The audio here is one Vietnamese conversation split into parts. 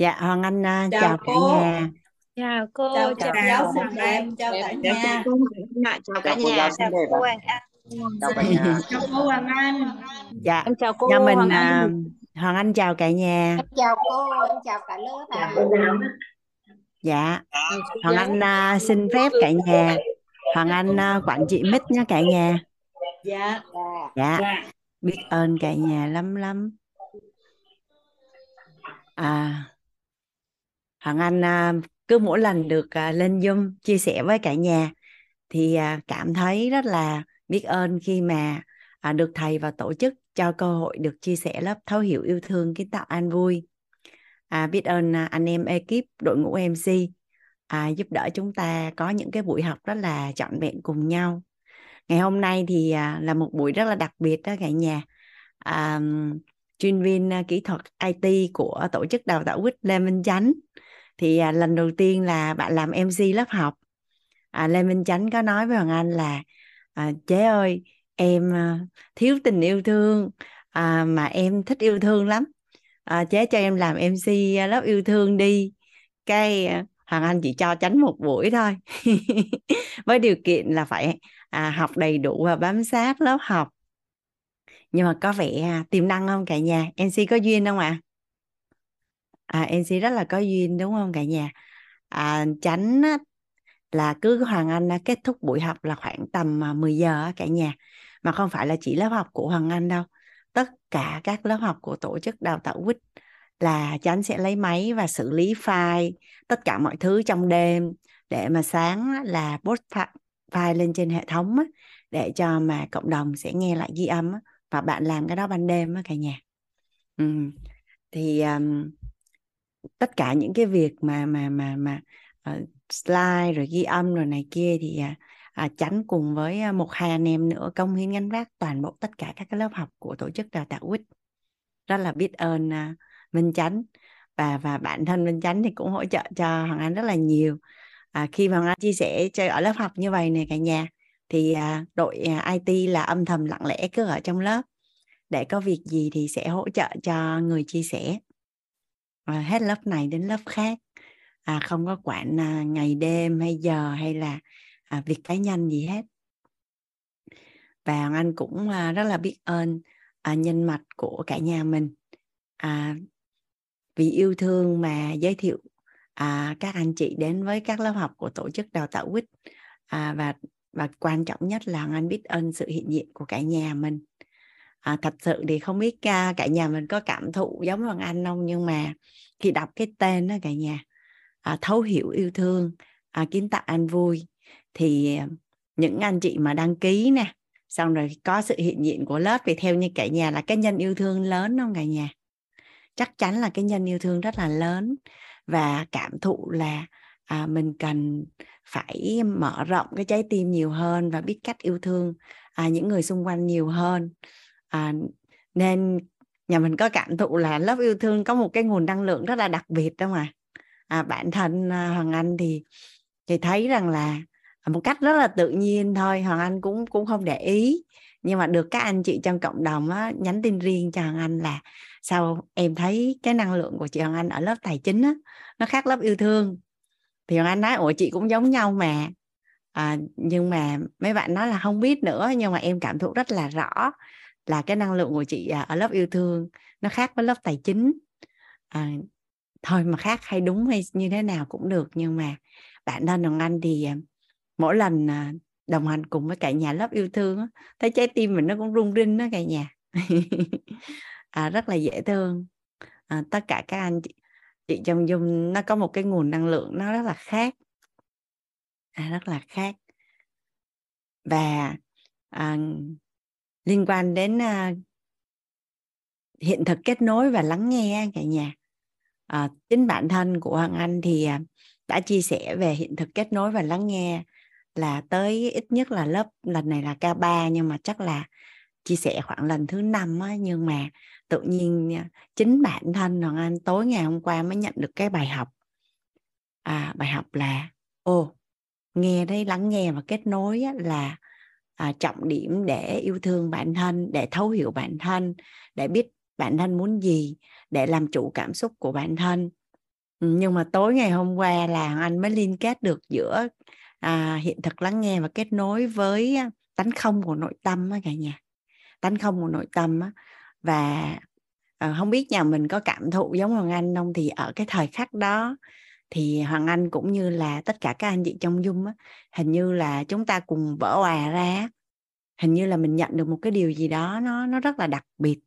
Dạ Hoàng Anh à, chào chào cả cô nhà. Chào cô, chào chào cô giáo Phương Đẹp chào cả Dạ, chào nhà cô dạ, chào cả chào nhà, chào cô Hoàng Anh. chào cả nhà chào cô Hoàng Anh Dạ Em chào cô nhà mình Hoàng à, Anh. Hoàng Anh chào cả nhà. Em chào cô, em chào cả lớp ạ. Dạ Chào cô Hoàng. Anh à, xin phép cả nhà. Hoàng Anh à, quản trị mic nha cả nhà. dạ Dạ. Dạ biết ơn cả nhà lắm lắm. À Hoàng Anh à, cứ mỗi lần được à, lên Zoom chia sẻ với cả nhà thì à, cảm thấy rất là biết ơn khi mà được thầy và tổ chức cho cơ hội được chia sẻ lớp thấu hiểu yêu thương kiến tạo an vui. À, biết ơn anh em ekip đội ngũ MC à, giúp đỡ chúng ta có những cái buổi học rất là trọn vẹn cùng nhau. Ngày hôm nay thì là một buổi rất là đặc biệt đó cả nhà. À, chuyên viên kỹ thuật IT của tổ chức đào tạo quýt Lê Minh Chánh thì à, lần đầu tiên là bạn làm MC lớp học. À, Lê Minh Chánh có nói với Hoàng Anh là à, chế ơi em à, thiếu tình yêu thương à, mà em thích yêu thương lắm. À, chế cho em làm MC lớp yêu thương đi. Cái à, Hoàng Anh chỉ cho Chánh một buổi thôi. Với điều kiện là phải à, học đầy đủ và bám sát lớp học. Nhưng mà có vẻ à, tiềm năng không cả nhà? MC có duyên không ạ? à? À MC rất là có duyên đúng không cả nhà? À, Chánh á, là cứ Hoàng Anh kết thúc buổi học là khoảng tầm à, 10 giờ á, cả nhà. Mà không phải là chỉ lớp học của Hoàng Anh đâu. Tất cả các lớp học của tổ chức đào tạo quýt là Chánh sẽ lấy máy và xử lý file tất cả mọi thứ trong đêm để mà sáng là post file lên trên hệ thống để cho mà cộng đồng sẽ nghe lại ghi âm và bạn làm cái đó ban đêm cả nhà. Ừ. thì um, tất cả những cái việc mà mà mà mà uh, slide rồi ghi âm rồi này kia thì uh, à, à chánh cùng với à, một hai anh em nữa công hiến gánh vác toàn bộ tất cả các cái lớp học của tổ chức đào tạo quýt. Rất là biết ơn à, Minh Chánh. Và và bản thân Minh Chánh thì cũng hỗ trợ cho Hoàng Anh rất là nhiều. À, khi mà Hoàng Anh chia sẻ chơi ở lớp học như vậy này cả nhà thì à, đội à, IT là âm thầm lặng lẽ cứ ở trong lớp. Để có việc gì thì sẽ hỗ trợ cho người chia sẻ à, hết lớp này đến lớp khác. À, không có quản à, ngày đêm hay giờ hay là à, việc cá nhân gì hết. Và Hoàng Anh cũng à, rất là biết ơn à, nhân mặt của cả nhà mình. À, vì yêu thương mà giới thiệu à, các anh chị đến với các lớp học của tổ chức đào tạo quýt. À, và và quan trọng nhất là Hoàng Anh biết ơn sự hiện diện của cả nhà mình à, thật sự thì không biết cả, cả nhà mình có cảm thụ giống Hoàng Anh không? Nhưng mà khi đọc cái tên đó cả nhà à, thấu hiểu yêu thương à, kiến tạo an vui thì những anh chị mà đăng ký nè xong rồi có sự hiện diện của lớp thì theo như cả nhà là cái nhân yêu thương lớn không cả nhà? Chắc chắn là cái nhân yêu thương rất là lớn và cảm thụ là à, mình cần phải mở rộng cái trái tim nhiều hơn và biết cách yêu thương à, những người xung quanh nhiều hơn à, nên nhà mình có cảm thụ là lớp yêu thương có một cái nguồn năng lượng rất là đặc biệt đó mà. À, bản thân à, Hoàng Anh thì thì thấy rằng là một cách rất là tự nhiên thôi Hoàng Anh cũng cũng không để ý. Nhưng mà được các anh chị trong cộng đồng á, nhắn tin riêng cho Hoàng Anh là sao em thấy cái năng lượng của chị Hoàng Anh ở lớp tài chính á, nó khác lớp yêu thương. Thì Hoàng Anh nói ủa chị cũng giống nhau mà. À, nhưng mà mấy bạn nói là không biết nữa nhưng mà em cảm thụ rất là rõ là cái năng lượng của chị à, ở lớp yêu thương nó khác với lớp tài chính. À, thôi mà khác hay đúng hay như thế nào cũng được nhưng mà bạn thân đồng Anh thì à, mỗi lần à, đồng hành cùng với cả nhà lớp yêu thương thấy trái tim mình nó cũng rung rinh đó cả nhà. À, rất là dễ thương. À, tất cả các anh chị, chị trong dung nó có một cái nguồn năng lượng nó rất là khác. À, rất là khác. Và à, liên quan đến uh, hiện thực kết nối và lắng nghe cả nhà. À, chính bản thân của Hoàng Anh thì à, đã chia sẻ về hiện thực kết nối và lắng nghe là tới ít nhất là lớp lần này là K3 nhưng mà chắc là chia sẻ khoảng lần thứ năm á, nhưng mà tự nhiên à, chính bản thân Hoàng Anh tối ngày hôm qua mới nhận được cái bài học. À, bài học là ô nghe đấy lắng nghe và kết nối á, là à, trọng điểm để yêu thương bản thân để thấu hiểu bản thân để biết bản thân muốn gì để làm chủ cảm xúc của bản thân. Ừ, nhưng mà tối ngày hôm qua là anh mới liên kết được giữa à, hiện thực lắng nghe và kết nối với tánh không của nội tâm á cả nhà. Tánh không của nội tâm á. Và à, không biết nhà mình có cảm thụ giống hoàng anh không thì ở cái thời khắc đó thì hoàng anh cũng như là tất cả các anh chị trong dung á hình như là chúng ta cùng vỡ hòa ra hình như là mình nhận được một cái điều gì đó nó nó rất là đặc biệt.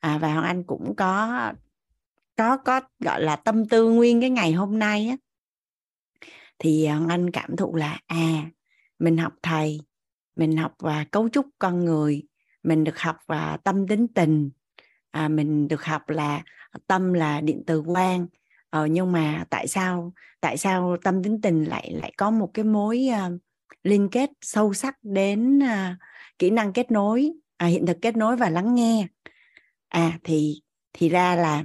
À, và hoàng anh cũng có có có gọi là tâm tư nguyên cái ngày hôm nay á. Thì hoàng anh cảm thụ là à mình học thầy mình học và cấu trúc con người mình được học và tâm tính tình à, mình được học là tâm là điện từ quang ờ, nhưng mà tại sao tại sao tâm tính tình lại lại có một cái mối uh, liên kết sâu sắc đến uh, kỹ năng kết nối à, hiện thực kết nối và lắng nghe? À thì thì ra là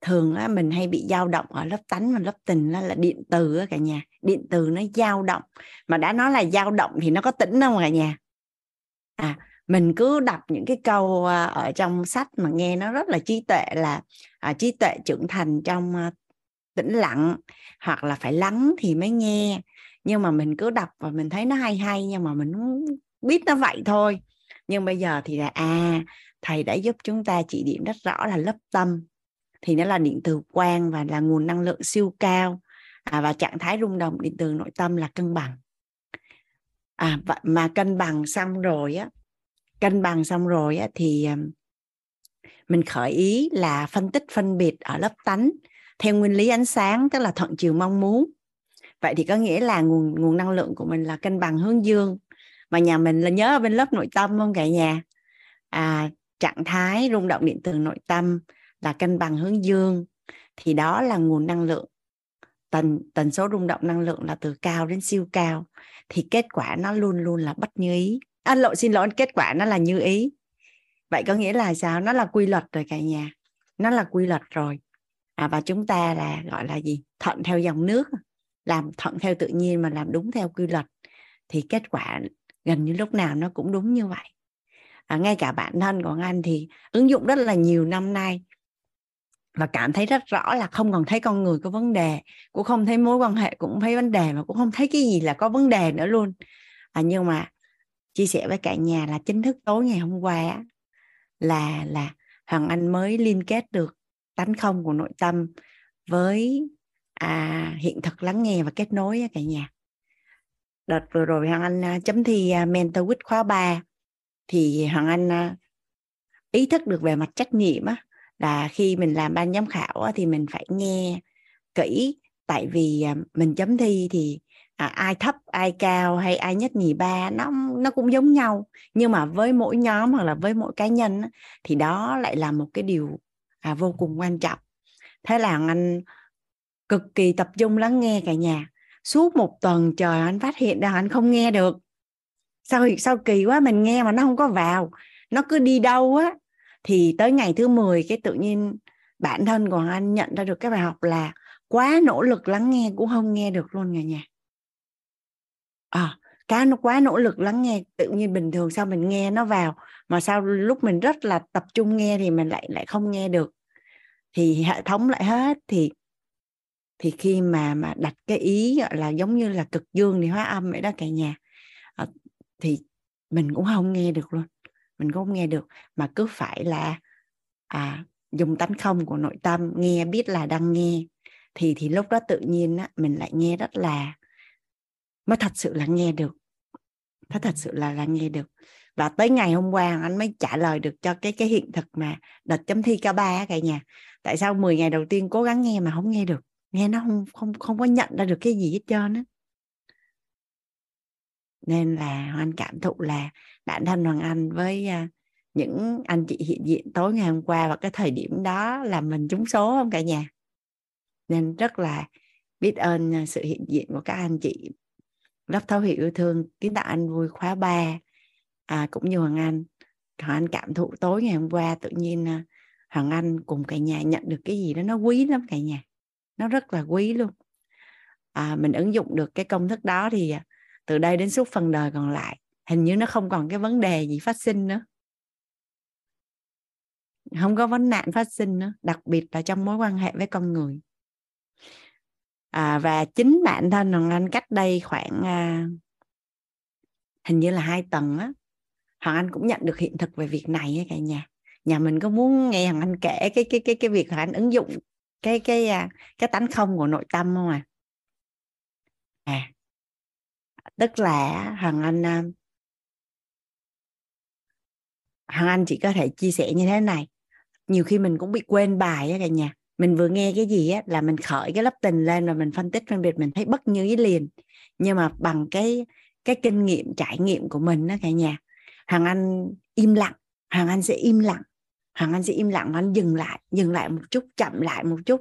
thường á, mình hay bị dao động ở lớp tánh và lớp tình đó là điện từ á cả nhà. Điện từ nó dao động. Mà đã nói là dao động thì nó có tĩnh không cả nhà? À mình cứ đọc những cái câu à, ở trong sách mà nghe nó rất là trí tuệ là à, trí tuệ trưởng thành trong à, tĩnh lặng hoặc là phải lắng thì mới nghe. Nhưng mà mình cứ đọc và mình thấy nó hay hay nhưng mà mình không biết nó vậy thôi. Nhưng bây giờ thì là à thầy đã giúp chúng ta chỉ điểm rất rõ là lớp tâm. Thì nó là điện từ quang và là nguồn năng lượng siêu cao. À, và trạng thái rung động điện từ nội tâm là cân bằng. À mà cân bằng xong rồi á cân bằng xong rồi á, thì ờ, mình khởi ý là phân tích phân biệt ở lớp tánh theo nguyên lý ánh sáng tức là thuận chiều mong muốn. Vậy thì có nghĩa là nguồn nguồn năng lượng của mình là cân bằng hướng dương. Mà nhà mình là nhớ ở bên lớp nội tâm không cả nhà? À, trạng thái rung động điện từ nội tâm là cân bằng hướng dương. Thì đó là nguồn năng lượng. Tần tần số rung động năng lượng là từ cao đến siêu cao. Thì kết quả nó luôn luôn là bất như ý à, lộ xin lỗi kết quả nó là như ý. Vậy có nghĩa là sao? Nó là quy luật rồi cả nhà. Nó là quy luật rồi. À, và chúng ta là gọi là gì? Thuận theo dòng nước. Làm thuận theo tự nhiên mà làm đúng theo quy luật. Thì kết quả gần như lúc nào nó cũng đúng như vậy. À, ngay cả bản thân của anh thì ứng dụng rất là nhiều năm nay. Và cảm thấy rất rõ là không còn thấy con người có vấn đề cũng không thấy mối quan hệ cũng thấy vấn đề mà cũng không thấy cái gì là có vấn đề nữa luôn. À, nhưng mà chia sẻ với cả nhà là chính thức tối ngày hôm qua là là hoàng anh mới liên kết được tánh không của nội tâm với à, hiện thực lắng nghe và kết nối cả nhà. Đợt vừa rồi hoàng anh à, chấm thi à, mentor week khóa 3 thì hoàng anh à, ý thức được về mặt trách nhiệm á là khi mình làm ban giám khảo thì mình phải nghe kỹ. Tại vì mình chấm thi thì à, ai thấp ai cao hay ai nhất nhì ba nó nó cũng giống nhau. Nhưng mà với mỗi nhóm hoặc là với mỗi cá nhân thì đó lại là một cái điều à, vô cùng quan trọng. Thế là anh cực kỳ tập trung lắng nghe cả nhà. Suốt một tuần trời anh phát hiện ra anh không nghe được. Sao sao kỳ quá mình nghe mà nó không có vào nó cứ đi đâu á. Thì tới ngày thứ 10 cái tự nhiên bản thân của anh nhận ra được cái bài học là quá nỗ lực lắng nghe cũng không nghe được luôn cả nhà. Ờ, à, cá nó quá nỗ lực lắng nghe tự nhiên bình thường sao mình nghe nó vào mà sao lúc mình rất là tập trung nghe thì mình lại lại không nghe được. Thì hệ thống lại hết thì thì khi mà mà đặt cái ý gọi là giống như là cực dương thì hóa âm vậy đó cả nhà. À, thì mình cũng không nghe được luôn mình cũng không nghe được. Mà cứ phải là à, dùng tánh không của nội tâm nghe biết là đang nghe thì thì lúc đó tự nhiên á, mình lại nghe rất là mới thật sự là nghe được. Nó thật sự là là nghe được. Và tới ngày hôm qua anh mới trả lời được cho cái cái hiện thực mà đợt chấm thi cả ba cả nhà. Tại sao 10 ngày đầu tiên cố gắng nghe mà không nghe được? Nghe nó không không không có nhận ra được cái gì hết trơn á. Nên là anh cảm thụ là bản thân hoàng anh với à, những anh chị hiện diện tối ngày hôm qua và cái thời điểm đó là mình trúng số không cả nhà? Nên rất là biết ơn à, sự hiện diện của các anh chị lớp thấu hiểu yêu thương kiến tạo anh vui khóa 3 à, cũng như hoàng anh hoàng anh cảm thụ tối ngày hôm qua tự nhiên à, hoàng anh cùng cả nhà nhận được cái gì đó nó quý lắm cả nhà. Nó rất là quý luôn. À, mình ứng dụng được cái công thức đó thì à, từ đây đến suốt phần đời còn lại hình như nó không còn cái vấn đề gì phát sinh nữa. Không có vấn nạn phát sinh nữa đặc biệt là trong mối quan hệ với con người à, và chính bản thân hoàng anh cách đây khoảng à, hình như là hai tuần á hoàng anh cũng nhận được hiện thực về việc này á cả nhà. Nhà mình có muốn nghe hoàng anh kể cái cái cái cái việc hoàng anh ứng dụng cái cái cái, cái tánh không của nội tâm không à à tức là hoàng anh à, hoàng anh chỉ có thể chia sẻ như thế này. Nhiều khi mình cũng bị quên bài á cả nhà mình vừa nghe cái gì á là mình khởi cái lớp tình lên và mình phân tích phân biệt mình thấy bất như ý liền. Nhưng mà bằng cái cái kinh nghiệm trải nghiệm của mình đó cả nhà hoàng anh im lặng hoàng anh sẽ im lặng hoàng anh sẽ im lặng anh dừng lại dừng lại một chút chậm lại một chút.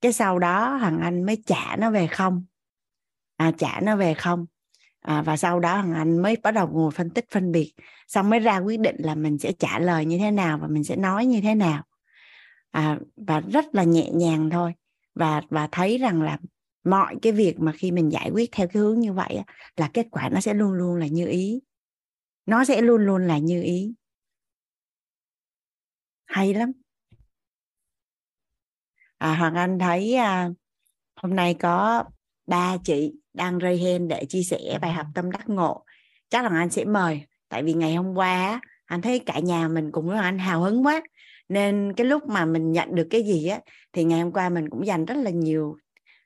Cái sau đó hoàng anh mới trả nó về không. À, trả nó về không. À, và sau đó hoàng anh mới bắt đầu ngồi phân tích phân biệt xong mới ra quyết định là mình sẽ trả lời như thế nào và mình sẽ nói như thế nào à, và rất là nhẹ nhàng thôi. Và và thấy rằng là mọi cái việc mà khi mình giải quyết theo cái hướng như vậy là kết quả nó sẽ luôn luôn là như ý. Nó sẽ luôn luôn là như ý. Hay lắm. À, hoàng anh thấy à, hôm nay có ba chị đang rây hen để chia sẻ bài học tâm đắc ngộ. Chắc là anh sẽ mời tại vì ngày hôm qua anh thấy cả nhà mình cùng với anh hào hứng quá nên cái lúc mà mình nhận được cái gì á thì ngày hôm qua mình cũng dành rất là nhiều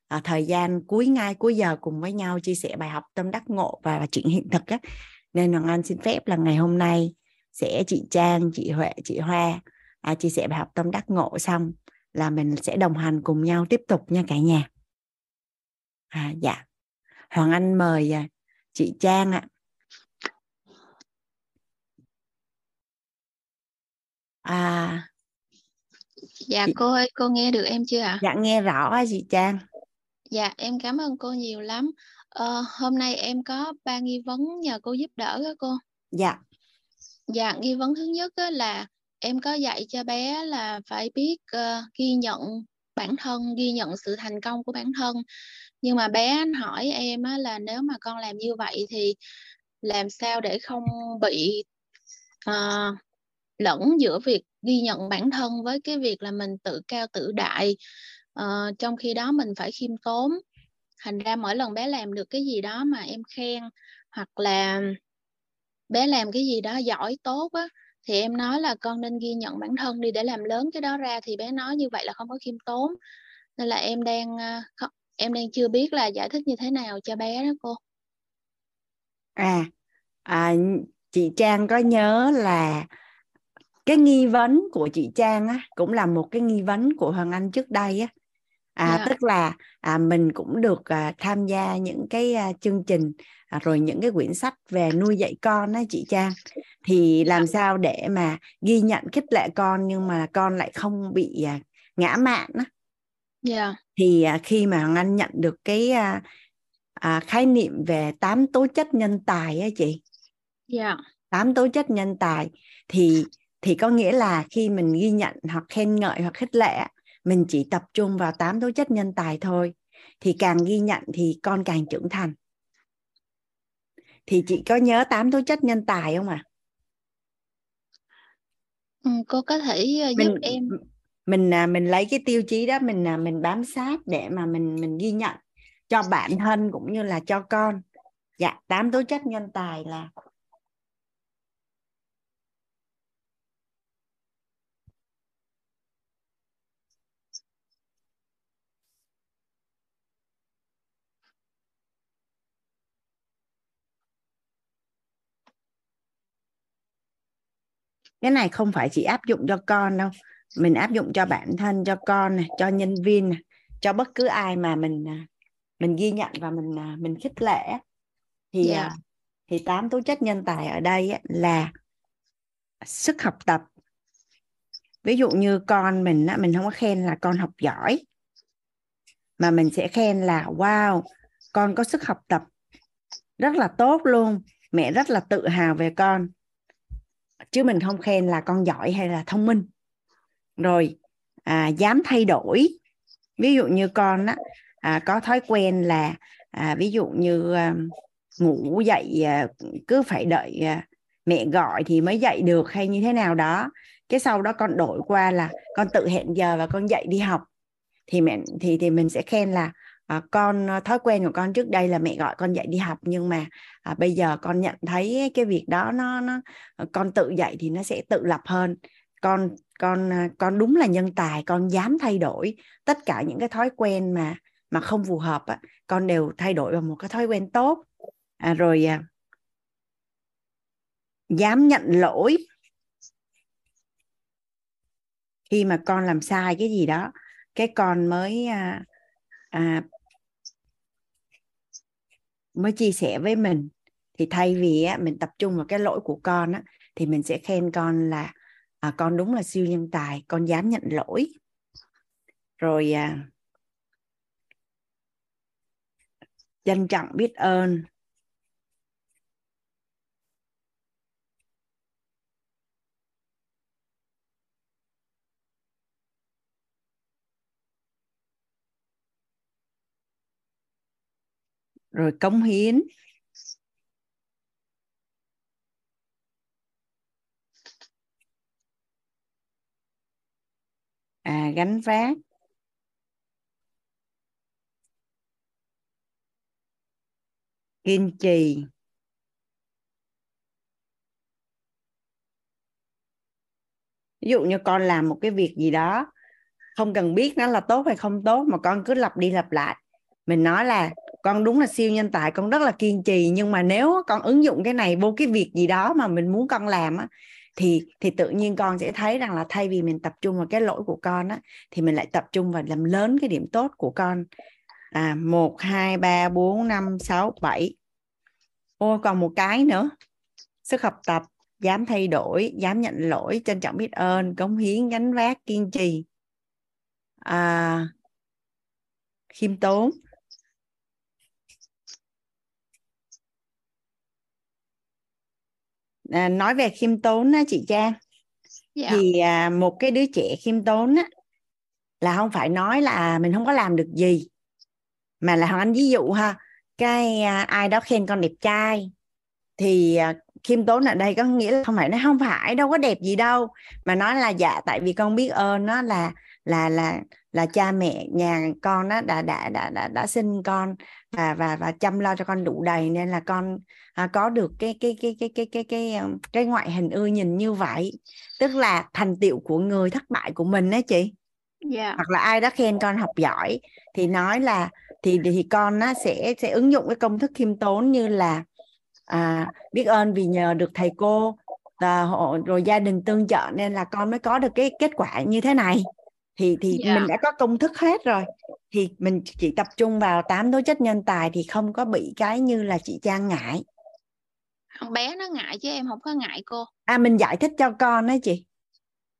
à, thời gian cuối ngay cuối giờ cùng với nhau chia sẻ bài học tâm đắc ngộ và, và chuyện hiện thực á. Nên hoàng anh xin phép là ngày hôm nay sẽ chị trang chị huệ chị hoa à, chia sẻ bài học tâm đắc ngộ xong là mình sẽ đồng hành cùng nhau tiếp tục nha cả nhà. À, dạ. Hoàng anh mời à, chị trang ạ. À Dạ cô ơi, cô nghe được em chưa ạ? dạ nghe rõ chị trang Dạ em cảm ơn cô nhiều lắm. Ờ, hôm nay em có ba nghi vấn nhờ cô giúp đỡ đó cô. dạ Dạ nghi vấn thứ nhất là em có dạy cho bé là phải biết ờ, ghi nhận bản thân, ghi nhận sự thành công của bản thân. Nhưng mà bé hỏi em là nếu mà con làm như vậy thì làm sao để không bị ờ, lẫn giữa việc ghi nhận bản thân với cái việc là mình tự cao tự đại Ờ, trong khi đó mình phải khiêm tốn. Thành ra mỗi lần bé làm được cái gì đó mà em khen hoặc là bé làm cái gì đó giỏi tốt á thì em nói là con nên ghi nhận bản thân đi để làm lớn cái đó ra. Thì bé nói như vậy là không có khiêm tốn. Nên là em đang ờ, không, em đang chưa biết là giải thích như thế nào cho bé đó cô. À, à chị trang có nhớ là cái nghi vấn của chị trang á cũng là một cái nghi vấn của hoàng anh trước đây á. À, Dạ. tức là à, mình cũng được à, tham gia những cái à, chương trình à, rồi những cái quyển sách về nuôi dạy con á chị Trang. Thì làm sao để mà ghi nhận khích lệ con nhưng mà con lại không bị à, ngã mạn á? Dạ. Thì à, khi mà Hoàng Anh nhận được cái à, à, khái niệm về tám tố chất nhân tài á chị. Dạ. Tám tố chất nhân tài thì thì có nghĩa là khi mình ghi nhận hoặc khen ngợi hoặc khích lệ mình chỉ tập trung vào tám tố chất nhân tài thôi. Thì càng ghi nhận thì con càng trưởng thành. Thì chị có nhớ tám tố chất nhân tài không ạ? À? ừ, cô có thể ờ, giúp mình em. mình à, mình lấy cái tiêu chí đó mình à, mình bám sát để mà mình mình ghi nhận cho bản thân cũng như là cho con. Dạ tám tố chất nhân tài là cái này không phải chỉ áp dụng cho con đâu. Mình áp dụng cho bản thân cho con này cho nhân viên này cho bất cứ ai mà mình à, mình ghi nhận và mình à, mình khích lệ thì Dạ. à, thì tám tố chất nhân tài ở đây là sức học tập. Ví dụ như con mình mình không có khen là con học giỏi mà mình sẽ khen là wow con có sức học tập rất là tốt luôn mẹ rất là tự hào về con chứ mình không khen là con giỏi hay là thông minh. Rồi à, dám thay đổi. Ví dụ như con á, à, có thói quen là à, ví dụ như à, ngủ dậy à, cứ phải đợi à, mẹ gọi thì mới dậy được hay như thế nào đó. Cái sau đó con đổi qua là con tự hẹn giờ và con dậy đi học. Thì mẹ thì thì mình sẽ khen là à, con ờ, thói quen của con trước đây là mẹ gọi con dậy đi học nhưng mà à, bây giờ con nhận thấy cái việc đó nó nó ờ, con tự dậy thì nó sẽ tự lập hơn. Con con con đúng là nhân tài con dám thay đổi tất cả những cái thói quen mà mà không phù hợp á, con đều thay đổi vào một cái thói quen tốt. À, rồi à, dám nhận lỗi. Khi mà con làm sai cái gì đó cái con mới à, à, mới chia sẻ với mình. Thì thay vì á, mình tập trung vào cái lỗi của con á, thì mình sẽ khen con là à, con đúng là siêu nhân tài con dám nhận lỗi. Rồi à, trân trọng biết ơn. Rồi cống hiến. À gánh vác. Kiên trì. Ví dụ như con làm một cái việc gì đó, không cần biết nó là tốt hay không tốt, mà con cứ lặp đi lặp lại mình nói là con đúng là siêu nhân tài con rất là kiên trì nhưng mà nếu con ứng dụng cái này vô cái việc gì đó mà mình muốn con làm á thì thì tự nhiên con sẽ thấy rằng là thay vì mình tập trung vào cái lỗi của con á thì mình lại tập trung vào làm lớn cái điểm tốt của con. À một hai ba bốn năm sáu bảy. Ô còn một cái nữa. Sức học tập dám thay đổi dám nhận lỗi trân trọng biết ơn cống hiến gánh vác kiên trì. À, khiêm tốn. À, nói về khiêm tốn á chị Trang. Dạ. Thì à, một cái đứa trẻ khiêm tốn á là không phải nói là mình không có làm được gì mà là Hoàng Anh ví dụ ha. Cái à, ai đó khen con đẹp trai thì à, khiêm tốn ở đây có nghĩa là không phải nó không phải đâu có đẹp gì đâu mà nói là dạ tại vì con biết ơn nó là là là là cha mẹ nhà con đó đã đã đã đã đã sinh con và và và chăm lo cho con đủ đầy nên là con à, có được cái cái cái cái cái cái cái um, cái ngoại hình ưa nhìn như vậy. Tức là thành tựu của người thất bại của mình đấy chị. Dạ. Hoặc là ai đó khen con học giỏi thì nói là thì thì con nó sẽ sẽ ứng dụng cái công thức khiêm tốn như là à, biết ơn vì nhờ được thầy cô à, họ- rồi gia đình tương trợ nên là con mới có được cái kết quả như thế này thì thì Dạ. mình đã có công thức hết rồi. Thì mình chỉ tập trung vào tám tố chất nhân tài thì không có bị cái như là chị Trang ngại. Con bé nó ngại chứ em không có ngại cô. À mình giải thích cho con đấy chị.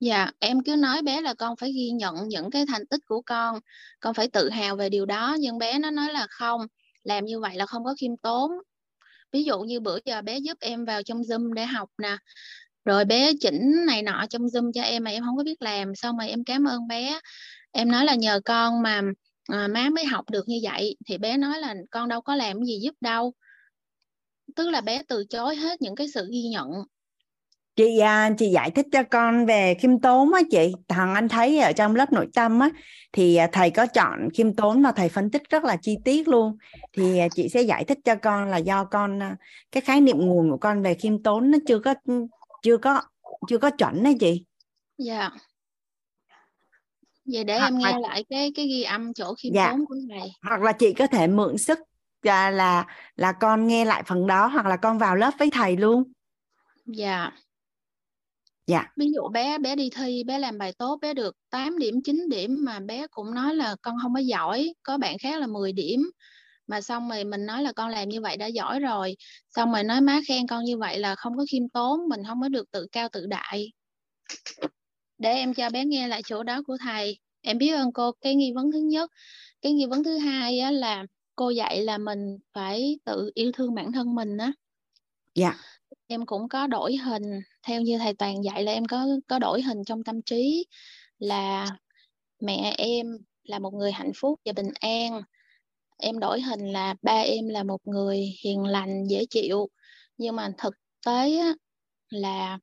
Dạ, em cứ nói bé là con phải ghi nhận những cái thành tích của con, con phải tự hào về điều đó, nhưng bé nó nói là không, làm như vậy là không có khiêm tốn. Ví dụ như bữa giờ bé giúp em vào trong Zoom để học nè, rồi bé chỉnh này nọ trong Zoom cho em mà em không có biết làm, xong rồi em cảm ơn bé. Em nói là nhờ con mà à, má mới học được như vậy, thì bé nói là con đâu có làm gì giúp đâu. Tức là bé từ chối hết những cái sự ghi nhận. chị à, chị giải thích cho con về khiêm tốn á chị thằng anh thấy ở trong lớp nội tâm á thì à, thầy có chọn khiêm tốn và thầy phân tích rất là chi tiết luôn thì à, chị sẽ giải thích cho con là do con à, cái khái niệm nguồn của con về khiêm tốn nó chưa có ừ, chưa có chưa có chuẩn đấy chị Dạ. Vậy để Hoặc em là- nghe lại cái cái ghi âm chỗ khiêm Dạ. của thầy. hoặc là chị có thể mượn sức là là là con nghe lại phần đó hoặc là con vào lớp với thầy luôn Dạ. Dạ. Ví dụ bé bé đi thi, bé làm bài tốt, bé được 8 điểm, 9 điểm mà bé cũng nói là con không có giỏi, có bạn khác là 10 điểm. Mà xong rồi mình nói là con làm như vậy đã giỏi rồi. Xong rồi nói má khen con như vậy là không có khiêm tốn, mình không có được tự cao tự đại. Để em cho bé nghe lại chỗ đó của thầy. Em biết ơn cô cái nghi vấn thứ nhất. Cái nghi vấn thứ hai á, là cô dạy là mình phải tự yêu thương bản thân mình á. Dạ. Em cũng có đổi hình theo như thầy Toàn dạy là em có có đổi hình trong tâm trí là mẹ em là một người hạnh phúc và bình an. Em đổi hình là ba em là một người hiền lành, dễ chịu. Nhưng mà thực tế á, là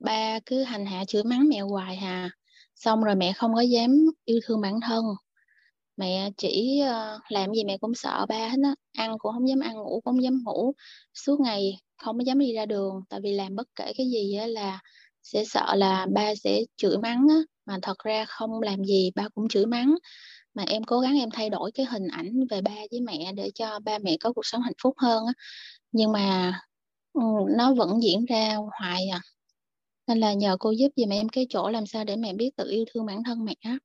ba cứ hành hạ chửi mắng mẹ hoài hà. Xong rồi mẹ không có dám yêu thương bản thân. Mẹ chỉ ờ, làm gì mẹ cũng sợ ba hết á. Ăn cũng không dám ăn ngủ cũng không dám ngủ. Suốt ngày không có dám đi ra đường. Tại vì làm bất kể cái gì á là sẽ sợ là ba sẽ chửi mắng á. Mà thật ra không làm gì ba cũng chửi mắng mà em cố gắng em thay đổi cái hình ảnh về ba với mẹ để cho ba mẹ có cuộc sống hạnh phúc hơn á. Nhưng mà ừ, nó vẫn diễn ra hoài à. Nên là nhờ cô giúp giùm em cái chỗ làm sao để mẹ biết tự yêu thương bản thân mẹ á.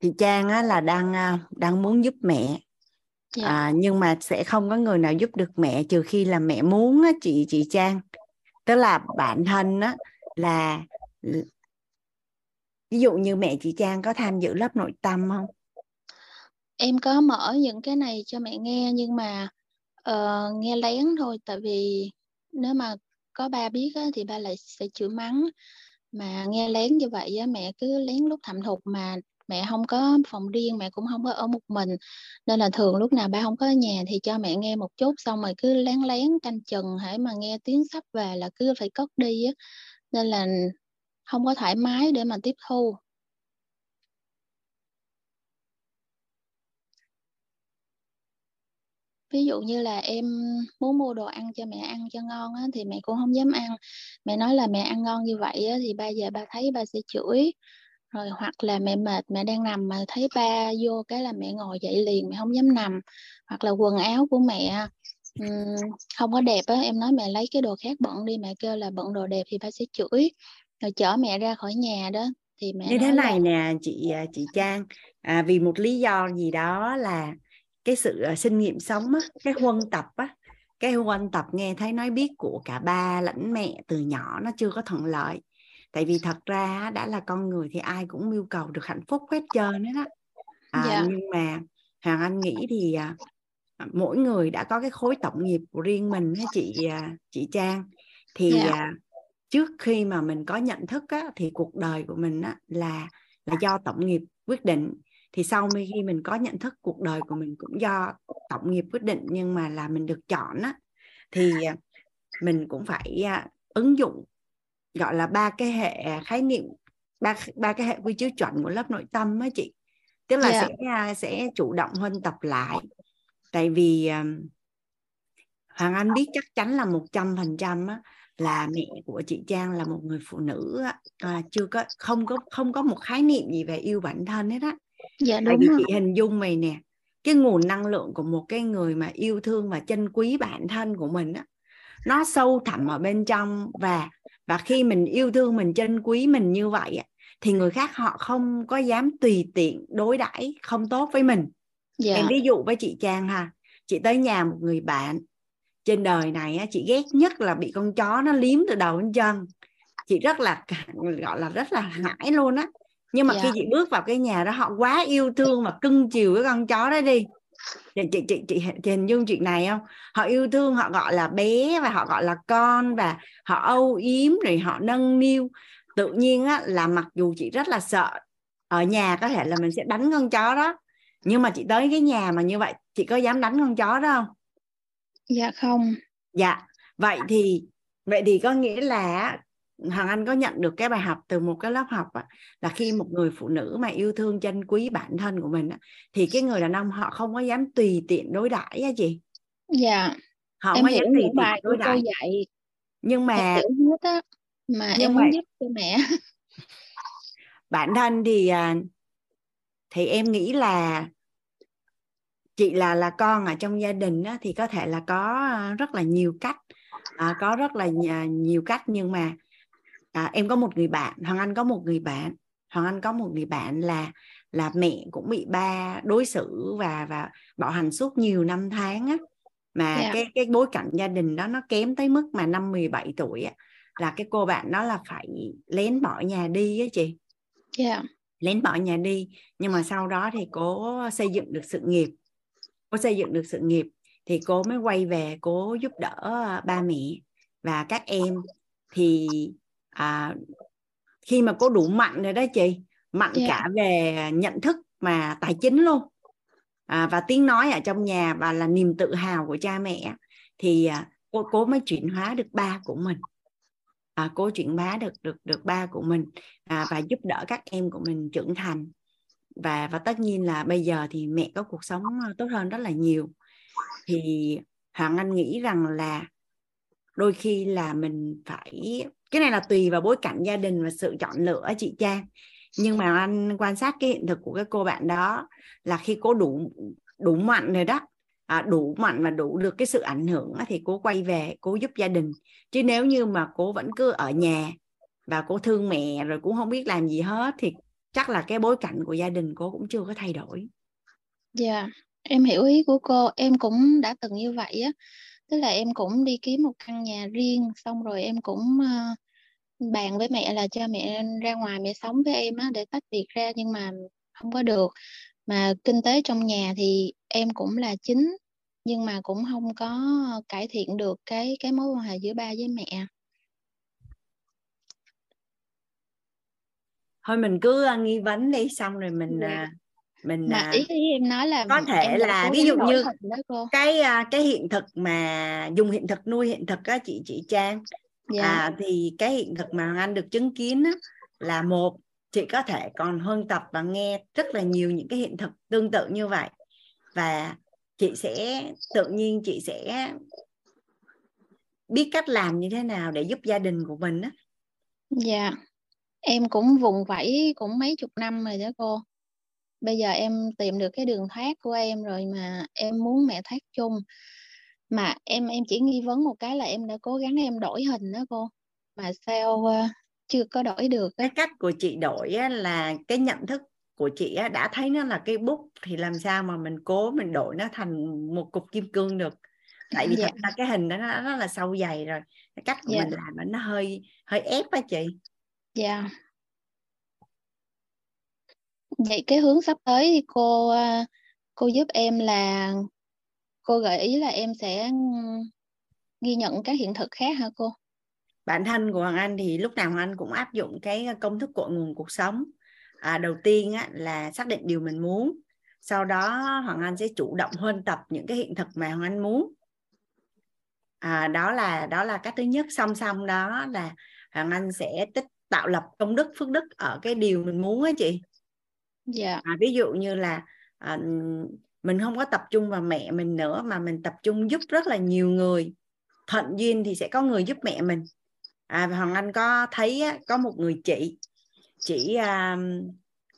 Chị Trang á là đang à, đang muốn giúp mẹ. Dạ. À, nhưng mà sẽ không có người nào giúp được mẹ trừ khi là mẹ muốn á chị chị Trang. Tức là bản thân á là ví dụ như mẹ chị Trang có tham dự lớp nội tâm không? Em có mở những cái này cho mẹ nghe nhưng mà uh, nghe lén thôi. Tại vì nếu mà có ba biết á, thì ba lại sẽ chửi mắng. Mà nghe lén như vậy á, mẹ cứ lén lúc thầm thục mà mẹ không có phòng riêng mẹ cũng không có ở một mình. Nên là thường lúc nào ba không có ở nhà thì cho mẹ nghe một chút xong rồi cứ lén lén canh chừng. Hãy mà nghe tiếng sắp về là cứ phải cất đi á. Nên là không có thoải mái để mà tiếp thu. Ví dụ như là em muốn mua đồ ăn cho mẹ ăn cho ngon á, thì mẹ cũng không dám ăn. Mẹ nói là mẹ ăn ngon như vậy á, thì ba giờ ba thấy ba sẽ chửi. Rồi hoặc là mẹ mệt mẹ đang nằm mà thấy ba vô cái là mẹ ngồi dậy liền mẹ không dám nằm. Hoặc là quần áo của mẹ không có đẹp á em nói mẹ lấy cái đồ khác bận đi mẹ kêu là bận đồ đẹp thì ba sẽ chửi rồi chở mẹ ra khỏi nhà đó thì mẹ như thế nói là này nè chị à, chị Trang à, vì một lý do gì đó là cái sự à, sinh nghiệm sống á, cái huân tập á cái huân tập nghe thấy nói biết của cả ba lẫn mẹ từ nhỏ nó chưa có thuận lợi tại vì thật ra đã là con người thì ai cũng mưu cầu được hạnh phúc hết trơn đấy đó à, Dạ. nhưng mà Hoàng Anh nghĩ thì à, mỗi người đã có cái khối tổng nghiệp của riêng mình á chị chị Trang thì Dạ. Trước khi mà mình có nhận thức á, thì cuộc đời của mình á, là là do tổng nghiệp quyết định. Thì sau khi mình có nhận thức cuộc đời của mình cũng do tổng nghiệp quyết định nhưng mà là mình được chọn á thì à, mình cũng phải à, ứng dụng gọi là ba cái hệ khái niệm ba ba cái hệ quy chiếu chuẩn của lớp nội tâm á chị. Tức là Dạ. sẽ à, sẽ chủ động huân tập lại. Tại vì Hoàng Anh biết chắc chắn là một trăm phần trăm á là mẹ của chị Trang là một người phụ nữ à, chưa có không có không có một khái niệm gì về yêu bản thân hết á. Dạ tại đúng vì rồi. chị hình dung mày nè cái nguồn năng lượng của một cái người mà yêu thương và trân quý bản thân của mình á nó sâu thẳm ở bên trong và và khi mình yêu thương mình trân quý mình như vậy á, thì người khác họ không có dám tùy tiện đối đãi không tốt với mình. Dạ. Em ví dụ với chị Trang ha chị tới nhà một người bạn trên đời này á, chị ghét nhất là bị con chó nó liếm từ đầu đến chân. Chị rất là gọi là rất là hãi luôn á. Nhưng mà Dạ. khi chị bước vào cái nhà đó họ quá yêu thương và cưng chiều cái con chó đó đi. Chị chị chị, chị, chị hình dung chuyện này không? Họ yêu thương họ gọi là bé và họ gọi là con và họ âu yếm rồi họ nâng niu. Tự nhiên á là mặc dù chị rất là sợ ở nhà có thể là mình sẽ đánh con chó đó. Nhưng mà chị tới cái nhà mà như vậy chị có dám đánh con chó đó không dạ không. Dạ vậy thì vậy thì có nghĩa là Hoàng Anh có nhận được cái bài học từ một cái lớp học á, là khi một người phụ nữ mà yêu thương trân quý bản thân của mình á, thì cái người đàn ông họ không có dám tùy tiện đối đãi á chị. Dạ. Họ em không có dám tùy tiện đối đãi. dạy nhưng mà hết á mà nhưng em muốn giúp cho mẹ. Bản thân thì à, thì em nghĩ là chị là là con ở trong gia đình á, thì có thể là có à, rất là nhiều cách à, có rất là nhiều cách nhưng mà à, em có một người bạn Hoàng Anh có một người bạn. Hoàng Anh có một người bạn là là mẹ cũng bị ba đối xử và và bạo hành suốt nhiều năm tháng á. Mà Dạ. cái cái bối cảnh gia đình đó nó kém tới mức mà năm 17 tuổi á là cái cô bạn đó là phải lén bỏ nhà đi á chị. Dạ. Lén bỏ nhà đi nhưng mà sau đó thì cố xây dựng được sự nghiệp cô xây dựng được sự nghiệp thì cô mới quay về cố giúp đỡ à, ba mẹ và các em. Thì à, khi mà cô đủ mạnh rồi đó chị mạnh Dạ. cả về nhận thức mà tài chính luôn. À, và tiếng nói ở trong nhà và là niềm tự hào của cha mẹ. Thì à, cô cố mới chuyển hóa được ba của mình. À, cô chuyển bá được được được ba của mình à, và giúp đỡ các em của mình trưởng thành và và tất nhiên là bây giờ thì mẹ có cuộc sống ờ, tốt hơn rất là nhiều. Thì hoàng anh nghĩ rằng là đôi khi là mình phải cái này là tùy vào bối cảnh gia đình và sự chọn lựa chị trang. Nhưng mà anh quan sát cái hiện thực của cái cô bạn đó là khi cô đủ đủ mạnh rồi đó à, đủ mạnh và đủ được cái sự ảnh hưởng thì cô quay về cô giúp gia đình. Chứ nếu như mà cô vẫn cứ ở nhà và cô thương mẹ rồi cũng không biết làm gì hết thì chắc là cái bối cảnh của gia đình cô cũng chưa có thay đổi. Dạ yeah, em hiểu ý của cô em cũng đã từng như vậy á. Tức là em cũng đi kiếm một căn nhà riêng xong rồi em cũng uh, bàn với mẹ là cho mẹ ra ngoài mẹ sống với em á để tách biệt ra nhưng mà không có được. Mà kinh tế trong nhà thì em cũng là chính nhưng mà cũng không có cải thiện được cái cái mối quan hệ giữa ba với mẹ. Thôi mình cứ uh, nghi vấn đi xong rồi mình uh, mình mà ý, ý em nói là có thể là ví dụ như cái cái hiện thực mà dùng hiện thực nuôi hiện thực á chị chị Trang. Dạ. à, thì cái hiện thực mà anh được chứng kiến á, là một chị có thể còn hơn tập và nghe rất là nhiều những cái hiện thực tương tự như vậy. Và chị sẽ tự nhiên chị sẽ biết cách làm như thế nào để giúp gia đình của mình á. Dạ em cũng vùng vẫy cũng mấy chục năm rồi đó cô. Bây giờ em tìm được cái đường thoát của em rồi mà em muốn mẹ thoát chung. Mà em em chỉ nghi vấn một cái là em đã cố gắng em đổi hình đó cô. Mà sao uh, chưa có đổi được cái cách của chị đổi là cái nhận thức của chị đã thấy nó là cây bút thì làm sao mà mình cố mình đổi nó thành một cục kim cương được? Tại vì dạ. thật ra cái hình đó nó rất là sâu dày rồi. Cái cách của dạ. mình làm nó hơi hơi ép á chị dạ. Vậy cái hướng sắp tới thì cô ờ, cô giúp em là cô gợi ý là em sẽ ghi nhận các hiện thực khác hả cô? Bản thân của Hoàng Anh thì lúc nào Hoàng Anh cũng áp dụng cái công thức cội nguồn cuộc sống. À, đầu tiên á, là xác định điều mình muốn. Sau đó Hoàng Anh sẽ chủ động huân tập những cái hiện thực mà Hoàng Anh muốn. À, đó là đó là cách thứ nhất. Song song đó là Hoàng Anh sẽ tích tạo lập công đức phước đức ở cái điều mình muốn á chị. Dạ. À, ví dụ như là à, mình không có tập trung vào mẹ mình nữa mà mình tập trung giúp rất là nhiều người. Thuận duyên thì sẽ có người giúp mẹ mình. À, hoàng anh có thấy á, có một người chị chị à,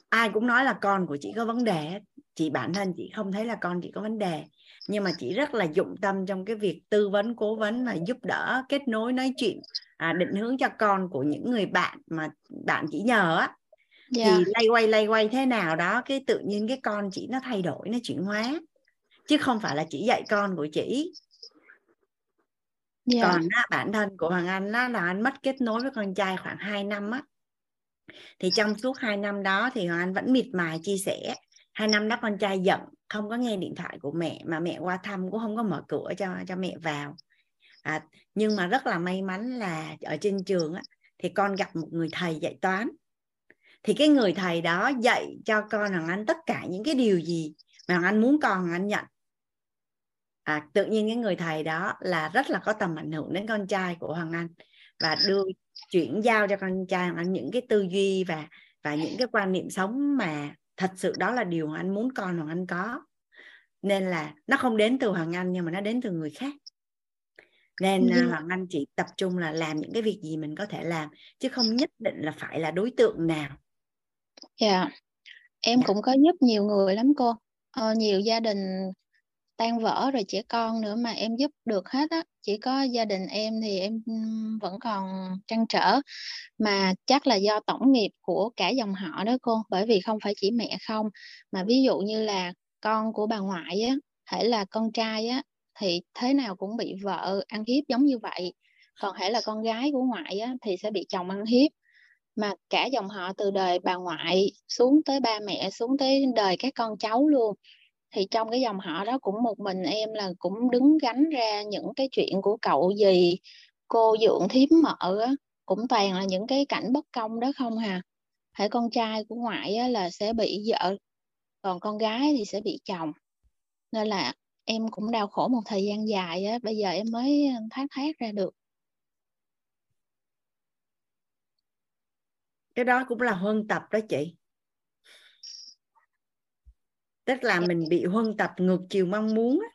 ai cũng nói là con của chị có vấn đề chị bản thân chị không thấy là con chị có vấn đề. Nhưng mà chị rất là dụng tâm trong cái việc tư vấn cố vấn và giúp đỡ kết nối nói chuyện à, định hướng cho con của những người bạn mà bạn chỉ nhờ á yeah. thì dạ. lay quay lay quay thế nào đó cái tự nhiên cái con chị nó thay đổi nó chuyển hóa chứ không phải là chỉ dạy con của chị yeah. còn á, bản thân của hoàng anh á, là anh mất kết nối với con trai khoảng 2 năm á thì trong suốt 2 năm đó thì hoàng anh vẫn miệt mài chia sẻ hai năm đó con trai giận không có nghe điện thoại của mẹ mà mẹ qua thăm cũng không có mở cửa cho cho mẹ vào à, nhưng mà rất là may mắn là ở trên trường á, thì con gặp một người thầy dạy toán. Thì cái người thầy đó dạy cho con hoàng anh tất cả những cái điều gì mà hoàng anh muốn con hoàng anh nhận. À, tự nhiên cái người thầy đó là rất là có tầm ảnh hưởng đến con trai của hoàng anh và đưa chuyển giao cho con trai hoàng anh những cái tư duy và và những cái quan niệm sống mà thật sự đó là điều hoàng anh muốn con hoàng anh có. Nên là nó không đến từ hoàng anh nhưng mà nó đến từ người khác nên ừ. hoàng anh chỉ tập trung là làm những cái việc gì mình có thể làm chứ không nhất định là phải là đối tượng nào Dạ, yeah. em cũng có giúp nhiều người lắm cô. Ờ, nhiều gia đình tan vỡ rồi trẻ con nữa mà em giúp được hết á. Chỉ có gia đình em thì em vẫn còn trăn trở. Mà chắc là do tổng nghiệp của cả dòng họ đó cô. Bởi vì không phải chỉ mẹ không. Mà ví dụ như là con của bà ngoại á, thể là con trai á, thì thế nào cũng bị vợ ăn hiếp giống như vậy. Còn hãy là con gái của ngoại á, thì sẽ bị chồng ăn hiếp. Mà cả dòng họ từ đời bà ngoại xuống tới ba mẹ xuống tới đời các con cháu luôn. Thì trong cái dòng họ đó cũng một mình em là cũng đứng gánh ra những cái chuyện của cậu gì cô dượng thím mợ á, cũng toàn là những cái cảnh bất công đó không hà. Hãy con trai của ngoại á, là sẽ bị vợ còn con gái thì sẽ bị chồng. Nên là em cũng đau khổ một thời gian dài á bây giờ em mới thoát thoát ra được. Cái đó cũng là huân tập đó chị. Tức là mình bị huân tập ngược chiều mong muốn á.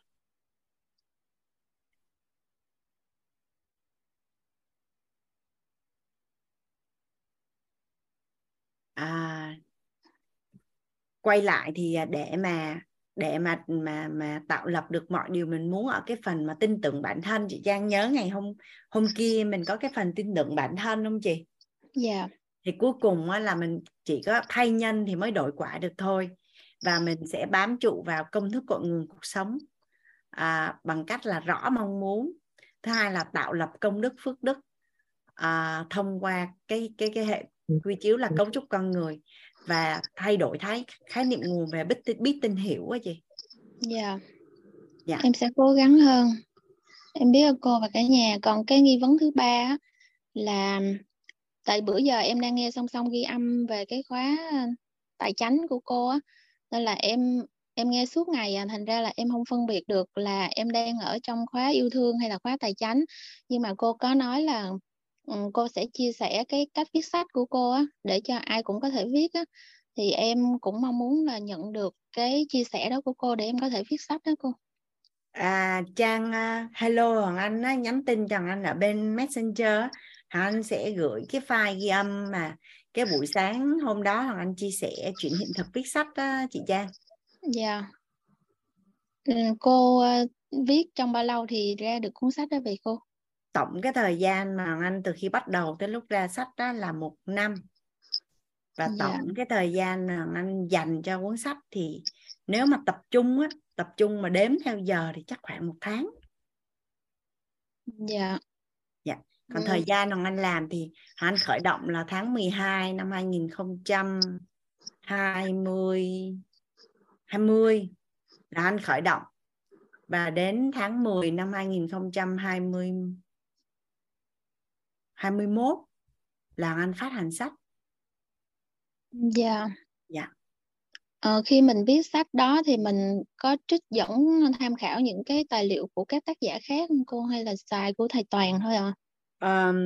à, quay lại thì à, để mà để mà mà mà tạo lập được mọi điều mình muốn ở cái phần mà tin tưởng bản thân chị Trang nhớ ngày hôm hôm kia mình có cái phần tin tưởng bản thân không chị? Dạ. Yeah. Thì cuối cùng á, là mình chỉ có thay nhân thì mới đổi quả được thôi và mình sẽ bám trụ vào công thức cội nguồn cuộc sống à, bằng cách là rõ mong muốn thứ hai là tạo lập công đức phước đức à, thông qua cái cái cái hệ quy chiếu là cấu trúc con người và thay đổi thái khái niệm nguồn về biết biết tin hiểu quá chị. Dạ. Dạ. Em sẽ cố gắng hơn. Em biết cô và cả nhà. Còn cái nghi vấn thứ ba là tại bữa giờ em đang nghe song song ghi âm về cái khóa tài chánh của cô á nên là em em nghe suốt ngày à, thành ra là em không phân biệt được là em đang ở trong khóa yêu thương hay là khóa tài chánh. Nhưng mà cô có nói là cô sẽ chia sẻ cái cách viết sách của cô á để cho ai cũng có thể viết á. Thì em cũng mong muốn là nhận được cái chia sẻ đó của cô để em có thể viết sách đó cô. À trang uh, hello hoàng anh á, nhắn tin cho hoàng anh ở bên messenger hoàng anh sẽ gửi cái file ghi âm mà cái buổi sáng hôm đó hoàng anh chia sẻ chuyện hiện thực viết sách đó chị trang. Dạ. Yeah. cô uh, viết trong bao lâu thì ra được cuốn sách đó vậy cô tổng cái thời gian mà anh từ khi bắt đầu tới lúc ra sách đó là một năm và dạ. tổng yeah. cái thời gian mà anh dành cho cuốn sách thì nếu mà tập trung á tập trung mà đếm theo giờ thì chắc khoảng một tháng dạ dạ còn ừ. thời gian mà anh làm thì anh khởi động là tháng 12 năm 2020 20 là anh khởi động và đến tháng 10 năm 2020 21 là anh phát hành sách. Dạ. Dạ. Ờ, khi mình viết sách đó thì mình có trích dẫn tham khảo những cái tài liệu của các tác giả khác không cô hay là xài của thầy Toàn thôi ạ? À? Um,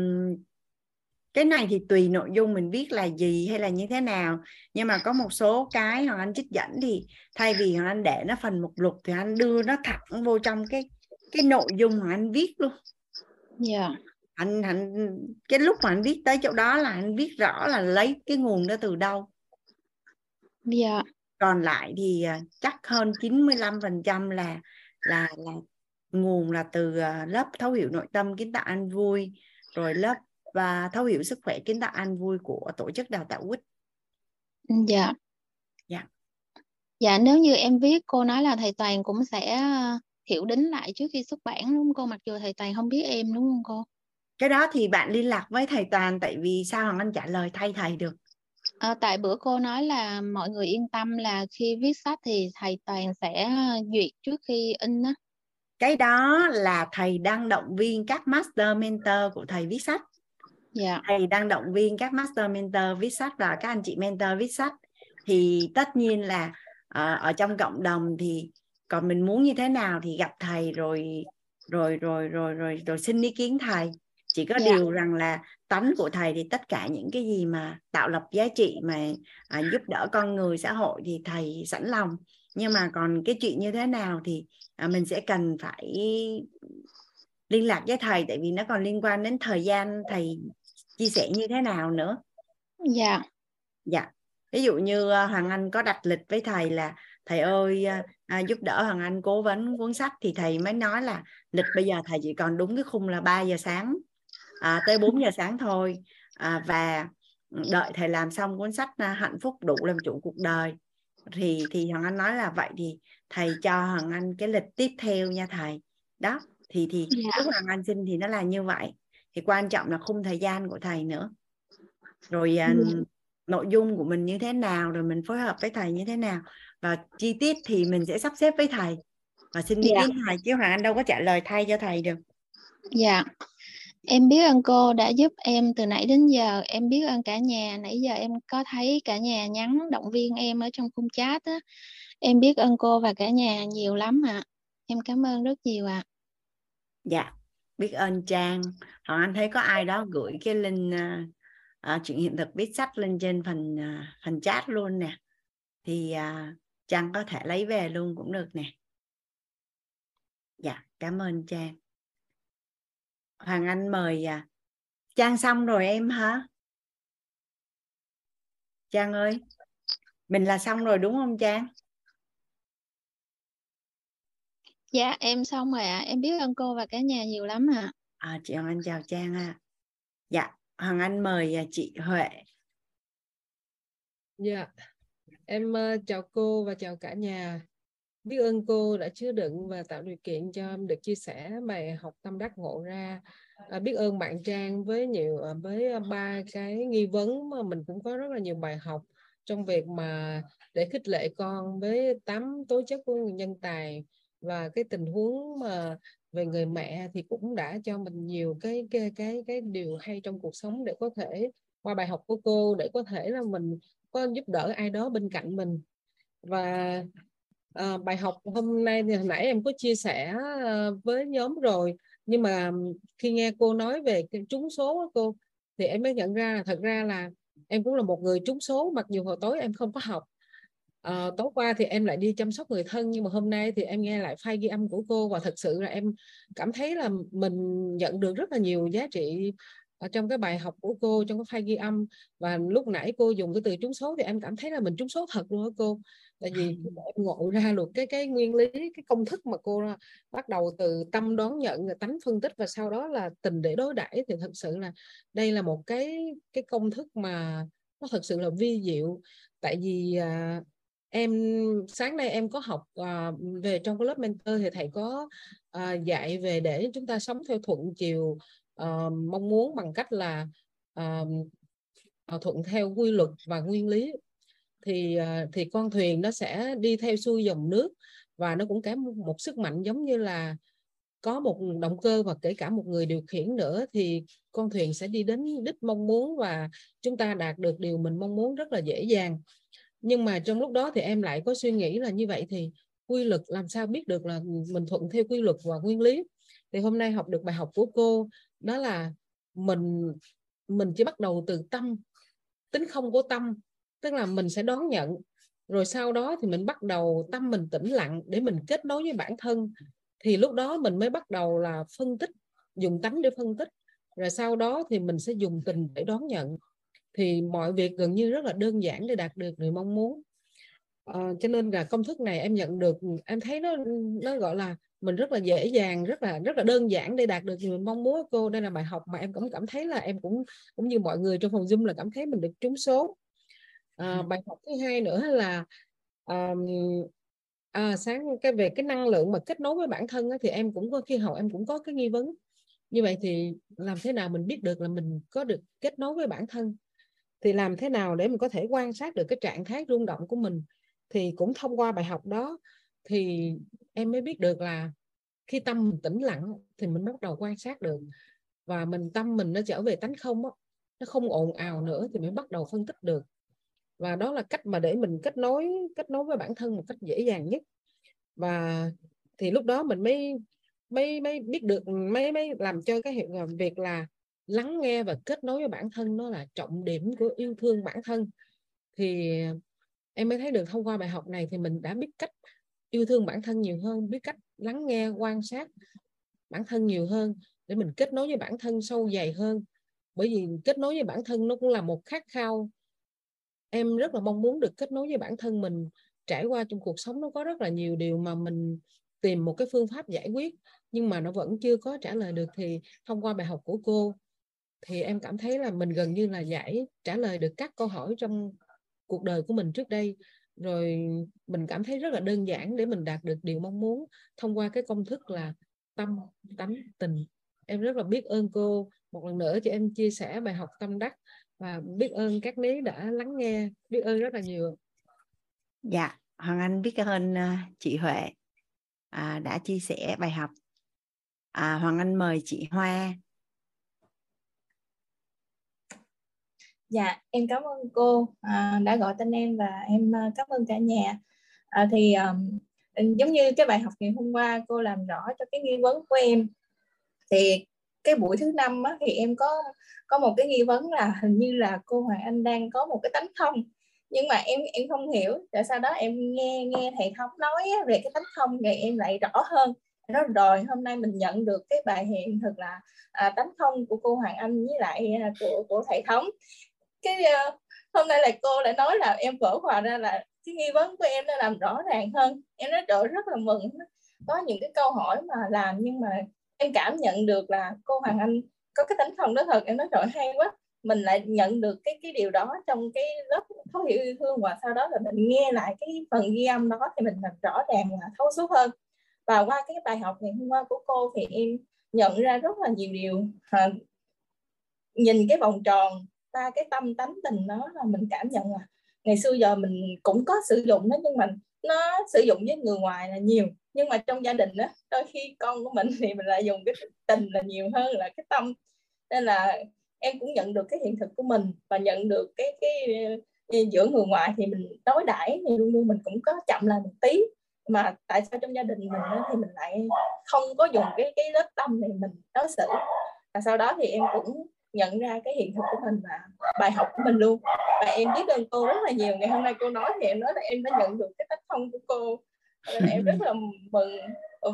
cái này thì tùy nội dung mình viết là gì hay là như thế nào nhưng mà có một số cái hoàng anh trích dẫn thì thay vì hoàng anh để nó phần mục lục thì anh đưa nó thẳng vô trong cái cái nội dung mà anh viết luôn dạ yeah anh anh cái lúc mà anh viết tới chỗ đó là anh viết rõ là lấy cái nguồn đó từ đâu. Dạ. Còn lại thì à, chắc hơn 95% là là là nguồn là từ à, lớp thấu hiểu nội tâm kiến tạo an vui rồi lớp và thấu hiểu sức khỏe kiến tạo an vui của tổ chức đào tạo quýt. Dạ. Dạ. Dạ nếu như em viết cô nói là thầy toàn cũng sẽ à, hiểu đính lại trước khi xuất bản đúng không cô? Mặc dù thầy toàn không biết em đúng không cô cái đó thì bạn liên lạc với thầy toàn tại vì sao hoàng anh trả lời thay thầy được? À, tại bữa cô nói là mọi người yên tâm là khi viết sách thì thầy toàn sẽ ờ, duyệt trước khi in á. Cái đó là thầy đang động viên các master mentor của thầy viết sách. Yeah. thầy đang động viên các master mentor viết sách và các anh chị mentor viết sách. Thì tất nhiên là uh, ở trong cộng đồng thì còn mình muốn như thế nào thì gặp thầy rồi rồi rồi rồi rồi rồi xin ý kiến thầy chỉ có yeah. Dạ. điều rằng là tánh của thầy thì tất cả những cái gì mà tạo lập giá trị mà à, giúp đỡ con người xã hội thì thầy sẵn lòng nhưng mà còn cái chuyện như thế nào thì à, mình sẽ cần phải liên lạc với thầy tại vì nó còn liên quan đến thời gian thầy chia sẻ như thế nào nữa dạ yeah. dạ ví dụ như à, hoàng anh có đặt lịch với thầy là thầy ơi à, à, giúp đỡ hoàng anh cố vấn cuốn sách thì thầy mới nói là lịch bây giờ thầy chỉ còn đúng cái khung là 3 giờ sáng à, tới 4 giờ sáng thôi à, và đợi thầy làm xong cuốn sách à, hạnh phúc đủ làm chủ cuộc đời thì thì hoàng anh nói là vậy thì thầy cho hoàng anh cái lịch tiếp theo nha thầy đó thì thì yeah. Dạ. lúc hoàng anh xin thì nó là như vậy thì quan trọng là khung thời gian của thầy nữa rồi yeah. Ừ. nội dung của mình như thế nào rồi mình phối hợp với thầy như thế nào và chi tiết thì mình sẽ sắp xếp với thầy và xin ý yeah. Dạ. kiến thầy chứ hoàng anh đâu có trả lời thay cho thầy được dạ yeah. Em biết ơn cô đã giúp em từ nãy đến giờ. Em biết ơn cả nhà. Nãy giờ em có thấy cả nhà nhắn động viên em ở trong khung chat á. Em biết ơn cô và cả nhà nhiều lắm ạ. À. Em cảm ơn rất nhiều ạ. À. Dạ, biết ơn Trang. Hoàng Anh thấy có ai đó gửi cái link uh, chuyện hiện thực viết sách lên trên phần uh, phần chat luôn nè thì uh, Trang có thể lấy về luôn cũng được nè dạ cảm ơn Trang Hoàng Anh mời à. Trang xong rồi em hả Trang ơi mình là xong rồi đúng không Trang Dạ em xong rồi ạ. À. Em biết ơn cô và cả nhà nhiều lắm ạ. À. à chị Hoàng Anh chào Trang ạ. À. Dạ Hoàng Anh mời à, chị Huệ. Dạ em uh, chào cô và chào cả nhà. Biết ơn cô đã chứa đựng và tạo điều kiện cho em được chia sẻ bài học tâm đắc ngộ ra. À, biết ơn bạn Trang với nhiều à, với ba cái nghi vấn mà mình cũng có rất là nhiều bài học trong việc mà để khích lệ con với tám tố chất của người nhân tài và cái tình huống mà về người mẹ thì cũng đã cho mình nhiều cái cái cái cái điều hay trong cuộc sống để có thể qua bài học của cô để có thể là mình có giúp đỡ ai đó bên cạnh mình và à, bài học hôm nay thì hồi nãy em có chia sẻ ờ, với nhóm rồi. Nhưng mà khi nghe cô nói về cái trúng số đó cô thì em mới nhận ra là thật ra là em cũng là một người trúng số mặc dù hồi tối em không có học. À, tối qua thì em lại đi chăm sóc người thân nhưng mà hôm nay thì em nghe lại file ghi âm của cô và thật sự là em cảm thấy là mình nhận được rất là nhiều giá trị ở trong cái bài học của cô trong cái file ghi âm. Và lúc nãy cô dùng cái từ trúng số thì em cảm thấy là mình trúng số thật luôn đó cô tại vì em ngộ ra được cái cái nguyên lý cái công thức mà cô bắt đầu từ tâm đón nhận tánh phân tích và sau đó là tình để đối đãi thì thật sự là đây là một cái cái công thức mà nó thật sự là vi diệu. Tại vì à, em sáng nay em có học uh, về trong cái lớp mentor thì thầy có uh, dạy về để chúng ta sống theo thuận chiều uh, mong muốn bằng cách là uh, thuận theo quy luật và nguyên lý thì ờ, thì con thuyền nó sẽ đi theo xuôi dòng nước và nó cũng kém một sức mạnh giống như là có một động cơ và kể cả một người điều khiển nữa, thì con thuyền sẽ đi đến đích mong muốn và chúng ta đạt được điều mình mong muốn rất là dễ dàng. Nhưng mà trong lúc đó thì em lại có suy nghĩ là như vậy thì quy luật làm sao biết được là mình thuận theo quy luật và nguyên lý? Thì hôm nay học được bài học của cô, đó là mình mình chỉ bắt đầu từ tâm, tính không của tâm tức là mình sẽ đón nhận. Rồi sau đó thì mình bắt đầu tâm mình tĩnh lặng để mình kết nối với bản thân. Thì lúc đó mình mới bắt đầu là phân tích dùng tánh để phân tích. Rồi sau đó thì mình sẽ dùng tình để đón nhận. Thì mọi việc gần như rất là đơn giản để đạt được người mong muốn. À, cho nên là công thức này em nhận được em thấy nó nó gọi là mình rất là dễ dàng rất là rất là đơn giản để đạt được người mong muốn cô. Đây là bài học mà em cũng cảm thấy là em cũng cũng như mọi người trong phòng zoom là cảm thấy mình được trúng số à, bài học thứ hai nữa là à, à, sáng cái về cái năng lượng mà kết nối với bản thân á, thì em cũng có khi học em cũng có cái nghi vấn. Như vậy thì làm thế nào mình biết được là mình có được kết nối với bản thân? Thì làm thế nào để mình có thể quan sát được cái trạng thái rung động của mình? Thì cũng thông qua bài học đó thì em mới biết được là khi tâm mình tĩnh lặng thì mình bắt đầu quan sát được và mình tâm mình nó trở về tánh không á nó không ồn ào nữa thì mới bắt đầu phân tích được và đó là cách mà để mình kết nối kết nối với bản thân một cách dễ dàng nhất. Và thì lúc đó mình mới mới mới biết được, mới mới làm cho cái hiệu ờ, việc là lắng nghe và kết nối với bản thân nó là trọng điểm của yêu thương bản thân. Thì em mới thấy được thông qua bài học này thì mình đã biết cách yêu thương bản thân nhiều hơn, biết cách lắng nghe, quan sát bản thân nhiều hơn để mình kết nối với bản thân sâu dày hơn. Bởi vì kết nối với bản thân nó cũng là một khát khao em rất là mong muốn được kết nối với bản thân mình, trải qua trong cuộc sống nó có rất là nhiều điều mà mình tìm một cái phương pháp giải quyết, nhưng mà nó vẫn chưa có trả lời được thì thông qua bài học của cô thì em cảm thấy là mình gần như là giải, trả lời được các câu hỏi trong cuộc đời của mình trước đây. Rồi mình cảm thấy rất là đơn giản để mình đạt được điều mong muốn thông qua cái công thức là tâm, tánh, tình. Em rất là biết ơn cô. Một lần nữa cho em chia sẻ bài học tâm đắc và biết ơn các lý đã lắng nghe. Biết ơn rất là nhiều. Dạ hoàng anh biết ơn uh, chị huệ. À, đã chia sẻ bài học. À, hoàng anh mời chị hoa. Dạ, em cảm ơn cô à, đã gọi tên em và em à, cảm ơn cả nhà. À, thì um, giống như cái bài học ngày hôm qua cô làm rõ cho cái nghi vấn của em. Thì cái buổi thứ năm á, thì em có có một cái nghi vấn là hình như là cô Hoàng Anh đang có một cái tánh thông nhưng mà em em không hiểu tại sau đó em nghe nghe thầy thống nói về cái tánh thông thì em lại rõ hơn. Đó rồi hôm nay mình nhận được cái bài hiện thực là à, tánh thông của cô Hoàng Anh với lại à, của của thầy thống. Cái à, hôm nay là cô lại nói là em vỡ hòa ra là cái nghi vấn của em nó làm rõ ràng hơn. Em nói trời rất là mừng. Có những cái câu hỏi mà làm nhưng mà em cảm nhận được là cô Hoàng Anh có cái tính không đó thật em nói trời hay quá. Mình lại nhận được cái cái điều đó trong cái lớp thấu hiểu yêu thương và sau đó là mình nghe lại cái phần ghi âm đó thì mình làm rõ ràng và thấu suốt hơn. Và qua cái bài học ngày hôm qua của cô thì em nhận ra rất là nhiều điều. À, nhìn cái vòng tròn ta cái tâm tánh tình đó là mình cảm nhận là ngày xưa giờ mình cũng có sử dụng nó nhưng mà nó sử dụng với người ngoài là nhiều nhưng mà trong gia đình đó đôi khi con của mình thì mình lại dùng cái tình là nhiều hơn là cái tâm. Nên là em cũng nhận được cái hiện thực của mình và nhận được cái cái ờ, giữa người ngoài thì mình đối đãi thì luôn luôn mình cũng có chậm lại một tí. Mà tại sao trong gia đình mình thì mình lại không có dùng cái cái lớp tâm này mình đối xử? Và sau đó thì em cũng nhận ra cái hiện thực của mình và bài học của mình luôn. Và em biết ơn cô rất là nhiều. Ngày hôm nay cô nói thì em nói là em đã nhận được cái tác phong của cô nên em rất là mừng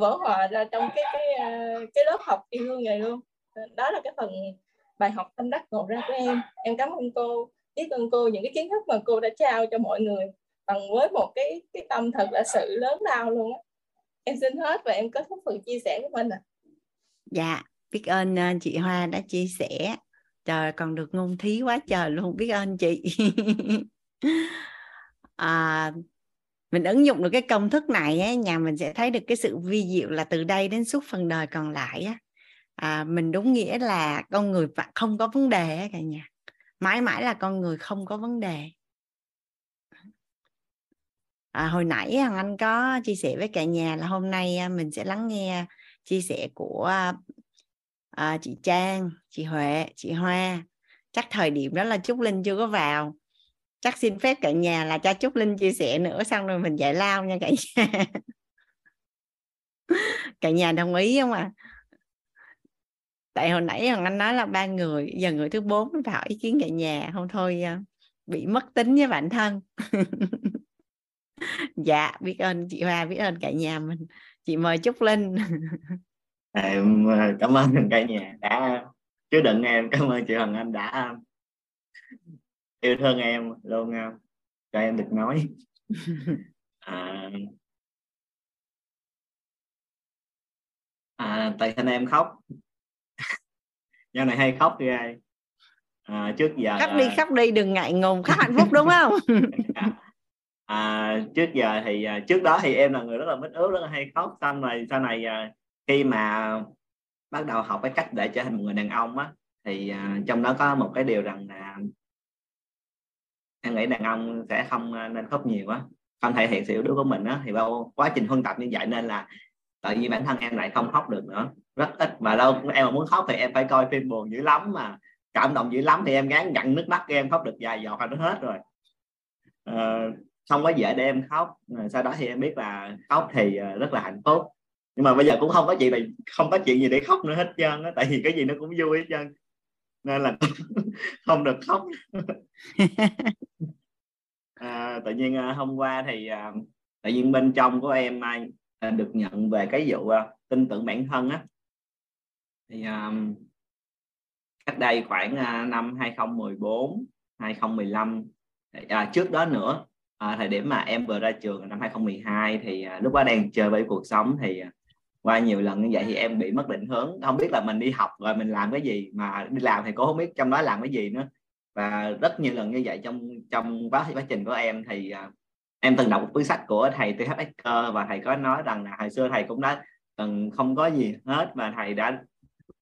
vỡ hòa ra trong cái cái ờ, cái lớp học yêu thương này luôn. Đó là cái phần bài học tâm đắc ngộ ra của em. Em cảm ơn cô biết ơn cô những cái kiến thức mà cô đã trao cho mọi người bằng với một cái cái tâm thật là sự lớn lao luôn á. Em xin hết và em kết thúc phần chia sẻ của mình ạ. À. dạ biết ơn ờ, chị Hoa đã chia sẻ. Trời còn được ngôn thí quá trời luôn biết ơn chị. À, mình ứng dụng được cái công thức này á, nhà mình sẽ thấy được cái sự vi diệu là từ đây đến suốt phần đời còn lại á, à, mình đúng nghĩa là con người không có vấn đề á, cả nhà. Mãi mãi là con người không có vấn đề. À, hồi nãy hằng anh có chia sẻ với cả nhà là hôm nay mình sẽ lắng nghe chia sẻ của à, chị Trang chị Huệ chị Hoa. Chắc thời điểm đó là Trúc Linh chưa có vào chắc xin phép cả nhà là cho Trúc Linh chia sẻ nữa, xong rồi mình giải lao nha cả nhà. Cả nhà đồng ý không ạ? À? tại hồi nãy thằng anh nói là ba người, giờ người thứ bốn vào ý kiến cả nhà. Không thôi ờ, bị mất tính với bản thân. Dạ biết ơn chị Hoa, biết ơn cả nhà mình. Chị mời Trúc Linh. Em ờ, cảm ơn cả nhà đã, chứa đựng em. Cảm ơn chị Hằng Anh đã yêu thương em luôn à, cho em được nói. À, à, tại sao em khóc? Nhau này hay khóc ghê à, trước giờ khóc đi khóc đi đừng ngại ngùng khóc hạnh phúc đúng không? À, trước giờ thì à, trước đó thì em là người rất là mít ướt rất là hay khóc. Xong rồi sau này à, khi mà bắt đầu học cái cách để trở thành một người đàn ông á thì uh, trong đó có một cái điều rằng là em nghĩ đàn ông sẽ không ờ, nên khóc nhiều quá không thể hiện sự yếu đuối của mình á thì bao quá trình huân tập như vậy nên là tự nhiên bản thân em lại không khóc được nữa. Rất ít và đâu em mà muốn khóc thì em phải coi phim buồn dữ lắm mà. Cảm động dữ lắm thì em gán nhận nước mắt em khóc được vài giọt là nó hết rồi. À, không có dễ để em khóc ờ, sau đó thì em biết là khóc thì rất là hạnh phúc. Nhưng mà bây giờ cũng không có chuyện này không có chuyện gì để khóc nữa hết trơn á tại vì cái gì nó cũng vui hết trơn nên là không được khóc. À, tự nhiên à, hôm qua thì à, tự nhiên bên trong của em à, được nhận về cái vụ tin tưởng bản thân á. Thì cách đây khoảng năm 2014 2015 à, trước đó nữa à, thời điểm mà em vừa ra trường năm 2012 thì à, lúc đó đang chơi với cuộc sống thì qua nhiều lần như vậy thì em bị mất định hướng. Không biết là mình đi học rồi mình làm cái gì mà đi làm thì cô không biết trong đó làm cái gì nữa. Và rất nhiều lần như vậy trong trong quá quá trình của em thì uh, em từng đọc một cuốn sách của thầy TH Ecker và thầy có nói rằng là hồi xưa thầy cũng đã từng không có gì hết mà thầy đã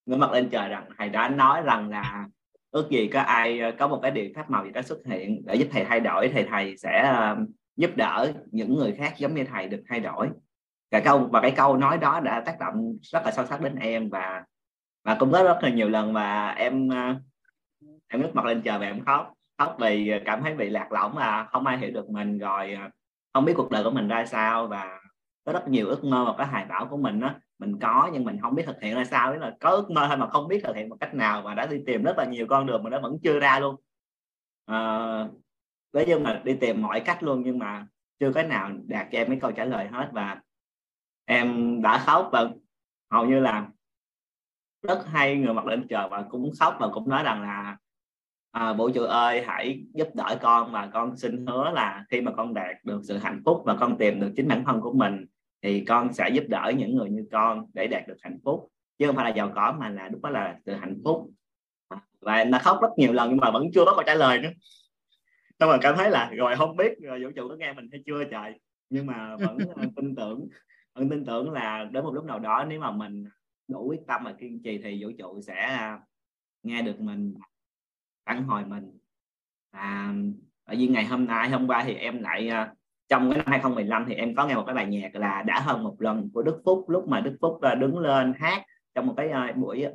ngửa mặt lên trời rằng thầy đã nói rằng là ước gì có ai à, có một cái điều khác màu gì đó xuất hiện để giúp thầy thay đổi thì thầy sẽ uh, giúp đỡ những người khác giống như thầy được thay đổi cái câu và cái câu nói đó đã tác động rất là sâu sắc đến em và và cũng có rất là nhiều lần mà em ờ, em nước mặt lên trời và em khóc. Khóc vì cảm thấy bị lạc lõng và không ai hiểu được mình rồi ờ, không biết cuộc đời của mình ra sao và có rất nhiều ước mơ và cái hài bảo của mình á. Mình có nhưng mình không biết thực hiện ra sao. Đó là có ước mơ thôi mà không biết thực hiện một cách nào và đã đi tìm rất là nhiều con đường mà nó vẫn chưa ra luôn. À, nói chung là đi tìm mọi cách luôn nhưng mà chưa cái nào đạt cho em cái câu trả lời hết và em đã khóc và hầu như là rất hay người mặt lên trời và cũng khóc và cũng nói rằng là à, vũ trụ ơi hãy giúp đỡ con và con xin hứa là khi mà con đạt được sự hạnh phúc và con tìm được chính bản thân của mình thì con sẽ giúp đỡ những người như con để đạt được hạnh phúc. Chứ không phải là giàu có mà là lúc đó là sự hạnh phúc. À, và em đã khóc rất nhiều lần nhưng mà vẫn chưa có câu trả lời nữa. Xong rồi cảm thấy là rồi không biết rồi vũ trụ có nghe mình hay chưa trời? Nhưng mà vẫn à, tin tưởng. Hưng tin tưởng là đến một lúc nào đó nếu mà mình đủ quyết tâm và kiên trì thì vũ trụ sẽ à, nghe được mình phản hồi mình. À, ở vì ngày hôm nay hôm qua thì em lại à, trong cái năm 2015 thì em có nghe một cái bài nhạc là đã hơn một lần của Đức Phúc. Lúc mà Đức Phúc à, đứng lên hát trong một cái buổi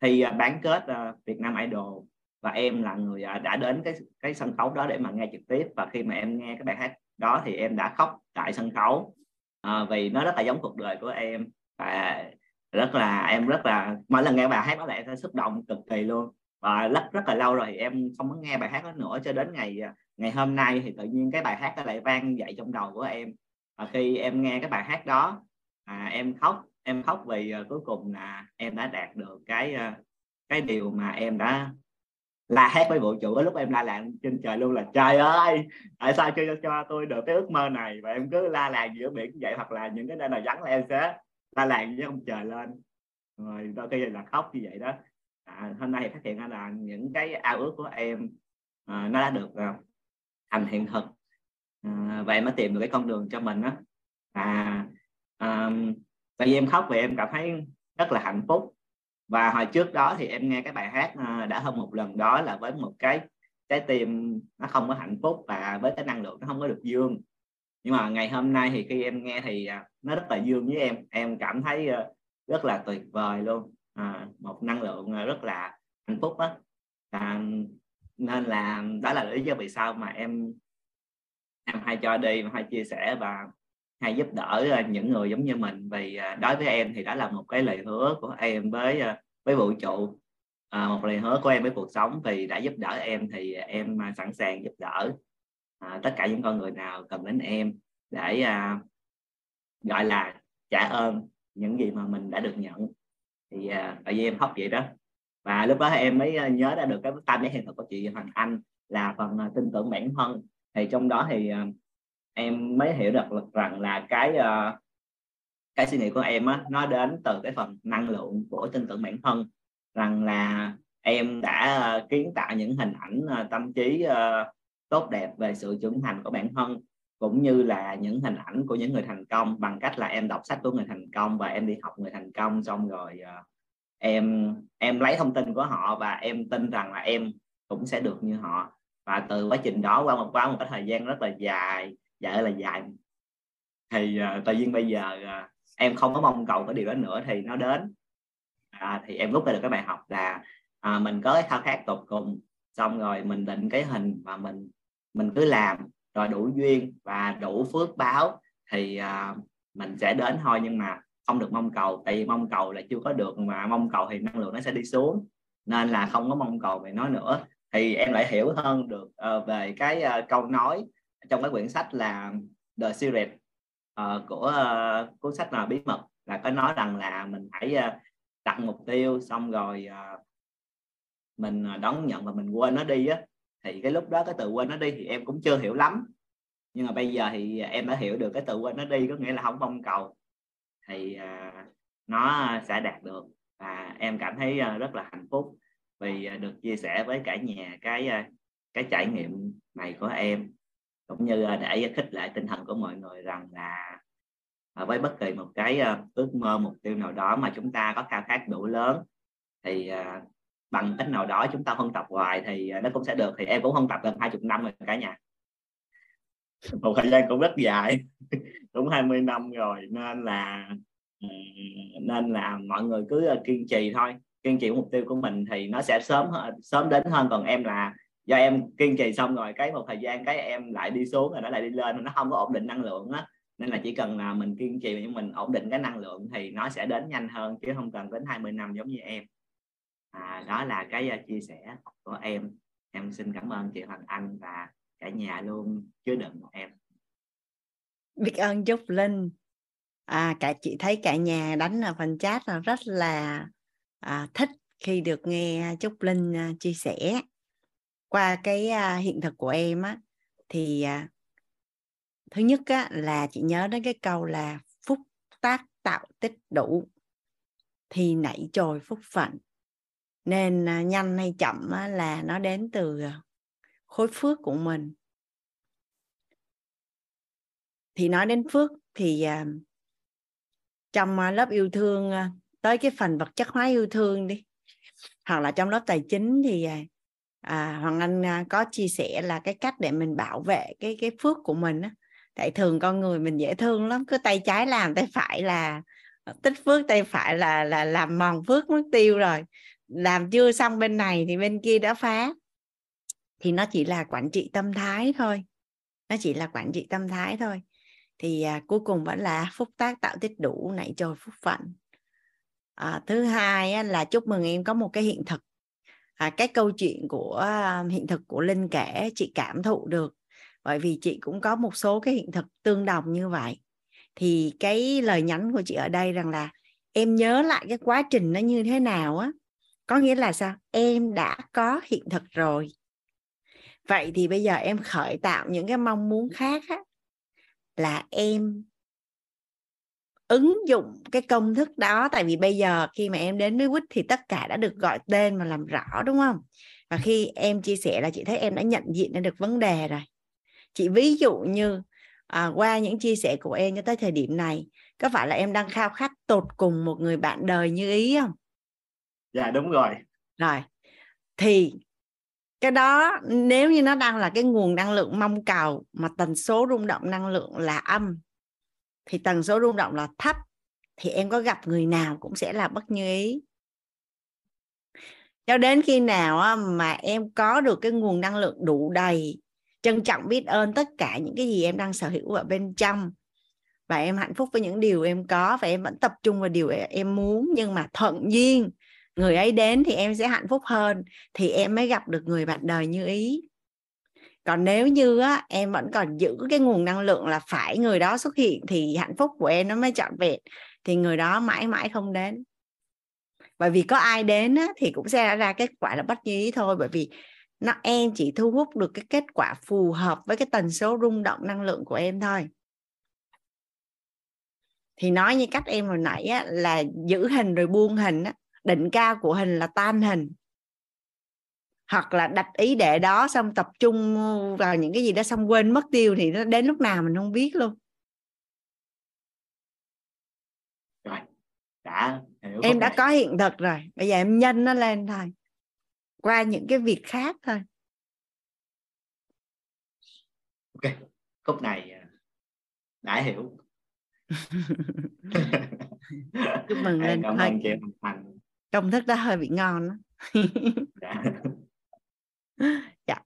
thì bán kết Việt Nam Idol. Và em là người đã đến cái cái sân khấu đó để mà nghe trực tiếp. Và khi mà em nghe cái bài hát đó thì em đã khóc tại sân khấu à, vì nó rất là giống cuộc đời của em. Và rất là em rất là mỗi lần nghe bài hát đó lại em xúc động cực kỳ luôn. Và rất rất là lâu rồi em không có nghe bài hát đó nữa cho đến ngày à, ngày hôm nay thì tự nhiên cái bài hát đó lại vang dậy trong đầu của em. Và khi em nghe cái bài hát đó à, em khóc em khóc vì uh, cuối cùng là em đã đạt được cái uh, cái điều mà em đã la hét với vũ trụ lúc em la làng trên trời luôn là trời ơi tại sao chưa cho tôi được cái ước mơ này? Và em cứ la làng giữa biển vậy hoặc là những cái nơi nào vắng là em sẽ la làng với ông trời lên. Rồi đôi khi là khóc như vậy đó. À, hôm nay thì phát hiện ra là những cái ao ước của em à, nó đã được à, thành hiện thực. À, và em mới tìm được cái con đường cho mình đó à, à tại vì em khóc vì em cảm thấy rất là hạnh phúc và hồi trước đó thì em nghe cái bài hát ờ, đã hơn một lần đó là với một cái trái tim nó không có hạnh phúc và với cái năng lượng nó không có được dương. Nhưng mà ngày hôm nay thì khi em nghe thì à, nó rất là dương với em. Em cảm thấy ờ, rất là tuyệt vời luôn. À, một năng lượng rất là hạnh phúc đó à, nên là đó là lý do vì sao mà em em hay cho đi hay chia sẻ và hay giúp đỡ à, những người giống như mình. Vì à, đối với em thì đó là một cái lời hứa của em với à, với vũ trụ. À, một lời hứa của em với cuộc sống. Vì đã giúp đỡ em thì em sẵn sàng giúp đỡ à, tất cả những con người nào cần đến em để à, gọi là trả ơn những gì mà mình đã được nhận. Thì à, tại vì em hóc vậy đó. Và lúc đó em mới nhớ ra được cái tam giác hiện thực của chị Hoàng Anh là phần tin tưởng bản thân. Thì trong đó thì em mới hiểu được rằng là cái uh, cái suy nghĩ của em á nó đến từ cái phần năng lượng của tin tưởng bản thân. Rằng là em đã uh, kiến tạo những hình ảnh uh, tâm trí uh, tốt đẹp về sự trưởng thành của bản thân cũng như là những hình ảnh của những người thành công bằng cách là em đọc sách của người thành công và em đi học người thành công. Xong rồi uh, em em lấy thông tin của họ và em tin rằng là em cũng sẽ được như họ. Và từ quá trình đó qua một qua một cái thời gian rất là dài Dạ, dài là dài. Thì uh, tự nhiên bây giờ uh, em không có mong cầu cái điều đó nữa thì nó đến. À, thì em rút ra được cái bài học là à, mình có cái khao khát tột cùng xong rồi mình định cái hình và mình mình cứ làm rồi đủ duyên và đủ phước báo thì à, mình sẽ đến thôi nhưng mà không được mong cầu tại vì mong cầu là chưa có được mà mong cầu thì năng lượng nó sẽ đi xuống nên là không có mong cầu về nó nữa. Thì em lại hiểu hơn được uh, về cái uh, câu nói trong cái quyển sách là The Secret uh, của uh, cuốn sách là bí mật là có nói rằng là mình hãy uh, đặt mục tiêu xong rồi uh, mình đón nhận và mình quên nó đi á. Thì cái lúc đó cái từ quên nó đi thì em cũng chưa hiểu lắm. Nhưng mà bây giờ thì em đã hiểu được cái từ quên nó đi có nghĩa là không mong cầu. Thì uh, nó sẽ đạt được và em cảm thấy uh, rất là hạnh phúc vì uh, được chia sẻ với cả nhà cái uh, cái trải nghiệm này của em cũng như à, để khích lệ tinh thần của mọi người rằng là à, với bất kỳ một cái à, ước mơ, mục tiêu nào đó mà chúng ta có khao khát đủ lớn, thì bằng cách nào đó chúng ta phân tập hoài thì nó cũng sẽ được. Thì em cũng phân tập gần hai chục năm rồi cả nhà. Một thời gian cũng rất dài, cũng 20 năm rồi, nên là ừ, nên là mọi người cứ kiên trì thôi. Kiên trì mục tiêu của mình thì nó sẽ sớm sớm đến hơn còn em là do em kiên trì xong rồi cái một thời gian cái em lại đi xuống rồi nó lại đi lên nó không có ổn định năng lượng á. Nên là chỉ cần là mình kiên trì và mình ổn định cái năng lượng thì nó sẽ đến nhanh hơn chứ không cần đến 20 năm giống như em. À, đó là cái à, chia sẻ của em. Em xin cảm ơn chị Hoàng Anh và cả nhà luôn chứa đựng em. Biết ơn Trúc Linh. À cả chị thấy cả nhà đánh ở phần chat là rất là à, thích khi được nghe Trúc Linh à, chia sẻ qua cái à, hiện thực của em á thì à, thứ nhất á, là chị nhớ đến cái câu là phúc tác tạo tích đủ thì nảy trồi phúc phận nên à, nhanh hay chậm á, là nó đến từ khối phước của mình. Thì nói đến phước thì trong lớp yêu thương tới cái phần vật chất hóa yêu thương đi hoặc là trong lớp tài chính thì à, hoàng anh à, có chia sẻ là cái cách để mình bảo vệ cái cái phước của mình á. Tại thường con người mình dễ thương lắm cứ tay trái làm tay phải là ờ, tích phước tay phải là là làm mòn phước mất tiêu rồi. Làm chưa xong bên này thì bên kia đã phá. Thì nó chỉ là quản trị tâm thái thôi. Nó chỉ là quản trị tâm thái thôi. Thì à, cuối cùng vẫn là phúc tác tạo tích đủ nảy trời phúc phận. À, thứ hai á, là chúc mừng em có một cái hiện thực à, cái câu chuyện của à, hiện thực của linh kể chị cảm thụ được. Bởi vì chị cũng có một số cái hiện thực tương đồng như vậy. Thì cái lời nhắn của chị ở đây rằng là em nhớ lại cái quá trình nó như thế nào á. Có nghĩa là sao? Em đã có hiện thực rồi. Vậy thì bây giờ em khởi tạo những cái mong muốn khác á, là em ứng dụng cái công thức đó. Tại vì bây giờ khi mà em đến với quýt thì tất cả đã được gọi tên và làm rõ đúng không? Và khi em chia sẻ là chị thấy em đã nhận diện ra được vấn đề rồi. Chị ví dụ như à, qua những chia sẻ của em cho tới thời điểm này có phải là em đang khao khát tột cùng một người bạn đời như ý không? Dạ đúng rồi. Rồi thì cái đó nếu như nó đang là cái nguồn năng lượng mong cầu mà tần số rung động năng lượng là âm thì tần số rung động là thấp, thì em có gặp người nào cũng sẽ là bất như ý. Cho đến khi nào mà em có được cái nguồn năng lượng đủ đầy, trân trọng biết ơn tất cả những cái gì em đang sở hữu ở bên trong, và em hạnh phúc với những điều em có, và em vẫn tập trung vào điều em muốn, nhưng mà thuận duyên, người ấy đến thì em sẽ hạnh phúc hơn, thì em mới gặp được người bạn đời như ý còn nếu như á, em vẫn còn giữ cái nguồn năng lượng là phải người đó xuất hiện thì hạnh phúc của em nó mới trọn vẹn thì người đó mãi mãi không đến. Bởi vì có ai đến á, thì cũng sẽ ra kết quả là bất như ý thôi bởi vì nó em chỉ thu hút được cái kết quả phù hợp với cái tần số rung động năng lượng của em thôi. Thì nói như cách em hồi nãy á, là giữ hình rồi buông hình á, định cao của hình là tan hình hoặc là đặt ý đệ đó xong tập trung vào những cái gì đó xong quên mất tiêu thì nó đến lúc nào mình không biết luôn. Rồi đã hiểu em đã có hiện thực rồi bây giờ em nhân nó lên thôi. Qua những cái việc khác thôi. Ok khúc này à, đã hiểu. Chúc mừng lên cảm ơn chị Thành. Công thức đó hơi bị ngon đó. dạ.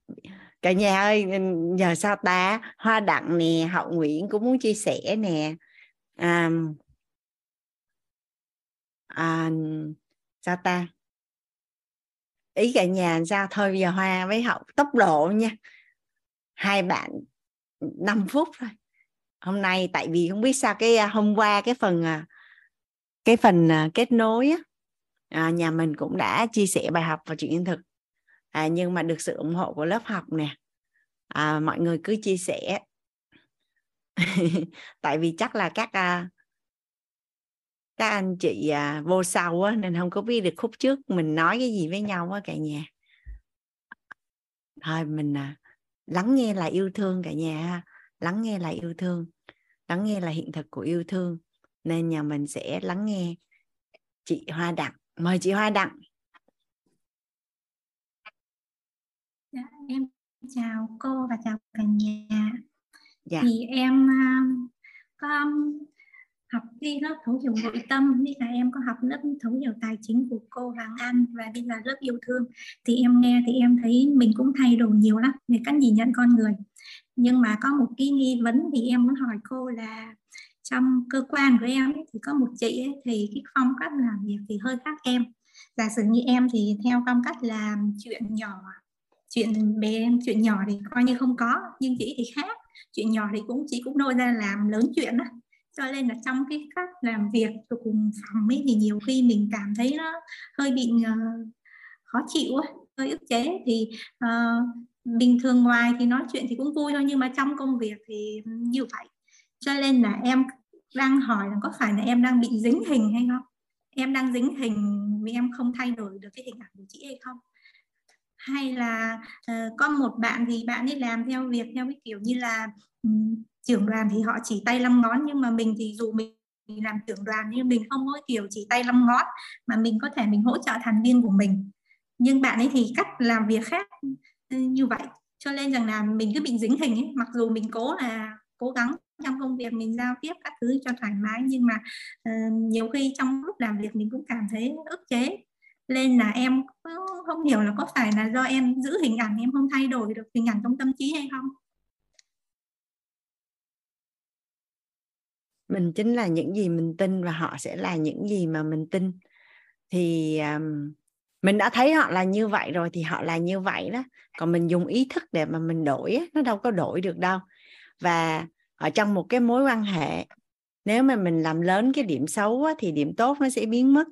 cả nhà ơi giờ sao ta? Hoa đặng nè hậu nguyễn cũng muốn chia sẻ nè. À, à, sao ta? Ý cả nhà sao? Thôi giờ hoa với hậu tốc độ nha. Hai bạn 5 phút thôi. Hôm nay tại vì không biết sao cái à, hôm qua cái phần à, cái phần à, kết nối á nhà mình cũng đã chia sẻ bài học và chuyện thực à, nhưng mà được sự ủng hộ của lớp học nè. À, mọi người cứ chia sẻ. Tại vì chắc là các à, các anh chị à, vô sau á, nên không có biết được khúc trước mình nói cái gì với nhau á cả nhà. Thôi mình à, lắng nghe là yêu thương cả nhà lắng nghe là yêu thương. Lắng nghe là hiện thực của yêu thương. Nên nhà mình sẽ lắng nghe chị Hoa Đặng. Mời chị Hoa Đặng. Dạ, em chào cô và chào cả nhà. Dạ. thì em uh, có học cái lớp thấu hiểu nội tâm như là em có học lớp thấu hiểu tài chính của cô Hoàng An và bây giờ lớp yêu thương. Thì em nghe thì em thấy mình cũng thay đổi nhiều lắm về cách nhìn nhận con người. Nhưng mà có một cái nghi vấn thì em muốn hỏi cô là trong cơ quan của em ấy, thì có một chị ấy, thì cái phong cách làm việc thì hơi khác em. Giả sử như em thì theo phong cách làm chuyện nhỏ chuyện bé chuyện nhỏ thì coi như không có nhưng chị thì khác. Chuyện nhỏ thì cũng chị cũng nôi ra làm lớn chuyện đó cho nên là trong cái cách làm việc cùng phòng ấy thì nhiều khi mình cảm thấy nó hơi bị uh, khó chịu ấy, hơi ức chế. Thì uh, bình thường ngoài thì nói chuyện thì cũng vui thôi nhưng mà trong công việc thì như vậy. Cho nên là em đang hỏi là có phải là em đang bị dính hình hay không? Em đang dính hình vì em không thay đổi được cái hình ảnh của chị hay không? Hay là uh, có một bạn thì bạn ấy làm theo việc theo cái kiểu như là um, trưởng đoàn thì họ chỉ tay năm ngón nhưng mà mình thì dù mình làm trưởng đoàn nhưng mình không có kiểu chỉ tay năm ngón mà mình có thể mình hỗ trợ thành viên của mình. Nhưng bạn ấy thì cách làm việc khác ừ, như vậy. Cho nên rằng là mình cứ bị dính hình ấy mặc dù mình cố là cố gắng trong công việc mình giao tiếp các thứ cho thoải mái nhưng mà uh, nhiều khi trong lúc làm việc mình cũng cảm thấy ức chế nên là em không hiểu là có phải là do em giữ hình ảnh em không thay đổi được hình ảnh trong tâm trí hay không. Mình chính là những gì mình tin và họ sẽ là những gì mà mình tin. Thì um, mình đã thấy họ là như vậy rồi thì họ là như vậy đó. Còn mình dùng ý thức để mà mình đổi nó đâu có đổi được đâu. Và ở trong một cái mối quan hệ nếu mà mình làm lớn cái điểm xấu á, thì điểm tốt nó sẽ biến mất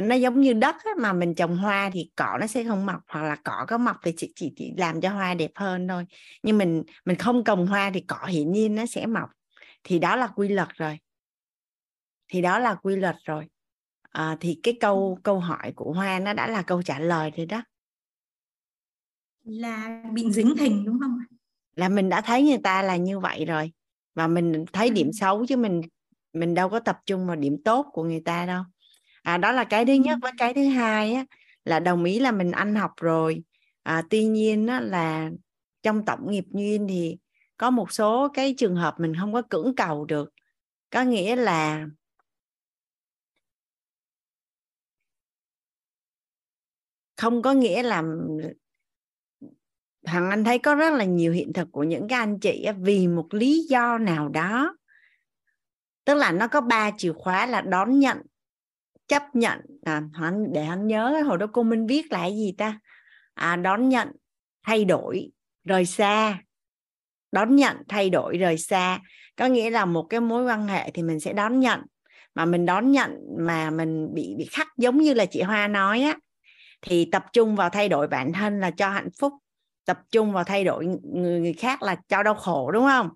nó giống như đất á, mà mình trồng hoa thì cỏ nó sẽ không mọc hoặc là cỏ có mọc thì chỉ, chỉ, chỉ làm cho hoa đẹp hơn thôi. Nhưng mình mình không trồng hoa thì cỏ hiển nhiên nó sẽ mọc. Thì đó là quy luật rồi. Thì đó là quy luật rồi. À, thì cái câu câu hỏi của hoa nó đã là câu trả lời rồi đó. Là bị dính hình đúng không là mình đã thấy người ta là như vậy rồi. Và mình thấy điểm xấu chứ mình mình đâu có tập trung vào điểm tốt của người ta đâu à đó là cái thứ nhất với cái thứ hai á là đồng ý là mình ăn học rồi. À, tuy nhiên á, là trong tổng nghiệp duyên thì có một số cái trường hợp mình không có cưỡng cầu được. Có nghĩa là không có nghĩa là thằng anh thấy có rất là nhiều hiện thực của những cái anh chị vì một lý do nào đó. Tức là nó có ba chìa khóa là đón nhận chấp nhận à, để hắn nhớ hồi đó cô minh viết lại gì ta? À, đón nhận thay đổi rời xa. Đón nhận thay đổi rời xa. Có nghĩa là một cái mối quan hệ thì mình sẽ đón nhận. Mà mình đón nhận mà mình bị bị khắc giống như là chị Hoa nói á thì tập trung vào thay đổi bản thân là cho hạnh phúc. Tập trung vào thay đổi người, người khác là cho đau khổ đúng không?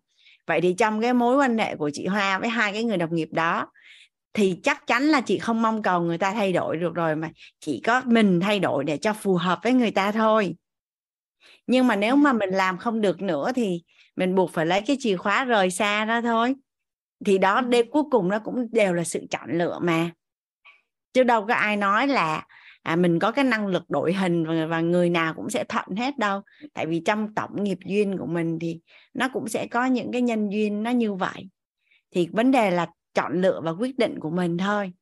Vậy thì trong cái mối quan hệ của chị Hoa với hai cái người đồng nghiệp đó thì chắc chắn là chị không mong cầu người ta thay đổi được rồi mà chỉ có mình thay đổi để cho phù hợp với người ta thôi. Nhưng mà nếu mà mình làm không được nữa thì mình buộc phải lấy cái chìa khóa rời xa ra thôi. Thì đó đêm cuối cùng nó cũng đều là sự chọn lựa mà. Chứ đâu có ai nói là à, mình có cái năng lực đổi hình và, và người nào cũng sẽ thuận hết đâu. Tại vì trong tổng nghiệp duyên của mình thì nó cũng sẽ có những cái nhân duyên nó như vậy. Thì vấn đề là chọn lựa và quyết định của mình thôi.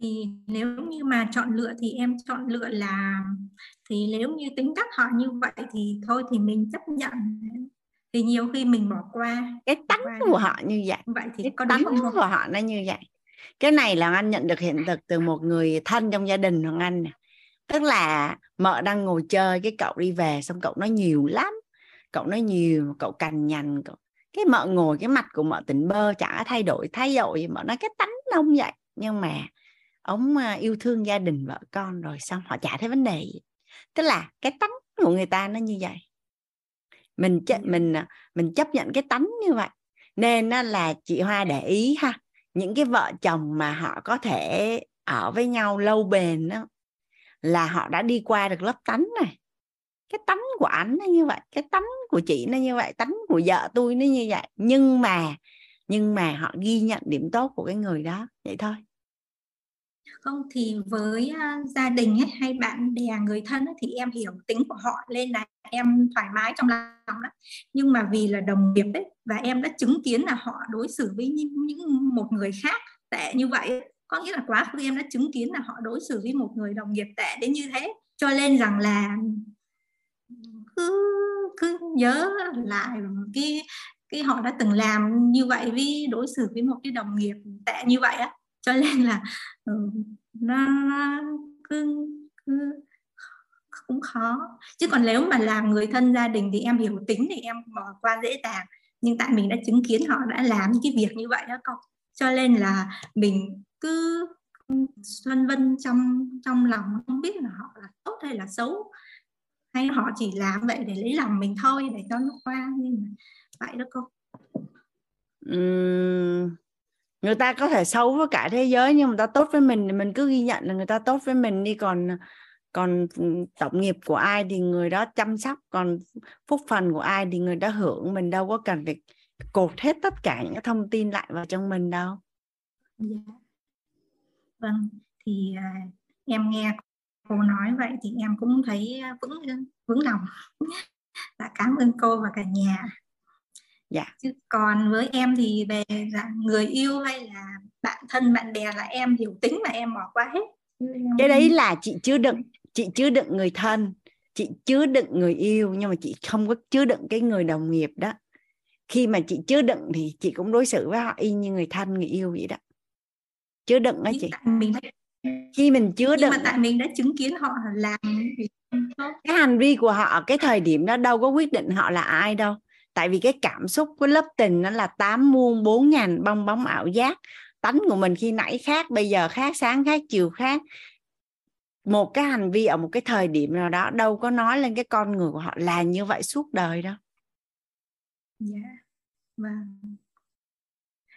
Thì nếu như mà chọn lựa thì em chọn lựa là thì nếu như tính cách họ như vậy thì thôi thì mình chấp nhận. Thì nhiều khi mình bỏ qua cái tánh qua của họ như vậy. Vậy thì cái có tánh đúng không? của họ nó như vậy. Cái này là anh nhận được hiện thực từ một người thân trong gia đình của anh tức là mợ đang ngồi chơi cái cậu đi về xong cậu nói nhiều lắm. Cậu nói nhiều cậu cằn nhằn cậu cái mợ ngồi cái mặt của mợ tỉnh bơ chả thay đổi thay đổi gì mợ nói cái tánh ông vậy. Nhưng mà ông à, yêu thương gia đình vợ con rồi xong họ chả thấy vấn đề gì. Tức là cái tánh của người ta nó như vậy. Mình mình à, mình chấp nhận cái tánh như vậy. Nên là chị Hoa để ý ha những cái vợ chồng mà họ có thể ở với nhau lâu bền đó là họ đã đi qua được lớp tánh này cái tánh của ảnh nó như vậy cái tánh của chị nó như vậy tánh của vợ tôi nó như vậy nhưng mà nhưng mà họ ghi nhận điểm tốt của cái người đó vậy thôi không thì với uh, gia đình ấy, hay bạn bè người thân ấy, thì em hiểu tính của họ nên là em thoải mái trong lòng đó. nhưng mà vì là đồng nghiệp ấy và em đã chứng kiến là họ đối xử với những, những một người khác tệ như vậy ấy. có nghĩa là quá khứ em đã chứng kiến là họ đối xử với một người đồng nghiệp tệ đến như thế cho nên rằng là cứ cứ nhớ lại cái cái họ đã từng làm như vậy với đối xử với một cái đồng nghiệp tệ như vậy á. Cho nên là ừ, nó, cứ, cứ cũng khó. Chứ còn nếu mà làm người thân gia đình thì em hiểu tính thì em bỏ qua dễ dàng. Nhưng tại mình đã chứng kiến họ đã làm những cái việc như vậy đó con. Cho nên là mình cứ ừ, vân vân trong trong lòng không biết là họ là tốt hay là xấu hay họ chỉ làm vậy để lấy lòng mình thôi để cho nó qua nhưng mà vậy đó cô. Uhm, người ta có thể xấu với cả thế giới nhưng mà ta tốt với mình thì mình cứ ghi nhận là người ta tốt với mình đi. Còn còn tổng nghiệp của ai thì người đó chăm sóc còn phúc phần của ai thì người đó hưởng. Mình đâu có cần phải cột hết tất cả những thông tin lại vào trong mình đâu. Dạ. vâng thì uh, em nghe cô nói vậy thì em cũng thấy vững vững lòng. Dạ cảm ơn cô và cả nhà. Dạ. Chứ còn với em thì về là người yêu hay là bạn thân bạn bè là em hiểu tính mà em bỏ qua hết. Cái đấy là chị chứa đựng chị chứa đựng người thân chị chứa đựng người yêu nhưng mà chị không có chứa đựng cái người đồng nghiệp đó. Khi mà chị chứa đựng thì chị cũng đối xử với họ y như người thân người yêu vậy đó. Chứa đựng đó chị. mình khi mình chứa đựng mà tại mình đã chứng kiến họ làm cái hành vi của họ cái thời điểm đó đâu có quyết định họ là ai đâu. Tại vì cái cảm xúc của lớp tình nó là tám muôn bốn ngàn bong bóng ảo giác. Tánh của mình khi nãy khác bây giờ khác sáng khác chiều khác. Một cái hành vi ở một cái thời điểm nào đó đâu có nói lên cái con người của họ là như vậy suốt đời đâu. Dạ yeah. vâng.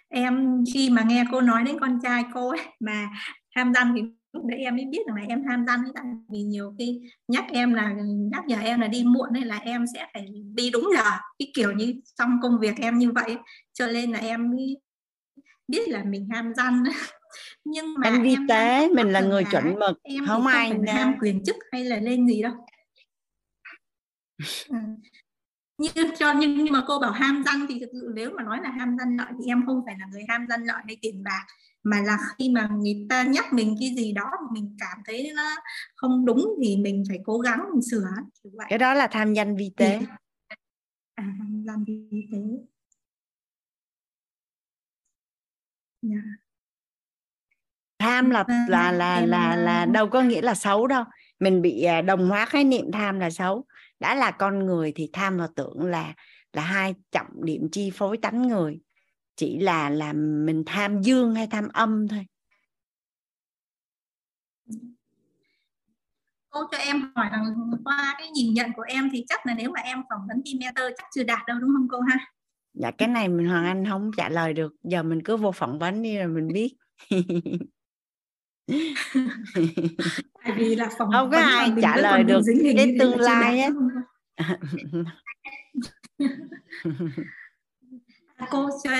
Em khi mà nghe cô nói đến con trai cô ấy, mà tham dâm thì lúc đấy em mới biết rằng là em tham dâm tại vì nhiều khi nhắc em là nhắc nhở em là đi muộn hay là em sẽ phải đi đúng giờ. Cái kiểu như trong công việc em như vậy cho nên là em mới biết là mình ham dâm nhưng mà anh vi tế mình là người chuẩn mực em không ai ham quyền chức hay là lên gì đâu. Ừ. như cho nhưng nhưng mà cô bảo ham danh thì thực sự nếu mà nói là ham danh lợi thì em không phải là người ham danh lợi hay tiền bạc mà là khi mà người ta nhắc mình cái gì đó mình cảm thấy nó không đúng thì mình phải cố gắng mình sửa vậy. cái đó là tham danh vi tế à tham danh vi tế yeah. Dạ. tham là là là là là đâu có nghĩa là xấu đâu mình bị à, đồng hóa khái niệm tham là xấu đã là con người thì tham và tưởng là là hai trọng điểm chi phối tánh người chỉ là là mình tham dương hay tham âm thôi. Cô cho em hỏi rằng qua cái nhìn nhận của em thì chắc là nếu mà em phỏng vấn team mentor chắc chưa đạt đâu đúng không cô ha? Dạ cái này mình hoàng anh không trả lời được. Giờ mình cứ vô phỏng vấn đi rồi mình biết. Tại vì là phỏng không có ai trả lời được cái tương lai á cô cho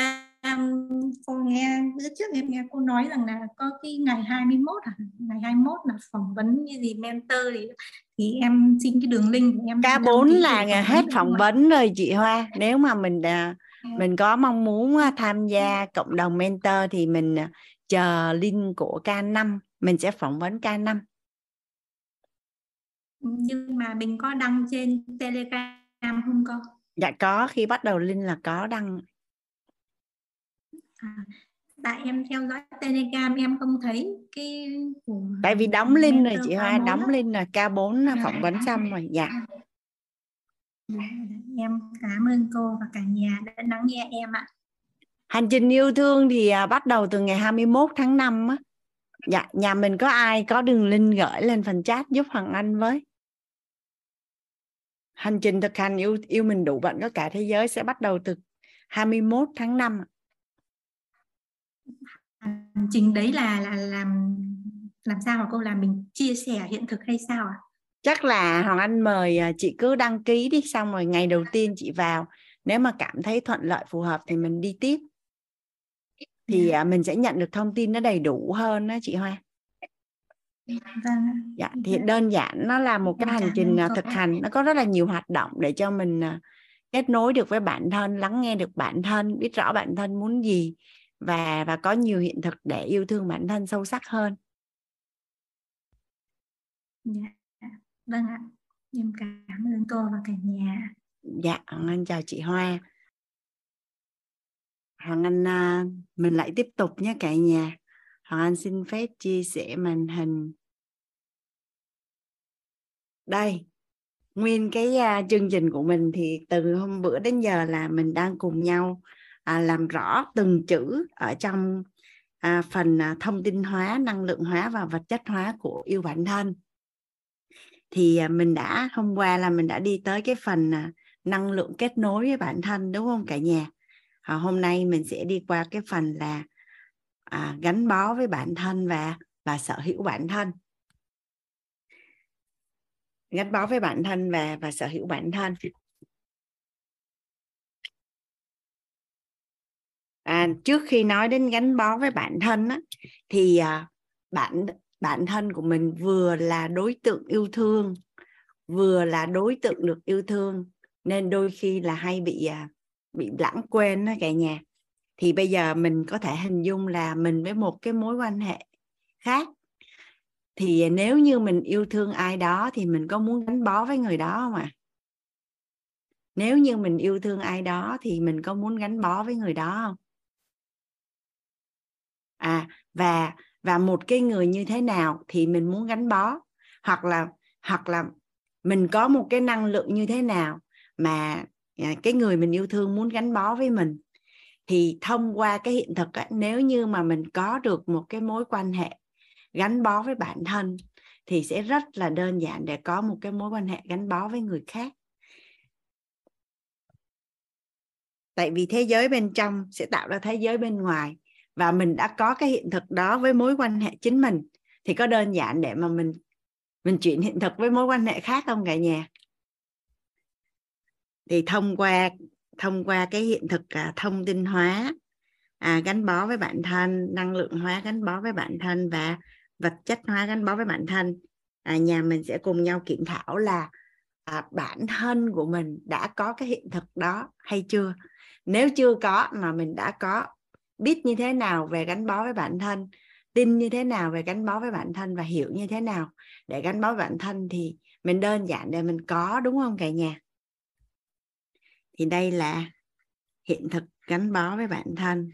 em cô nghe bữa trước em nghe cô nói rằng là có cái ngày 21 à? Ngày 21 là phỏng vấn như gì mentor thì thì em xin cái đường link em K4 là hết phỏng vấn rồi chị Hoa. Nếu mà mình à, mình có mong muốn à, tham gia cộng đồng mentor thì mình à, chờ link của K5 mình sẽ phỏng vấn K5 nhưng mà mình có đăng trên Telegram không cô? Dạ có. Khi bắt đầu link là có đăng à, tại em theo dõi telegram em không thấy cái của tại vì đóng link rồi chị Hoa đóng link là K4 à, phỏng vấn xong rồi dạ. dạ em cảm ơn cô và cả nhà đã lắng nghe em ạ. Hành trình yêu thương thì à, bắt đầu từ ngày 21 tháng 5 á. Dạ nhà mình có ai có đường link gửi lên phần chat giúp Hoàng Anh với? Hành trình thực hành yêu yêu mình đủ bạn có cả thế giới sẽ bắt đầu từ 21 tháng 5 hành trình đấy là là làm làm sao mà cô làm mình chia sẻ hiện thực hay sao ạ? À? Chắc là Hoàng Anh mời à, chị cứ đăng ký đi xong rồi ngày đầu tiên chị vào nếu mà cảm thấy thuận lợi phù hợp thì mình đi tiếp thì yeah. Dạ. mình sẽ nhận được thông tin nó đầy đủ hơn đó chị Hoa. vâng dạ thì đơn giản nó là một cái hành trình à, thực hành nó có rất là nhiều hoạt động để cho mình à, kết nối được với bản thân lắng nghe được bản thân biết rõ bản thân muốn gì và và có nhiều hiện thực để yêu thương bản thân sâu sắc hơn. Dạ. Vâng ạ. Em cảm ơn cô và cả nhà. Dạ Hoàng Anh chào chị Hoa. Hoàng Anh à, mình lại tiếp tục nhé cả nhà. Hoàng Anh xin phép chia sẻ màn hình. Đây nguyên cái à, chương trình của mình thì từ hôm bữa đến giờ là mình đang cùng nhau à, làm rõ từng chữ ở trong à, phần à, thông tin hóa năng lượng hóa và vật chất hóa của yêu bản thân. Thì à, mình đã hôm qua là mình đã đi tới cái phần à, năng lượng kết nối với bản thân đúng không cả nhà? À, hôm nay mình sẽ đi qua cái phần là à, gắn bó với bản thân và và sở hữu bản thân. Gắn bó với bản thân và và sở hữu bản thân. À, trước khi nói đến gắn bó với bản thân á, thì à, bản bản thân của mình vừa là đối tượng yêu thương vừa là đối tượng được yêu thương nên đôi khi là hay bị à, bị lãng quên đó cả nhà. Thì bây giờ mình có thể hình dung là mình với một cái mối quan hệ khác. Thì nếu như mình yêu thương ai đó thì mình có muốn gắn bó với người đó không ạ? À? nếu như mình yêu thương ai đó thì mình có muốn gắn bó với người đó không? À và và một cái người như thế nào thì mình muốn gắn bó. Hoặc là hoặc là mình có một cái năng lượng như thế nào mà à, cái người mình yêu thương muốn gắn bó với mình. Thì thông qua cái hiện thực á, nếu như mà mình có được một cái mối quan hệ gắn bó với bản thân thì sẽ rất là đơn giản để có một cái mối quan hệ gắn bó với người khác. Tại vì thế giới bên trong sẽ tạo ra thế giới bên ngoài và mình đã có cái hiện thực đó với mối quan hệ chính mình. Thì có đơn giản để mà mình mình chuyển hiện thực với mối quan hệ khác không cả nhà? Thì thông qua thông qua cái hiện thực à, thông tin hóa à, gắn bó với bản thân năng lượng hóa gắn bó với bản thân và vật chất hóa gắn bó với bản thân à, nhà mình sẽ cùng nhau kiểm thảo là à, bản thân của mình đã có cái hiện thực đó hay chưa? Nếu chưa có mà mình đã có biết như thế nào về gắn bó với bản thân tin như thế nào về gắn bó với bản thân và hiểu như thế nào để gắn bó với bản thân thì mình đơn giản để mình có đúng không cả nhà? Thì đây là hiện thực gắn bó với bản thân.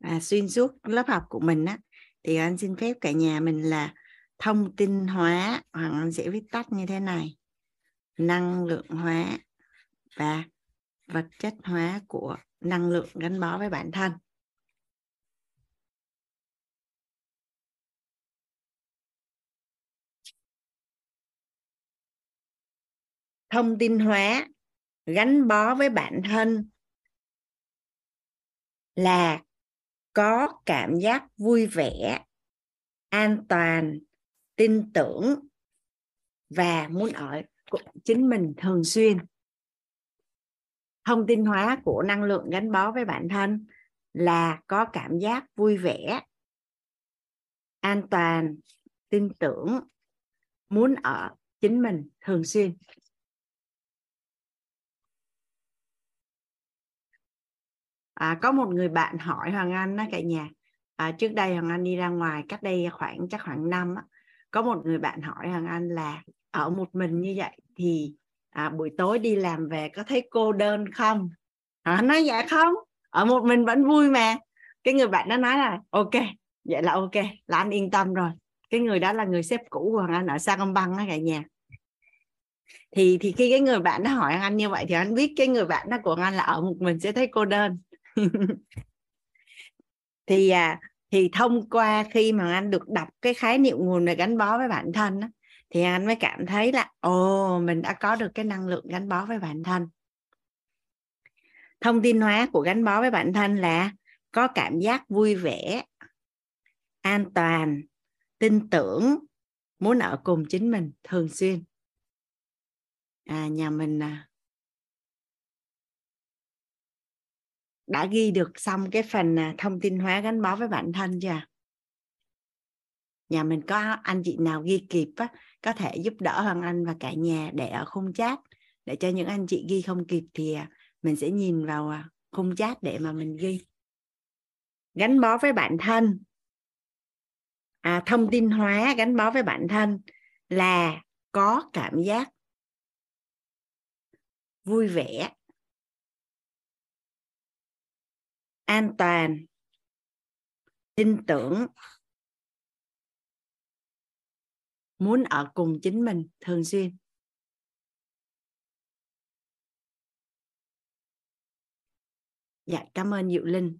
À, xuyên suốt lớp học của mình á thì anh xin phép cả nhà mình là thông tin hóa hoặc anh sẽ viết tắt như thế này. Năng lượng hóa và vật chất hóa của năng lượng gắn bó với bản thân. Thông tin hóa gắn bó với bản thân là có cảm giác vui vẻ, an toàn, tin tưởng và muốn ở chính mình thường xuyên. Thông tin hóa của năng lượng gắn bó với bản thân là có cảm giác vui vẻ, an toàn, tin tưởng, muốn ở chính mình thường xuyên. À, có một người bạn hỏi hoàng anh đó cả nhà à, trước đây hoàng anh đi ra ngoài cách đây khoảng chắc khoảng năm á, có một người bạn hỏi hoàng anh là ở một mình như vậy thì à, buổi tối đi làm về có thấy cô đơn không? À, nói dạ không ở một mình vẫn vui mà. Cái người bạn đó nói là ok vậy là ok là anh yên tâm rồi. Cái người đó là người sếp cũ của hoàng anh ở sa công băng đó cả nhà. Thì thì khi cái người bạn nó hỏi anh như vậy thì anh biết cái người bạn đó của anh là ở một mình sẽ thấy cô đơn. thì à, thì thông qua khi mà anh được đọc cái khái niệm nguồn về gắn bó với bản thân đó, thì anh mới cảm thấy là ồ mình đã có được cái năng lượng gắn bó với bản thân. Thông tin hóa của gắn bó với bản thân là có cảm giác vui vẻ an toàn tin tưởng muốn ở cùng chính mình thường xuyên. À, nhà mình à, đã ghi được xong cái phần à, thông tin hóa gắn bó với bản thân chưa? Nhà mình có anh chị nào ghi kịp á, có thể giúp đỡ hoàng anh và cả nhà để ở khung chat. Để cho những anh chị ghi không kịp thì à, mình sẽ nhìn vào à, khung chat để mà mình ghi. Gắn bó với bản thân. À, thông tin hóa gắn bó với bản thân là có cảm giác vui vẻ an toàn, tin tưởng, muốn ở cùng chính mình thường xuyên. Dạ cảm ơn diệu linh.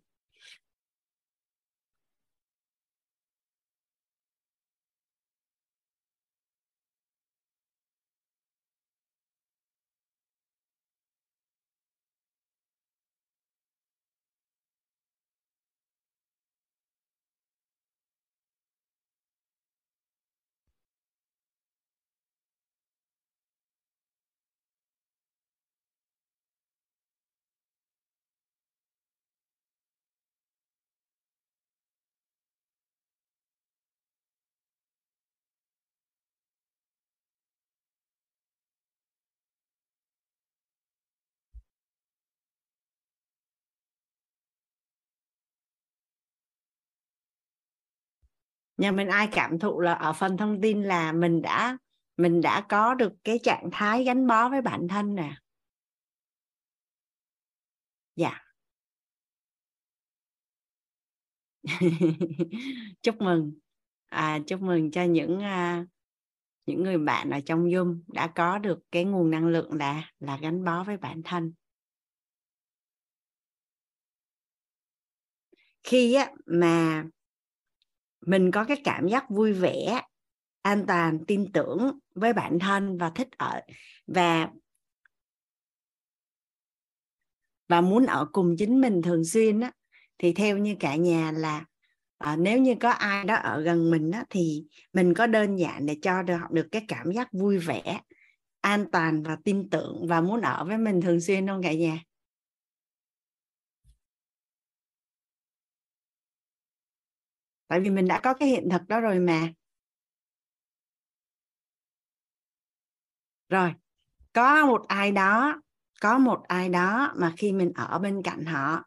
Nhà mình ai cảm thụ là ở phần thông tin là mình đã mình đã có được cái trạng thái gắn bó với bản thân nè. Dạ. Chúc mừng. À, chúc mừng cho những à, những người bạn ở trong Zoom đã có được cái nguồn năng lượng là là gắn bó với bản thân. Khi á, mà mình có cái cảm giác vui vẻ an toàn tin tưởng với bản thân và thích ở và và muốn ở cùng chính mình thường xuyên á. Thì theo như cả nhà là à, nếu như có ai đó ở gần mình á, thì mình có đơn giản để cho được được cái cảm giác vui vẻ an toàn và tin tưởng và muốn ở với mình thường xuyên không cả nhà? Tại vì mình đã có cái hiện thực đó rồi mà. Rồi có một ai đó có một ai đó mà khi mình ở bên cạnh họ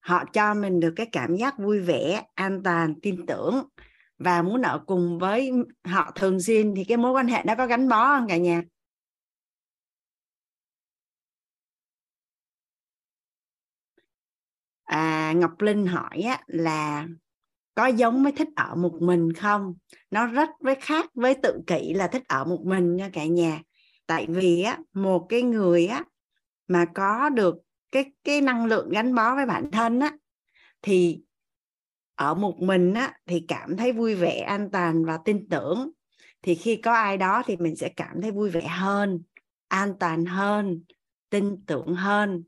họ cho mình được cái cảm giác vui vẻ an toàn tin tưởng và muốn ở cùng với họ thường xuyên thì cái mối quan hệ nó có gắn bó không cả nhà? À, Ngọc Linh hỏi á, là có giống với thích ở một mình không? Nó rất với khác với tự kỷ là thích ở một mình nha cả nhà. Tại vì á một cái người á mà có được cái cái năng lượng gắn bó với bản thân á thì ở một mình á thì cảm thấy vui vẻ an toàn và tin tưởng. Thì khi có ai đó thì mình sẽ cảm thấy vui vẻ hơn an toàn hơn tin tưởng hơn.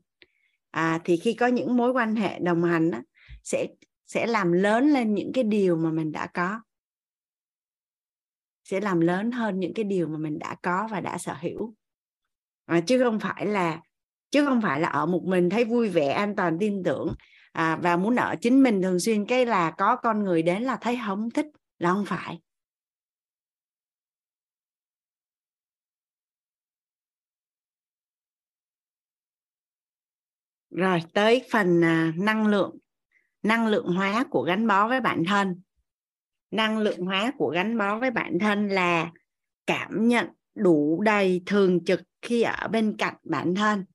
À, thì khi có những mối quan hệ đồng hành á, sẽ sẽ làm lớn lên những cái điều mà mình đã có. Sẽ làm lớn hơn những cái điều mà mình đã có và đã sở hữu. À, chứ không phải là chứ không phải là ở một mình thấy vui vẻ an toàn tin tưởng. À, và muốn ở chính mình thường xuyên cái là có con người đến là thấy không thích là không phải. Rồi tới phần à, năng lượng năng lượng hóa của gắn bó với bản thân. Năng lượng hóa của gắn bó với bản thân là cảm nhận đủ đầy thường trực khi ở bên cạnh bản thân.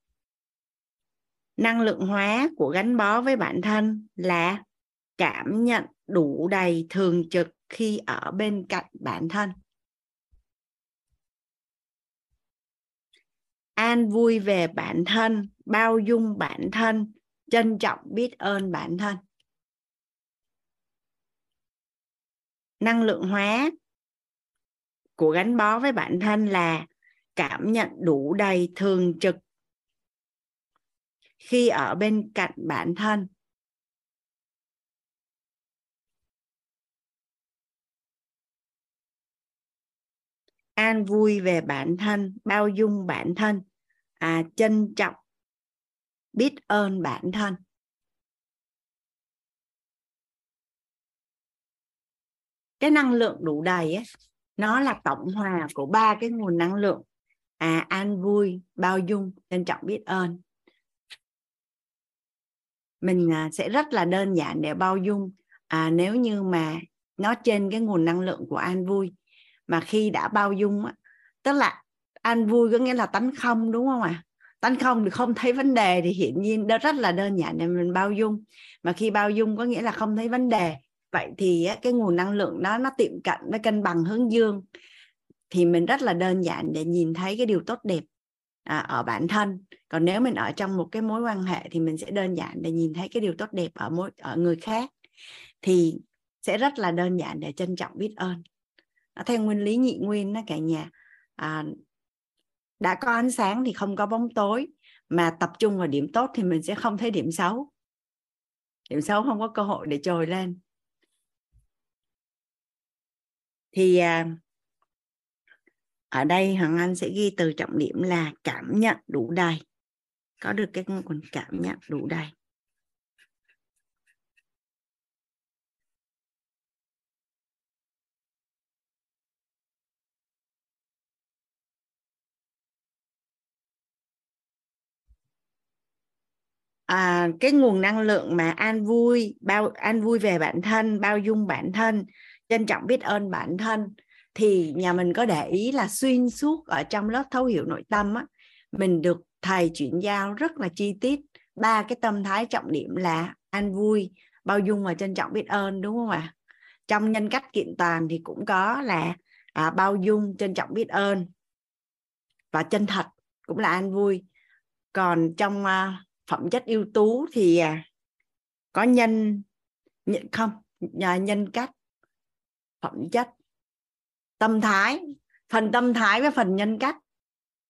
Năng lượng hóa của gắn bó với bản thân là cảm nhận đủ đầy thường trực khi ở bên cạnh bản thân. An vui về bản thân, bao dung bản thân, trân trọng biết ơn bản thân. Năng lượng hóa của gắn bó với bản thân là cảm nhận đủ đầy thường trực khi ở bên cạnh bản thân. An vui về bản thân bao dung bản thân à, trân trọng biết ơn bản thân. Cái năng lượng đủ đầy ấy, nó là tổng hòa của ba cái nguồn năng lượng. À an vui bao dung trân trọng biết ơn. Mình à, sẽ rất là đơn giản để bao dung. À, nếu như mà nó trên cái nguồn năng lượng của an vui mà khi đã bao dung á, tức là an vui có nghĩa là tánh không đúng không ạ? À? tánh không thì không thấy vấn đề thì hiển nhiên đó rất là đơn giản để mình bao dung. Mà khi bao dung có nghĩa là không thấy vấn đề vậy thì cái nguồn năng lượng đó nó tiệm cận với cân bằng hướng dương. Thì mình rất là đơn giản để nhìn thấy cái điều tốt đẹp à, ở bản thân. Còn nếu mình ở trong một cái mối quan hệ thì mình sẽ đơn giản để nhìn thấy cái điều tốt đẹp ở mối ở người khác. Thì sẽ rất là đơn giản để trân trọng biết ơn. Theo nguyên lý nhị nguyên đó cả nhà. À, đã có ánh sáng thì không có bóng tối mà tập trung vào điểm tốt thì mình sẽ không thấy điểm xấu. Điểm xấu không có cơ hội để trồi lên. Thì à, ở đây Hoàng Anh sẽ ghi từ trọng điểm là cảm nhận đủ đầy. Có được cái nguồn cảm nhận đủ đầy. À, cái nguồn năng lượng mà an vui bao an vui về bản thân bao dung bản thân trân trọng biết ơn bản thân. Thì nhà mình có để ý là xuyên suốt ở trong lớp thấu hiểu nội tâm á mình được thầy chuyển giao rất là chi tiết. Ba cái tâm thái trọng điểm là an vui bao dung và trân trọng biết ơn đúng không ạ? Trong nhân cách kiện toàn thì cũng có là à, bao dung trân trọng biết ơn và chân thật cũng là an vui. Còn trong à, phẩm chất ưu tú thì à, có nhân không nhà nhân cách phẩm chất. Tâm thái phần tâm thái với phần nhân cách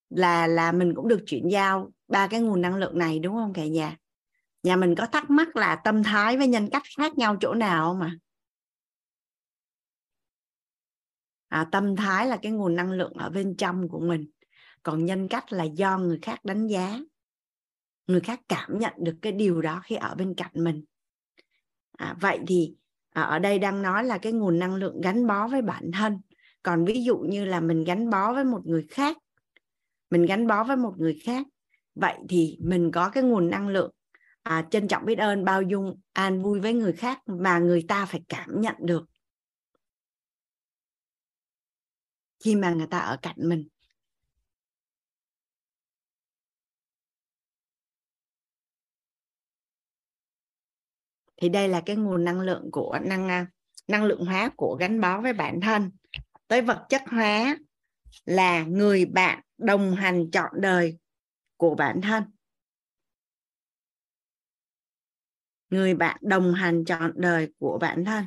là là mình cũng được chuyển giao ba cái nguồn năng lượng này đúng không cả nhà? Nhà mình có thắc mắc là tâm thái với nhân cách khác nhau chỗ nào không mà à, tâm thái là cái nguồn năng lượng ở bên trong của mình còn nhân cách là do người khác đánh giá. Người khác cảm nhận được cái điều đó khi ở bên cạnh mình. À, vậy thì à, ở đây đang nói là cái nguồn năng lượng gắn bó với bản thân. Còn ví dụ như là mình gắn bó với một người khác mình gắn bó với một người khác vậy thì mình có cái nguồn năng lượng à, trân trọng biết ơn bao dung an vui với người khác mà người ta phải cảm nhận được. Khi mà người ta ở cạnh mình. Thì đây là cái nguồn năng lượng của năng à, năng lượng hóa của gắn bó với bản thân. Tới vật chất hóa là người bạn đồng hành trọn đời của bản thân. Người bạn đồng hành trọn đời của bản thân.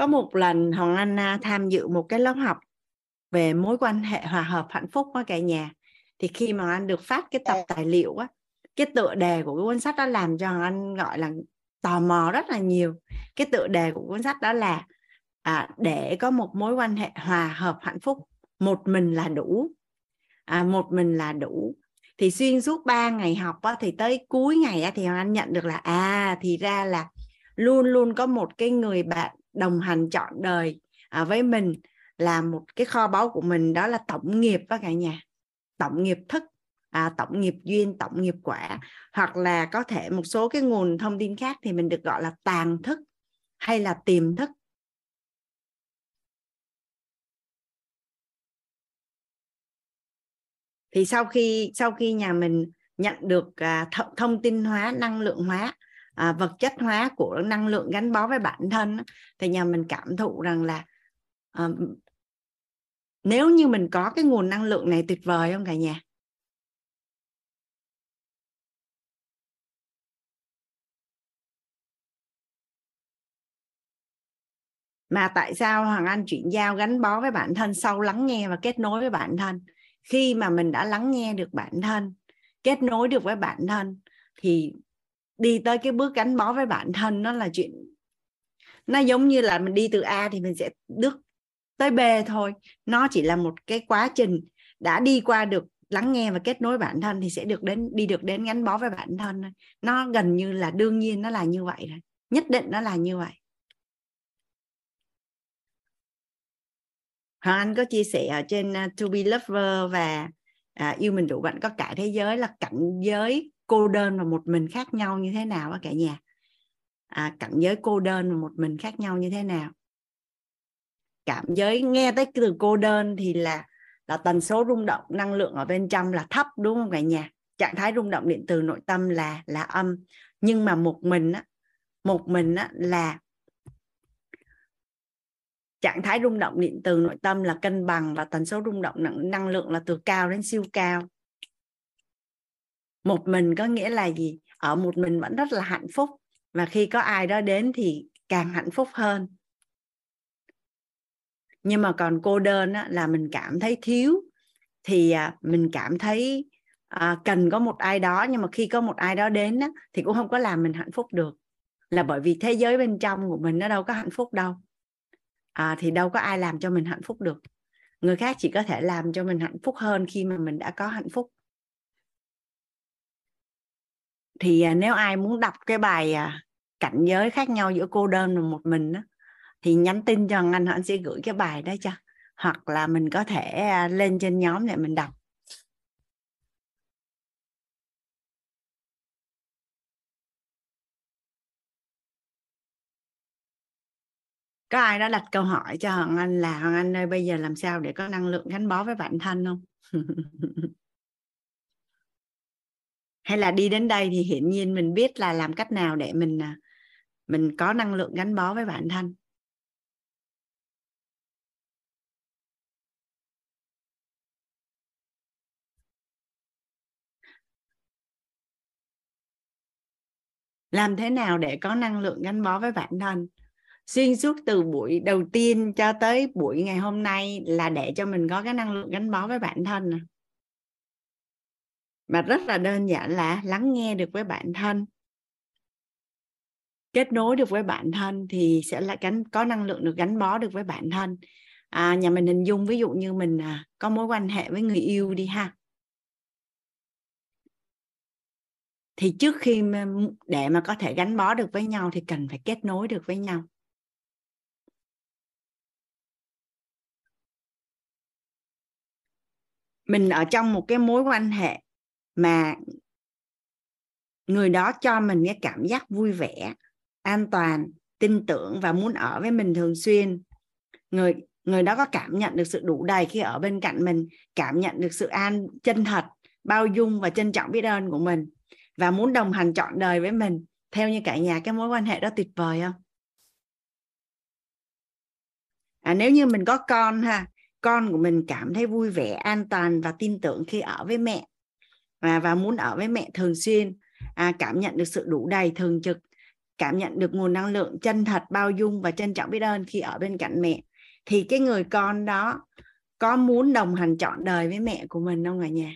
Có một lần Hoàng Anh tham dự một cái lớp học về mối quan hệ hòa hợp hạnh phúc với cả nhà. Thì khi mà anh được phát cái tập tài liệu á cái tựa đề của cái cuốn sách đó làm cho Hoàng Anh gọi là tò mò rất là nhiều. Cái tựa đề của cuốn sách đó là à, để có một mối quan hệ hòa hợp hạnh phúc một mình là đủ. À, một mình là đủ. Thì xuyên suốt 3 ngày học á, thì tới cuối ngày á, thì Hoàng Anh nhận được là à thì ra là luôn luôn có một cái người bạn đồng hành trọn đời à, với mình là một cái kho báu của mình đó là tổng nghiệp đó cả nhà. Tổng nghiệp thức à, tổng nghiệp duyên tổng nghiệp quả. Hoặc là có thể một số cái nguồn thông tin khác thì mình được gọi là tàn thức hay là tiềm thức. Thì sau khi sau khi nhà mình nhận được à, thông tin hóa năng lượng hóa à, vật chất hóa của năng lượng gắn bó với bản thân thì nhà mình cảm thụ rằng là à, nếu như mình có cái nguồn năng lượng này tuyệt vời không cả nhà? Mà tại sao hoàng anh chuyển giao gắn bó với bản thân sau lắng nghe và kết nối với bản thân? Khi mà mình đã lắng nghe được bản thân kết nối được với bản thân thì đi tới cái bước gắn bó với bản thân nó là chuyện nó giống như là mình đi từ A thì mình sẽ được tới B thôi. Nó chỉ là một cái quá trình đã đi qua được lắng nghe và kết nối bản thân thì sẽ được đến đi được đến gắn bó với bản thân nó gần như là đương nhiên nó là như vậy rồi nhất định nó là như vậy. Hoàng Anh có chia sẻ ở trên uh, To Be Lover và uh, yêu mình đủ bạn có cả thế giới là cảnh giới cô đơn và một mình khác nhau như thế nào á cả nhà? À, cảnh giới cô đơn và một mình khác nhau như thế nào? Cảm giới nghe tới từ cô đơn thì là là tần số rung động năng lượng ở bên trong là thấp đúng không cả nhà? Trạng thái rung động điện từ nội tâm là là âm. Nhưng mà một mình á một mình á là trạng thái rung động điện từ nội tâm là cân bằng và tần số rung động năng, năng lượng là từ cao đến siêu cao một mình có nghĩa là gì? Ở một mình vẫn rất là hạnh phúc. Và khi có ai đó đến thì càng hạnh phúc hơn. Nhưng mà còn cô đơn á, là mình cảm thấy thiếu. Thì à, mình cảm thấy à, cần có một ai đó. Nhưng mà khi có một ai đó đến á, thì cũng không có làm mình hạnh phúc được. Là bởi vì thế giới bên trong của mình nó đâu có hạnh phúc đâu. À, thì đâu có ai làm cho mình hạnh phúc được. Người khác chỉ có thể làm cho mình hạnh phúc hơn khi mà mình đã có hạnh phúc thì à, nếu ai muốn đọc cái bài à, cảnh giới khác nhau giữa cô đơn và một mình đó thì nhắn tin cho anh anh sẽ gửi cái bài đó cho. Hoặc là mình có thể à, lên trên nhóm để mình đọc. Có ai đã đặt câu hỏi cho Hoàng Anh là Hoàng Anh ơi, bây giờ làm sao để có năng lượng gắn bó với bản thân không? hay là đi đến đây thì hiển nhiên mình biết là làm cách nào để mình à, mình có năng lượng gắn bó với bản thân. Làm thế nào để có năng lượng gắn bó với bản thân? Xuyên suốt từ buổi đầu tiên cho tới buổi ngày hôm nay là để cho mình có cái năng lượng gắn bó với bản thân mà rất là đơn giản là lắng nghe được với bản thân. Kết nối được với bản thân thì sẽ là gắn có năng lượng được gắn bó được với bản thân. À, nhà mình hình dung ví dụ như mình à, có mối quan hệ với người yêu đi ha. Thì trước khi để mà có thể gắn bó được với nhau thì cần phải kết nối được với nhau. Mình ở trong một cái mối quan hệ mà người đó cho mình cái cảm giác vui vẻ an toàn tin tưởng và muốn ở với mình thường xuyên. Người người đó có cảm nhận được sự đủ đầy khi ở bên cạnh mình cảm nhận được sự an chân thật bao dung và trân trọng biết ơn của mình và muốn đồng hành trọn đời với mình theo như cả nhà cái mối quan hệ đó tuyệt vời không? À, nếu như mình có con ha con của mình cảm thấy vui vẻ an toàn và tin tưởng khi ở với mẹ và và muốn ở với mẹ thường xuyên. À, cảm nhận được sự đủ đầy thường trực. Cảm nhận được nguồn năng lượng chân thật bao dung và trân trọng biết ơn khi ở bên cạnh mẹ. Thì cái người con đó có muốn đồng hành trọn đời với mẹ của mình không cả nhà?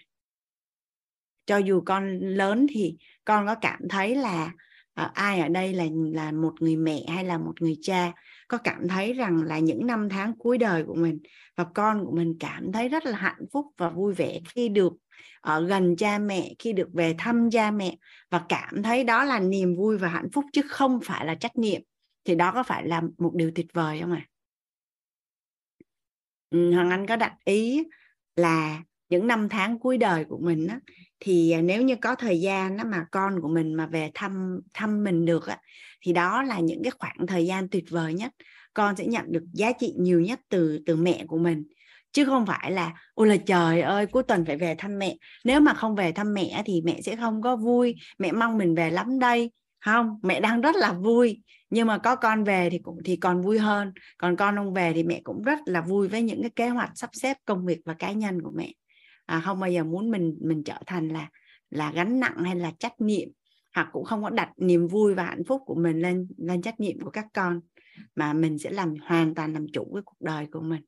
Cho dù con lớn thì con có cảm thấy là à, ai ở đây là là một người mẹ hay là một người cha có cảm thấy rằng là những năm tháng cuối đời của mình và con của mình cảm thấy rất là hạnh phúc và vui vẻ khi được ở gần cha mẹ khi được về thăm cha mẹ và cảm thấy đó là niềm vui và hạnh phúc chứ không phải là trách nhiệm thì đó có phải là một điều tuyệt vời không ạ à? Hoàng Anh có đặt ý là những năm tháng cuối đời của mình á, thì nếu như có thời gian đó mà con của mình mà về thăm thăm mình được á, thì đó là những cái khoảng thời gian tuyệt vời nhất con sẽ nhận được giá trị nhiều nhất từ từ mẹ của mình chứ không phải là ôi là trời ơi cuối tuần phải về thăm mẹ. Nếu mà không về thăm mẹ thì mẹ sẽ không có vui. Mẹ mong mình về lắm đây. Không mẹ đang rất là vui. Nhưng mà có con về thì cũng thì còn vui hơn. Còn con không về thì mẹ cũng rất là vui với những cái kế hoạch sắp xếp công việc và cá nhân của mẹ. À, không bao giờ muốn mình mình trở thành là là gánh nặng hay là trách nhiệm hoặc cũng không có đặt niềm vui và hạnh phúc của mình lên lên trách nhiệm của các con. Mà mình sẽ làm hoàn toàn làm chủ cái cuộc đời của mình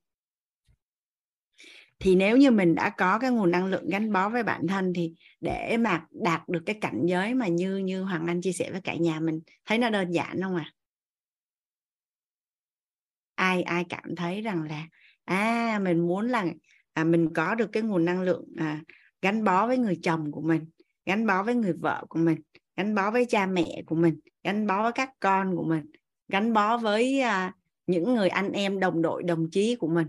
thì nếu như mình đã có cái nguồn năng lượng gắn bó với bản thân thì để mà đạt được cái cảnh giới mà như như hoàng anh chia sẻ với cả nhà mình thấy nó đơn giản không à ai ai cảm thấy rằng là à mình muốn là à, mình có được cái nguồn năng lượng à, gắn bó với người chồng của mình gắn bó với người vợ của mình gắn bó với cha mẹ của mình gắn bó với các con của mình gắn bó với à, những người anh em đồng đội đồng chí của mình.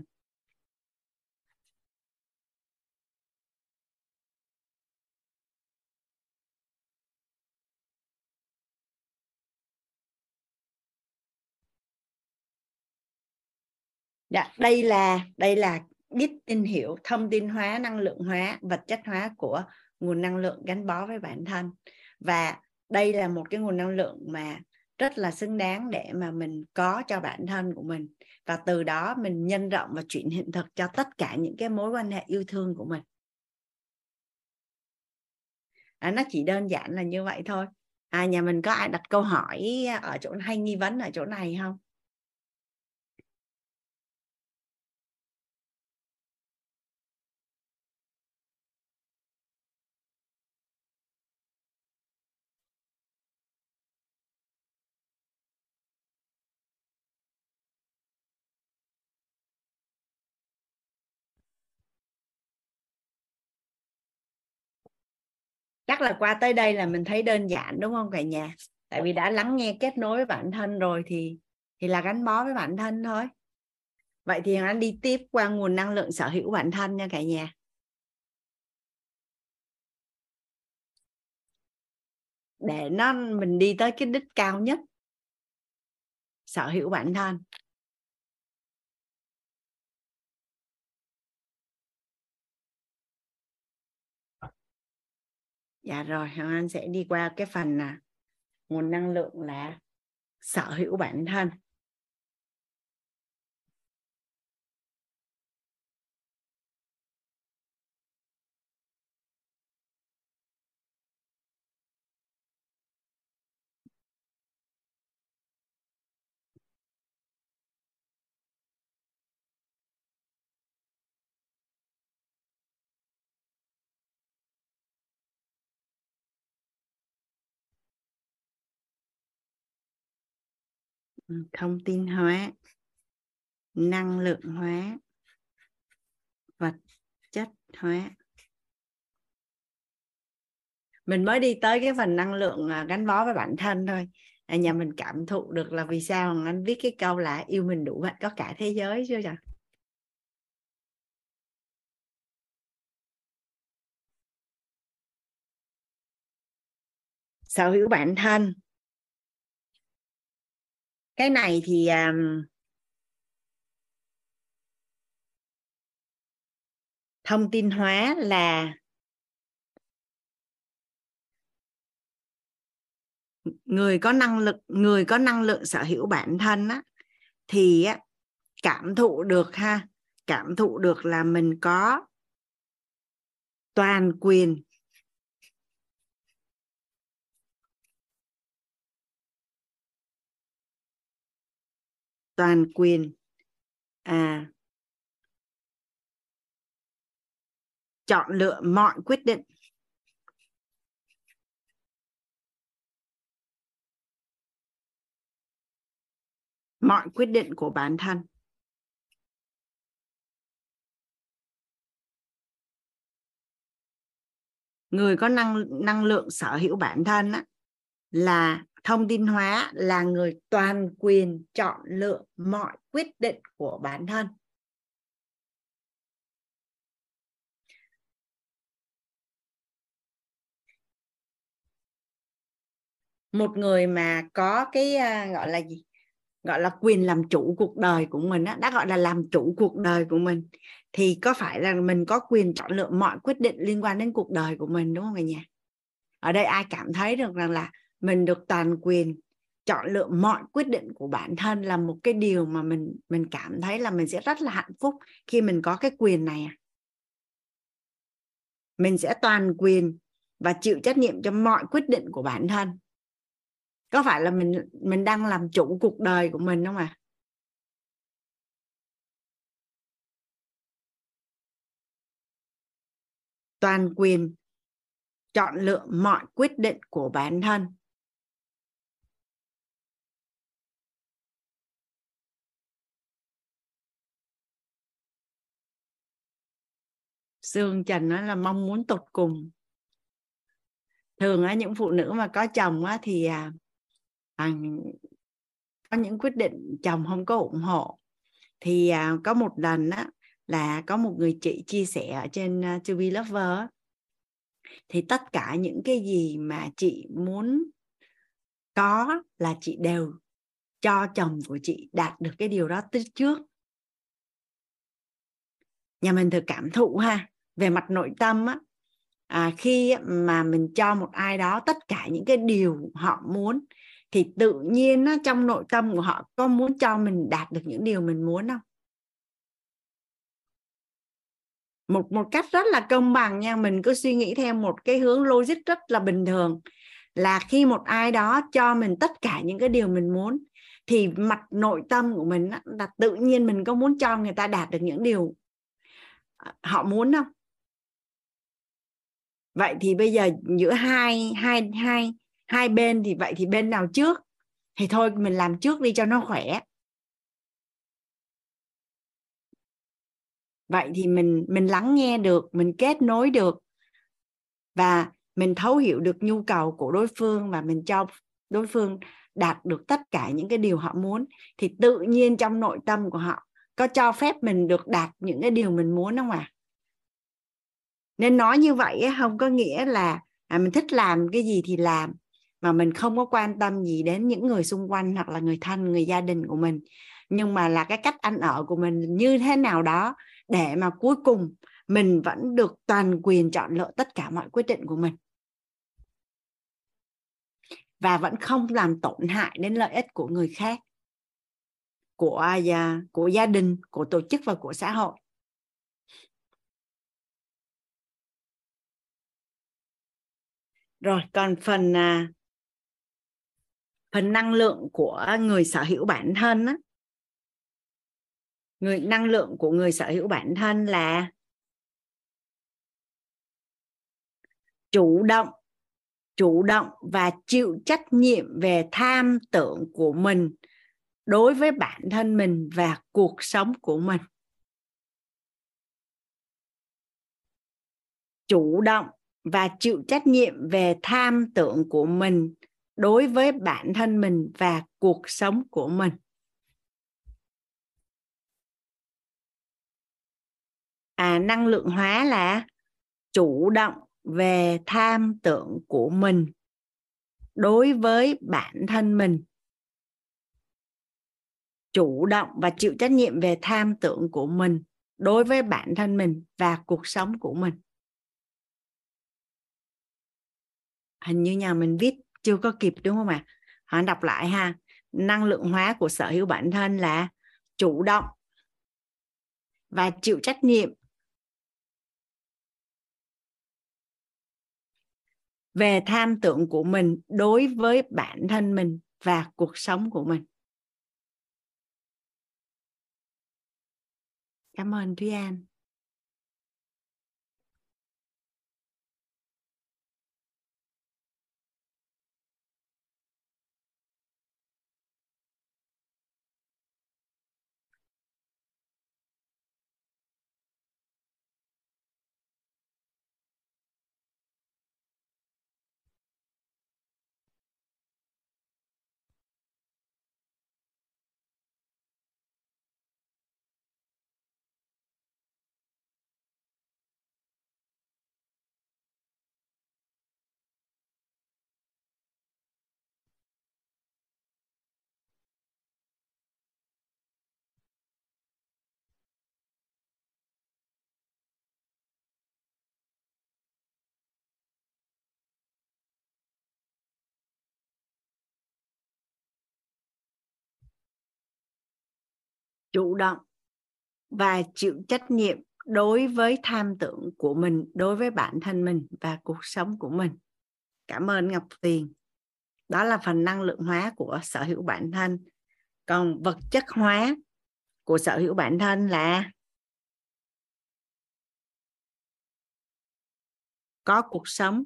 Dạ, đây là đây là biết tin hiểu thông tin hóa năng lượng hóa vật chất hóa của nguồn năng lượng gắn bó với bản thân. Và đây là một cái nguồn năng lượng mà rất là xứng đáng để mà mình có cho bản thân của mình. Và từ đó mình nhân rộng và chuyển hiện thực cho tất cả những cái mối quan hệ yêu thương của mình. À, nó chỉ đơn giản là như vậy thôi. À nhà mình có ai đặt câu hỏi ở chỗ hay nghi vấn ở chỗ này không? Chắc là qua tới đây là mình thấy đơn giản, đúng không cả nhà? Tại vì đã lắng nghe kết nối với bản thân rồi thì thì là gắn bó với bản thân thôi. Vậy thì anh đi tiếp qua nguồn năng lượng sở hữu bản thân nha cả nhà. Để nó, mình đi tới cái đích cao nhất, sở hữu bản thân. Dạ rồi, hoàng anh sẽ đi qua cái phần là nguồn năng lượng là sở hữu bản thân. Thông tin hóa năng lượng hóa vật chất hóa. Mình mới đi tới cái phần năng lượng à, gắn bó với bản thân thôi. À, nhà mình cảm thụ được là vì sao anh viết cái câu là yêu mình đủ bạn có cả thế giới chưa chẳng sở hữu bản thân cái này thì um, thông tin hóa là người có năng lực người có năng lượng sở hữu bản thân á thì á, cảm thụ được ha cảm thụ được là mình có toàn quyền toàn quyền. À chọn lựa mọi quyết định. Mọi quyết định của bản thân. Người có năng năng lượng sở hữu bản thân á, là thông tin hóa là người toàn quyền chọn lựa mọi quyết định của bản thân. Một người mà có cái à, gọi là gì? Gọi là quyền làm chủ cuộc đời của mình á, đã gọi là làm chủ cuộc đời của mình thì có phải là mình có quyền chọn lựa mọi quyết định liên quan đến cuộc đời của mình đúng không cả nhà? Ở đây ai cảm thấy được rằng là mình được toàn quyền chọn lựa mọi quyết định của bản thân là một cái điều mà mình mình cảm thấy là mình sẽ rất là hạnh phúc khi mình có cái quyền này à. mình sẽ toàn quyền và chịu trách nhiệm cho mọi quyết định của bản thân. Có phải là mình mình đang làm chủ cuộc đời của mình không ạ? À? toàn quyền chọn lựa mọi quyết định của bản thân. Sương Trần nó là mong muốn tột cùng. Thường á những phụ nữ mà có chồng á thì à, à, có những quyết định chồng không có ủng hộ. Thì à, có một lần á là có một người chị chia sẻ ở trên uh, To Be Lover thì tất cả những cái gì mà chị muốn có là chị đều cho chồng của chị đạt được cái điều đó trước. Nhà mình thử cảm thụ ha về mặt nội tâm á à, khi mà mình cho một ai đó tất cả những cái điều họ muốn thì tự nhiên á, trong nội tâm của họ có muốn cho mình đạt được những điều mình muốn không? Một một cách rất là công bằng nha mình cứ suy nghĩ theo một cái hướng logic rất là bình thường là khi một ai đó cho mình tất cả những cái điều mình muốn thì mặt nội tâm của mình là tự nhiên mình có muốn cho người ta đạt được những điều à, họ muốn không? Vậy thì bây giờ giữa hai hai hai hai bên thì vậy thì bên nào trước? Thì thôi, mình làm trước đi cho nó khỏe. Vậy thì mình mình lắng nghe được, mình kết nối được và mình thấu hiểu được nhu cầu của đối phương và mình cho đối phương đạt được tất cả những cái điều họ muốn, thì tự nhiên trong nội tâm của họ có cho phép mình được đạt những cái điều mình muốn không à nên nói như vậy không có nghĩa là à, mình thích làm cái gì thì làm mà mình không có quan tâm gì đến những người xung quanh hoặc là người thân người gia đình của mình. Nhưng mà là cái cách ăn ở của mình như thế nào đó để mà cuối cùng mình vẫn được toàn quyền chọn lựa tất cả mọi quyết định của mình. Và vẫn không làm tổn hại đến lợi ích của người khác của à, của gia đình của tổ chức và của xã hội. Rồi còn phần à, phần năng lượng của người sở hữu bản thân á. Người năng lượng của người sở hữu bản thân là chủ động chủ động và chịu trách nhiệm về tham tưởng của mình đối với bản thân mình và cuộc sống của mình. Chủ động và chịu trách nhiệm về tham tưởng của mình đối với bản thân mình và cuộc sống của mình. À năng lượng hóa là chủ động về tham tưởng của mình đối với bản thân mình. Chủ động và chịu trách nhiệm về tham tưởng của mình đối với bản thân mình và cuộc sống của mình. Hình như nhà mình viết chưa có kịp, đúng không ạ? À? đọc lại ha. Năng lượng hóa của sở hữu bản thân là chủ động và chịu trách nhiệm. Về tham tưởng của mình đối với bản thân mình và cuộc sống của mình. Cảm ơn thúy an. Chủ động và chịu trách nhiệm đối với tham tưởng của mình, đối với bản thân mình và cuộc sống của mình. Cảm ơn ngọc tiền đó là phần năng lượng hóa của sở hữu bản thân. Còn vật chất hóa của sở hữu bản thân là có cuộc sống.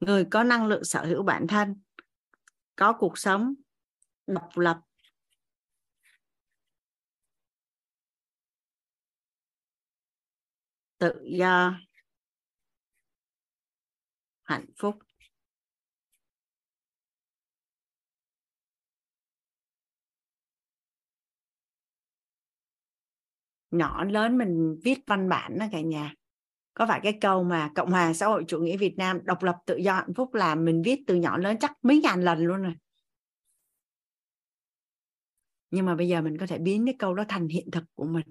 Người có năng lượng sở hữu bản thân, có cuộc sống độc lập tự do, hạnh phúc. Nhỏ lớn mình viết văn bản đó cả nhà. Có phải cái câu mà cộng hòa xã hội chủ nghĩa việt nam độc lập, tự do, hạnh phúc là mình viết từ nhỏ lớn chắc mấy ngàn lần luôn rồi. Nhưng mà bây giờ mình có thể biến cái câu đó thành hiện thực của mình.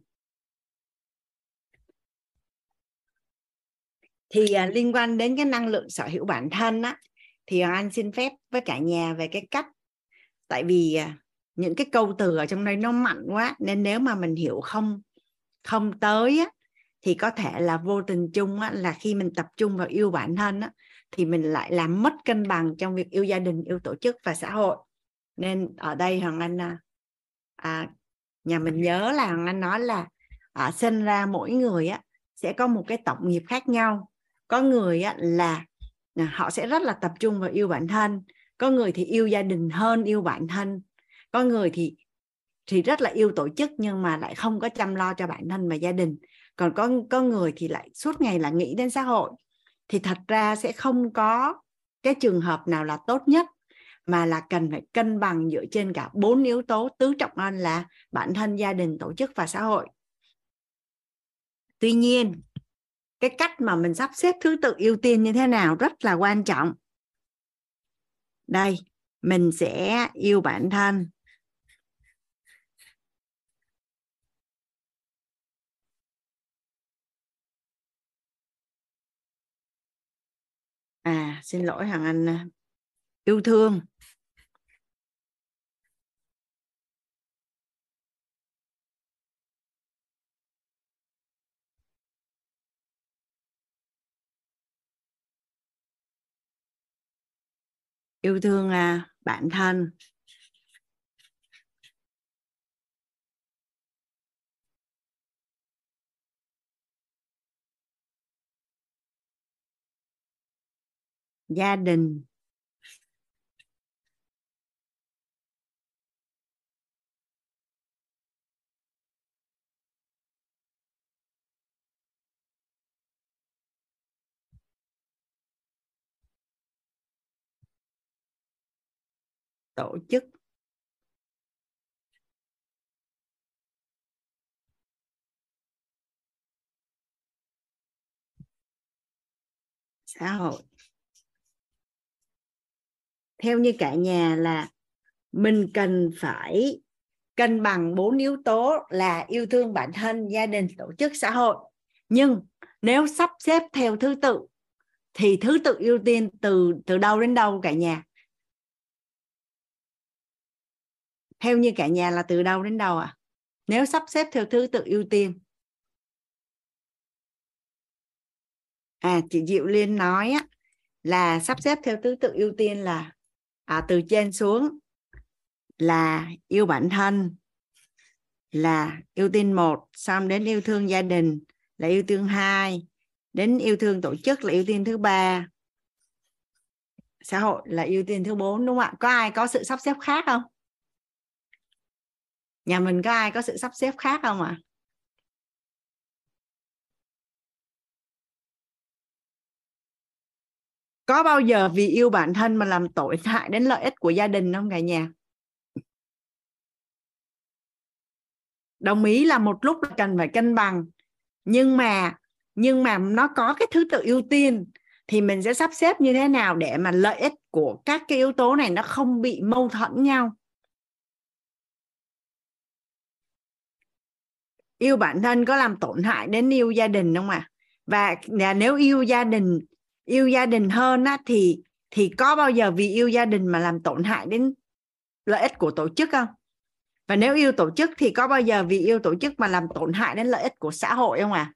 Thì à, liên quan đến cái năng lượng sở hữu bản thân á thì anh xin phép với cả nhà về cái cách. Tại vì à, những cái câu từ ở trong đây nó mạnh quá nên nếu mà mình hiểu không không tới á, thì có thể là vô tình chung á, là khi mình tập trung vào yêu bản thân á, thì mình lại làm mất cân bằng trong việc yêu gia đình yêu tổ chức và xã hội. Nên ở đây hoàng anh à, à nhà mình nhớ là hoàng anh nói là à, sinh ra mỗi người á sẽ có một cái tổng nghiệp khác nhau có người á, là à, họ sẽ rất là tập trung vào yêu bản thân. Có người thì yêu gia đình hơn yêu bản thân. Có người thì thì rất là yêu tổ chức nhưng mà lại không có chăm lo cho bản thân và gia đình. Còn có có người thì lại suốt ngày là nghĩ đến xã hội. Thì thật ra sẽ không có cái trường hợp nào là tốt nhất mà là cần phải cân bằng dựa trên cả bốn yếu tố tứ trọng ân là bản thân gia đình tổ chức và xã hội. Tuy nhiên cái cách mà mình sắp xếp thứ tự ưu tiên như thế nào rất là quan trọng. Đây, mình sẽ yêu bản thân. À xin lỗi hằng anh à. yêu thương. Yêu thương à, bản thân. Gia đình. Tổ chức. Xã hội. Theo như cả nhà là mình cần phải cân bằng bốn yếu tố là yêu thương bản thân, gia đình, tổ chức, xã hội. Nhưng nếu sắp xếp theo thứ tự, thì thứ tự ưu tiên từ từ đâu đến đâu cả nhà? Theo như cả nhà là từ đâu đến đâu à? nếu sắp xếp theo thứ tự ưu tiên. À chị Diệu Liên nói á, là sắp xếp theo thứ tự ưu tiên là à, từ trên xuống là yêu bản thân là ưu tiên một xong đến yêu thương gia đình là ưu tiên hai đến yêu thương tổ chức là ưu tiên thứ ba. Xã hội là ưu tiên thứ bốn đúng không ạ? Có ai có sự sắp xếp khác không? Nhà mình có ai có sự sắp xếp khác không ạ? À? có bao giờ vì yêu bản thân mà làm tổn hại đến lợi ích của gia đình không cả nhà? Đồng ý là một lúc cần phải cân bằng. Nhưng mà nhưng mà nó có cái thứ tự ưu tiên thì mình sẽ sắp xếp như thế nào để mà lợi ích của các cái yếu tố này nó không bị mâu thuẫn nhau? Yêu bản thân có làm tổn hại đến yêu gia đình không ạ à? và nếu yêu gia đình yêu gia đình hơn á, thì thì có bao giờ vì yêu gia đình mà làm tổn hại đến lợi ích của tổ chức không và nếu yêu tổ chức thì có bao giờ vì yêu tổ chức mà làm tổn hại đến lợi ích của xã hội không à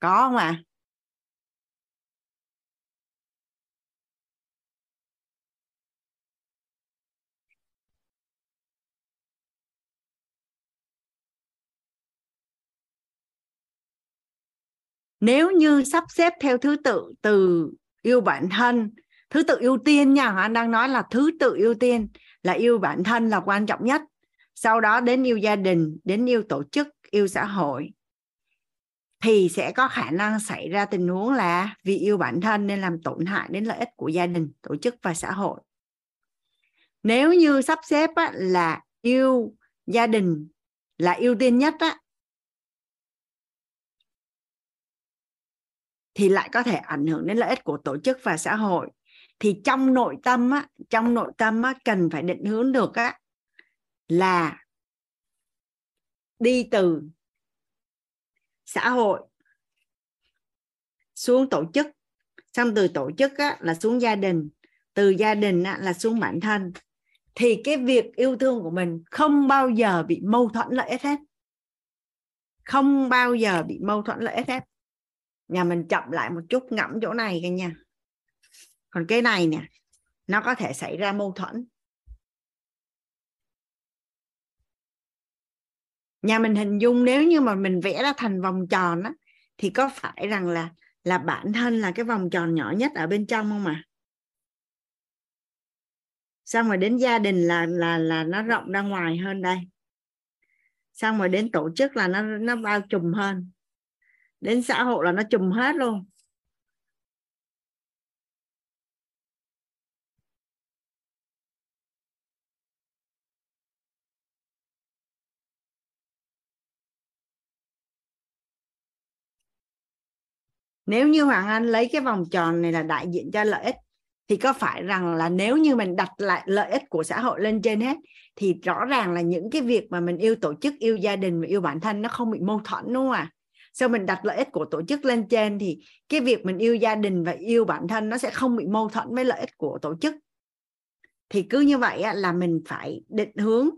có không ạ à? Nếu như sắp xếp theo thứ tự từ yêu bản thân thứ tự ưu tiên nha anh đang nói là thứ tự ưu tiên là yêu bản thân là quan trọng nhất. Sau đó đến yêu gia đình đến yêu tổ chức yêu xã hội thì sẽ có khả năng xảy ra tình huống là vì yêu bản thân nên làm tổn hại đến lợi ích của gia đình tổ chức và xã hội. Nếu như sắp xếp á, là yêu gia đình là ưu tiên nhất á, thì lại có thể ảnh hưởng đến lợi ích của tổ chức và xã hội. Thì trong nội tâm á, trong nội tâm á, cần phải định hướng được á, là đi từ xã hội xuống tổ chức. Xong từ tổ chức á, là xuống gia đình từ gia đình á, là xuống bản thân. Thì cái việc yêu thương của mình không bao giờ bị mâu thuẫn lợi ích hết. Không bao giờ bị mâu thuẫn lợi ích hết nhà mình chậm lại một chút, ngẫm chỗ này cả nha. Còn cái này nè, nó có thể xảy ra mâu thuẫn. Nhà mình hình dung nếu như mà mình vẽ ra thành vòng tròn á, thì có phải rằng là là bản thân là cái vòng tròn nhỏ nhất ở bên trong không mà xong rồi đến gia đình là là là nó rộng ra ngoài hơn đây? Xong rồi đến tổ chức là nó nó bao trùm hơn? Đến xã hội là nó chùm hết luôn nếu như hoàng anh lấy cái vòng tròn này là đại diện cho lợi ích, thì có phải rằng là nếu như mình đặt lại lợi ích của xã hội lên trên hết, thì rõ ràng là những cái việc mà mình yêu tổ chức, yêu gia đình và yêu bản thân nó không bị mâu thuẫn, đúng không ạ à? Sau mình đặt lợi ích của tổ chức lên trên thì cái việc mình yêu gia đình và yêu bản thân nó sẽ không bị mâu thuẫn với lợi ích của tổ chức. Thì cứ như vậy là mình phải định hướng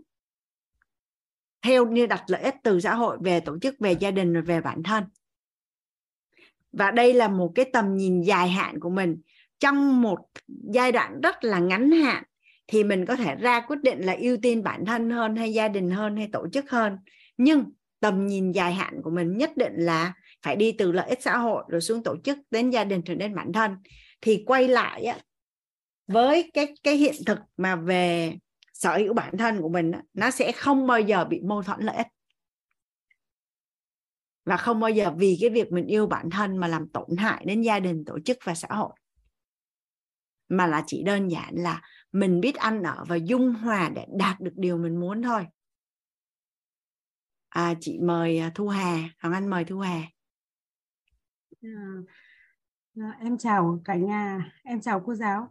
theo như đặt lợi ích từ xã hội về tổ chức, về gia đình và về bản thân. Và đây là một cái tầm nhìn dài hạn của mình. Trong một giai đoạn rất là ngắn hạn thì mình có thể ra quyết định là ưu tiên bản thân hơn hay gia đình hơn hay tổ chức hơn. Nhưng tầm nhìn dài hạn của mình nhất định là phải đi từ lợi ích xã hội rồi xuống tổ chức đến gia đình rồi đến bản thân. Thì quay lại á, với cái cái hiện thực mà về sở hữu bản thân của mình nó sẽ không bao giờ bị mâu thuẫn lợi ích. Và không bao giờ vì cái việc mình yêu bản thân mà làm tổn hại đến gia đình tổ chức và xã hội. Mà là chỉ đơn giản là mình biết ăn ở và dung hòa để đạt được điều mình muốn thôi à, chị mời à, thu hà hoàng anh mời thu hà. À, à, em chào cả nhà em chào cô giáo.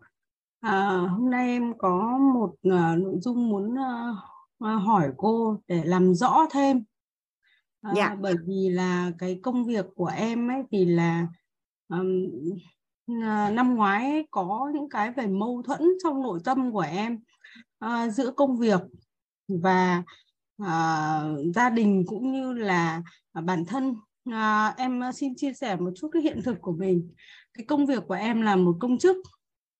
À, hôm nay em có một uh, nội dung muốn uh, hỏi cô để làm rõ thêm. À, dạ. bởi vì là cái công việc của em ấy thì là um, năm ngoái ấy, có những cái về mâu thuẫn trong nội tâm của em uh, giữa công việc và à, gia đình cũng như là à, bản thân. À, em ờ, xin chia sẻ một chút cái hiện thực của mình. Cái công việc của em là một công chức.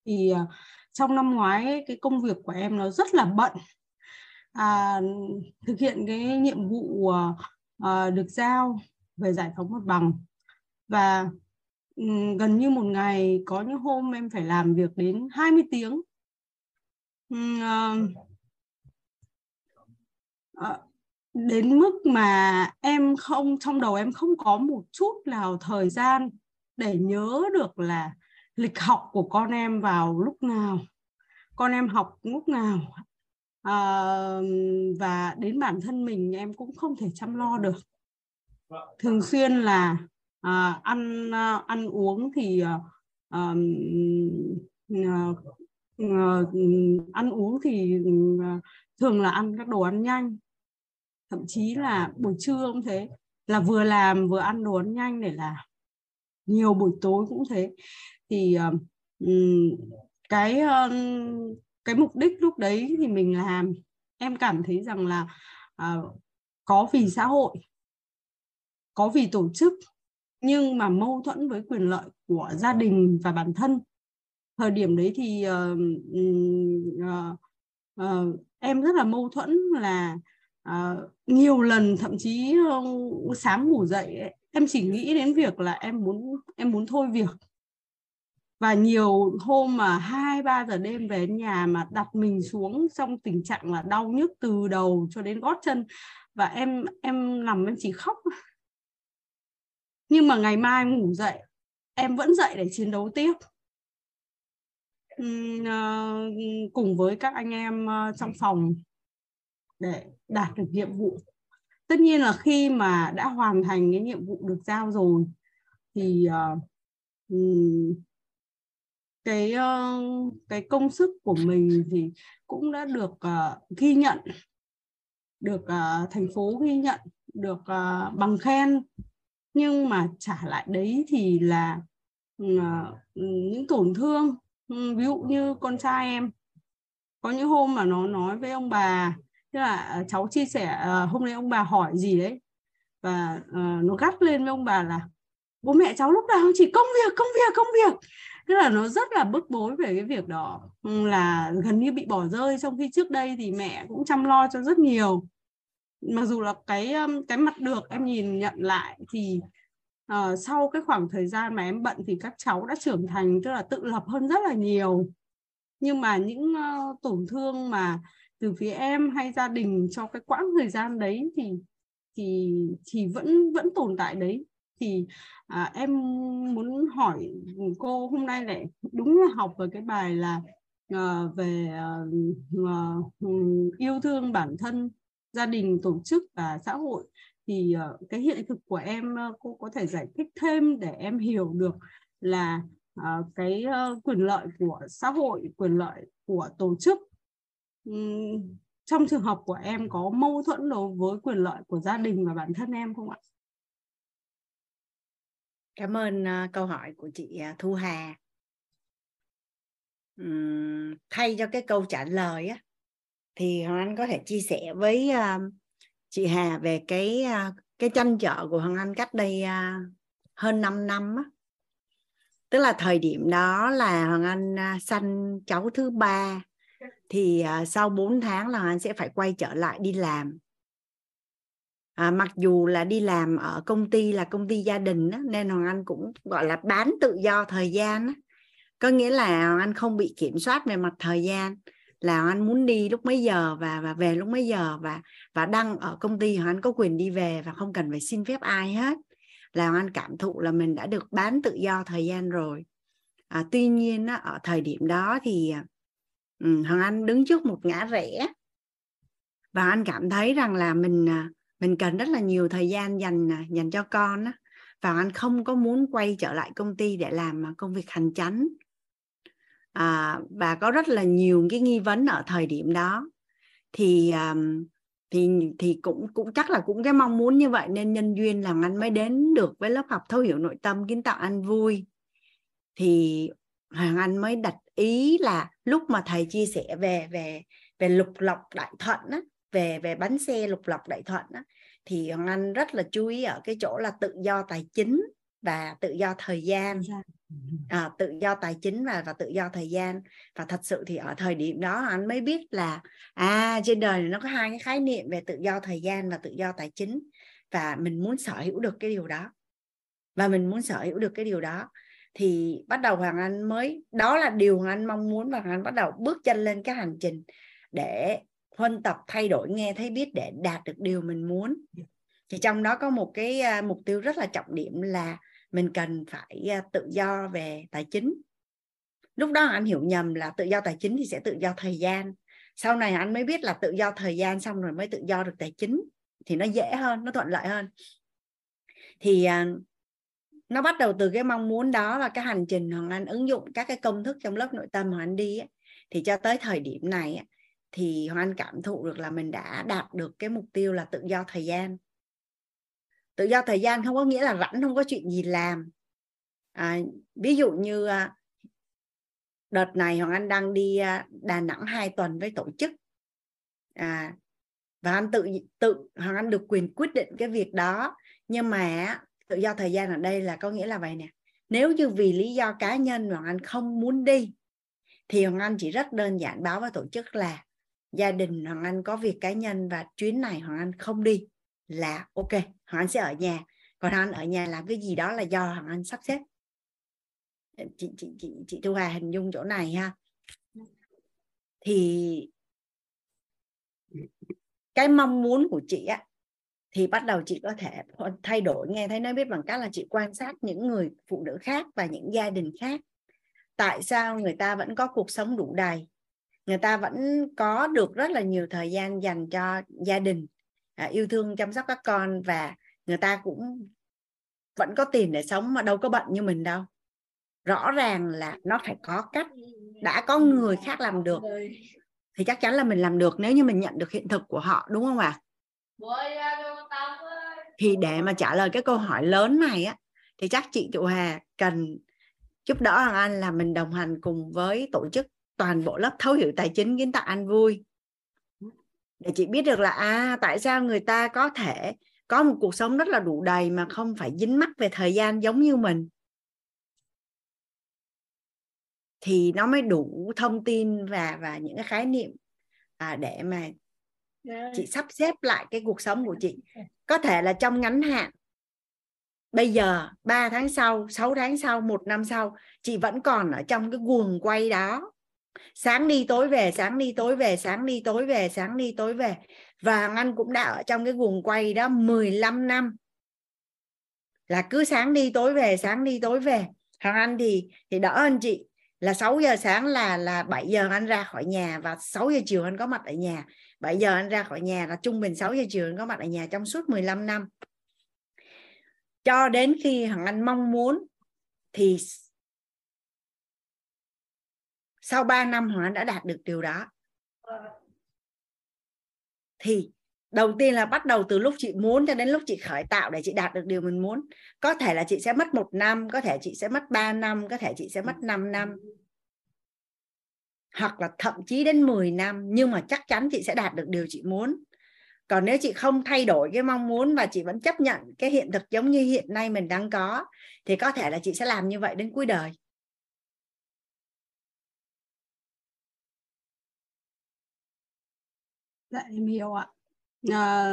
Thì à, trong năm ngoái ấy, cái công việc của em nó rất là bận. À, thực hiện cái nhiệm vụ à, được giao về giải phóng mặt bằng. Và um, gần như một ngày có những hôm em phải làm việc đến 20 tiếng. Um, uh, Ờ, đến mức mà em không trong đầu em không có một chút nào thời gian để nhớ được là lịch học của con em vào lúc nào con em học lúc nào. À, và đến bản thân mình em cũng không thể chăm lo được. Thường xuyên là à, ăn à, ăn uống thì à, à, à, ăn uống thì à, thường là ăn các đồ ăn nhanh thậm chí là buổi trưa cũng thế là vừa làm vừa ăn đồ ăn nhanh để là nhiều buổi tối cũng thế. Thì uh, cái cái mục đích lúc đấy thì mình làm. Em cảm thấy rằng là uh, có vì xã hội có vì tổ chức nhưng mà mâu thuẫn với quyền lợi của gia đình và bản thân. Thời điểm đấy thì uh, uh, uh, em rất là mâu thuẫn là uh, nhiều lần thậm chí uh, sáng ngủ dậy em chỉ nghĩ đến việc là em muốn em muốn thôi việc. Và nhiều hôm mà hai ba giờ đêm về nhà mà đặt mình xuống trong tình trạng là đau nhức từ đầu cho đến gót chân và em em nằm em chỉ khóc. Nhưng mà ngày mai em ngủ dậy em vẫn dậy để chiến đấu tiếp. Ờ, cùng với các anh em trong phòng để đạt được nhiệm vụ. Tất nhiên là khi mà đã hoàn thành cái nhiệm vụ được giao rồi thì uh, cái uh, cái công sức của mình thì cũng đã được uh, ghi nhận được uh, thành phố ghi nhận được uh, bằng khen. Nhưng mà trả lại đấy thì là uh, những tổn thương. Ví dụ như con trai em có những hôm mà nó nói với ông bà tức là ờ, cháu chia sẻ uh, hôm nay ông bà hỏi gì đấy và uh, nó gắt lên với ông bà là bố mẹ cháu lúc nào chỉ công việc công việc công việc. Tức là nó rất là bức bối về cái việc đó. Ừ, là gần như bị bỏ rơi trong khi trước đây thì mẹ cũng chăm lo cho rất nhiều. Mặc dù là cái cái mặt được em nhìn nhận lại thì uh, sau cái khoảng thời gian mà em bận thì các cháu đã trưởng thành tức là tự lập hơn rất là nhiều. Nhưng mà những uh, tổn thương mà từ phía em hay gia đình cho cái quãng thời gian đấy thì thì thì vẫn vẫn tồn tại đấy. Thì à, em muốn hỏi cô hôm nay lại đúng là học về cái bài là à, về à, yêu thương bản thân gia đình tổ chức và xã hội. Thì à, cái hiện thực của em cô có thể giải thích thêm để em hiểu được là à, cái à, quyền lợi của xã hội quyền lợi của tổ chức trong trường hợp của em có mâu thuẫn đối với quyền lợi của gia đình và bản thân em không ạ? Cảm ơn uh, câu hỏi của chị uh, Thu Hà. Um, thay cho cái câu trả lời á, thì Hoàng Anh có thể chia sẻ với uh, chị Hà về cái uh, cái tranh chợ của Hoàng Anh cách đây uh, hơn 5 năm á. Tức là thời điểm đó là Hoàng Anh uh, sanh cháu thứ ba thì à, sau 4 tháng là Anh sẽ phải quay trở lại đi làm. À, mặc dù là đi làm ở công ty là công ty gia đình á, nên Hoàng Anh cũng gọi là bán tự do thời gian á. có nghĩa là Hoàng Anh không bị kiểm soát về mặt thời gian là anh muốn đi lúc mấy giờ và và về lúc mấy giờ và và đăng ở công ty hoàng anh có quyền đi về và không cần phải xin phép ai hết là anh cảm thụ là mình đã được bán tự do thời gian rồi à, tuy nhiên á, ở thời điểm đó thì à, um, hoàng anh đứng trước một ngã rẽ. Và anh cảm thấy rằng là mình à, mình cần rất là nhiều thời gian dành à, dành cho con á. Và anh không có muốn quay trở lại công ty để làm à, công việc hành chánh. À, và có rất là nhiều cái nghi vấn ở thời điểm đó. Thì um, thì thì cũng cũng chắc là cũng cái mong muốn như vậy nên nhân duyên là anh mới đến được với lớp học thấu hiểu nội tâm kiến tạo anh vui. Thì hoàng anh mới đặt ý là lúc mà thầy chia sẻ về về về lục lọc đại thuận á về về bánh xe lục lọc đại thuận á thì hoàng anh rất là chú ý ở cái chỗ là tự do tài chính và tự do thời gian. À, tự do tài chính và và tự do thời gian. Và thật sự thì ở thời điểm đó anh mới biết là à trên đời này nó có hai cái khái niệm về tự do thời gian và tự do tài chính. Và mình muốn sở hữu được cái điều đó. Và mình muốn sở hữu được cái điều đó thì bắt đầu hoàng anh mới, đó là điều hoàng anh mong muốn và hoàng anh bắt đầu bước chân lên cái hành trình để huân tập, thay đổi nghe thấy biết để đạt được điều mình muốn. Thì trong đó có một cái à, mục tiêu rất là trọng điểm là mình cần phải à, tự do về tài chính. Lúc đó anh hiểu nhầm là tự do tài chính thì sẽ tự do thời gian. Sau này anh mới biết là tự do thời gian xong rồi mới tự do được tài chính thì nó dễ hơn, nó thuận lợi hơn. Thì à, nó bắt đầu từ cái mong muốn đó và cái hành trình hoàng anh ứng dụng các cái công thức trong lớp nội tâm hoàng anh đi ấy, thì cho tới thời điểm này ấy, thì hoàng anh cảm thụ được là mình đã đạt được cái mục tiêu là tự do thời gian. Tự do thời gian không có nghĩa là rảnh không có chuyện gì làm. À, ví dụ như à, đợt này hoàng anh đang đi à, đà nẵng hai tuần với tổ chức. À, và anh tự tự hoàng anh được quyền quyết định cái việc đó. Nhưng mà tự do thời gian ở đây là có nghĩa là vậy nè. Nếu như vì lý do cá nhân hoàng anh không muốn đi, thì hoàng anh chỉ rất đơn giản báo với tổ chức là gia đình hoàng anh có việc cá nhân và chuyến này hoàng anh không đi là ok, hoàng anh sẽ ở nhà. Còn Hoàng Anh ở nhà làm cái gì đó là do Hoàng Anh sắp xếp. Chị chị chị chị Thu Hà hình dung chỗ này ha. Thì cái mong muốn của chị á thì bắt đầu chị có thể thay đổi nghe thấy nói biết bằng cách là chị quan sát những người phụ nữ khác và những gia đình khác. Tại sao người ta vẫn có cuộc sống đủ đầy? Người ta vẫn có được rất là nhiều thời gian dành cho gia đình à, yêu thương chăm sóc các con và người ta cũng vẫn có tiền để sống mà đâu có bận như mình đâu. Rõ ràng là nó phải có cách. Đã có người khác làm được thì chắc chắn là mình làm được nếu như mình nhận được hiện thực của họ đúng không ạ? à? Thì để mà trả lời cái câu hỏi lớn này á thì chắc chị Tụ Hà cần giúp đỡ Hoàng Anh là mình đồng hành cùng với tổ chức toàn bộ lớp thấu hiểu tài chính kiến tạo anh vui. Để chị biết được là à tại sao người ta có thể có một cuộc sống rất là đủ đầy mà không phải dính mắc về thời gian giống như mình. Thì nó mới đủ thông tin và và những cái khái niệm à, để mà chị sắp xếp lại cái cuộc sống của chị. Có thể là trong ngắn hạn bây giờ 3 tháng sau 6 tháng sau một năm sau chị vẫn còn ở trong cái guồng quay đó. Sáng đi tối về sáng đi tối về sáng đi tối về sáng đi tối về. Và anh cũng đã ở trong cái guồng quay đó 15 năm. Là cứ sáng đi tối về sáng đi tối về. Hoàng Anh thì thì đỡ hơn chị. Là 6 giờ sáng là là 7 giờ anh ra khỏi nhà và 6 giờ chiều anh có mặt ở nhà 7 giờ anh ra khỏi nhà là trung bình 6 giờ chiều anh có mặt ở nhà trong suốt 15 năm. Cho đến khi Hằng Anh mong muốn thì sau 3 năm Hằng Anh đã đạt được điều đó. Thì đầu tiên là bắt đầu từ lúc chị muốn cho đến lúc chị khởi tạo để chị đạt được điều mình muốn. Có thể là chị sẽ mất một năm, có thể chị sẽ mất 3 năm, có thể chị sẽ mất 5 năm hoặc là thậm chí đến 10 năm nhưng mà chắc chắn chị sẽ đạt được điều chị muốn. Còn nếu chị không thay đổi cái mong muốn và chị vẫn chấp nhận cái hiện thực giống như hiện nay mình đang có thì có thể là chị sẽ làm như vậy đến cuối đời. Dạ em hiểu ạ. À,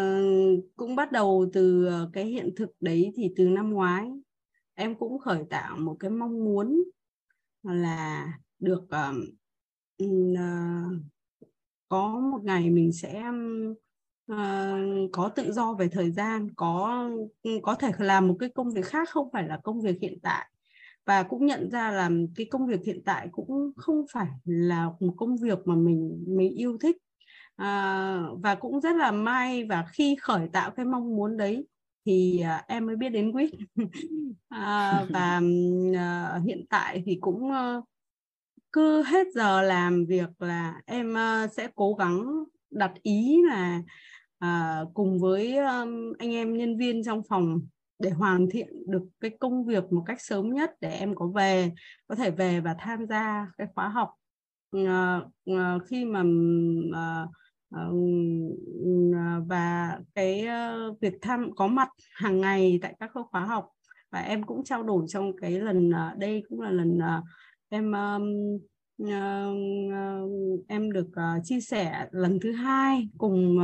cũng bắt đầu từ ờ, cái hiện thực đấy thì từ năm ngoái em cũng khởi tạo một cái mong muốn là được À, có một ngày mình sẽ uh, có tự do về thời gian có có thể làm một cái công việc khác không phải là công việc hiện tại. Và cũng nhận ra là cái công việc hiện tại cũng không phải là một công việc mà mình mình yêu thích. À, và cũng rất là may và khi khởi tạo cái mong muốn đấy thì à, em mới biết đến quýt. À, và à, hiện tại thì cũng à, cứ hết giờ làm việc là em ờ, sẽ cố gắng đặt ý là à, cùng với um, anh em nhân viên trong phòng để hoàn thiện được cái công việc một cách sớm nhất để em có về có thể về và tham gia cái khóa học. À, à, khi mà à, và cái việc tham có mặt hàng ngày tại các khóa học và em cũng trao đổi trong cái lần đây cũng là lần em ờ, ờ, em được ờ, chia sẻ lần thứ hai cùng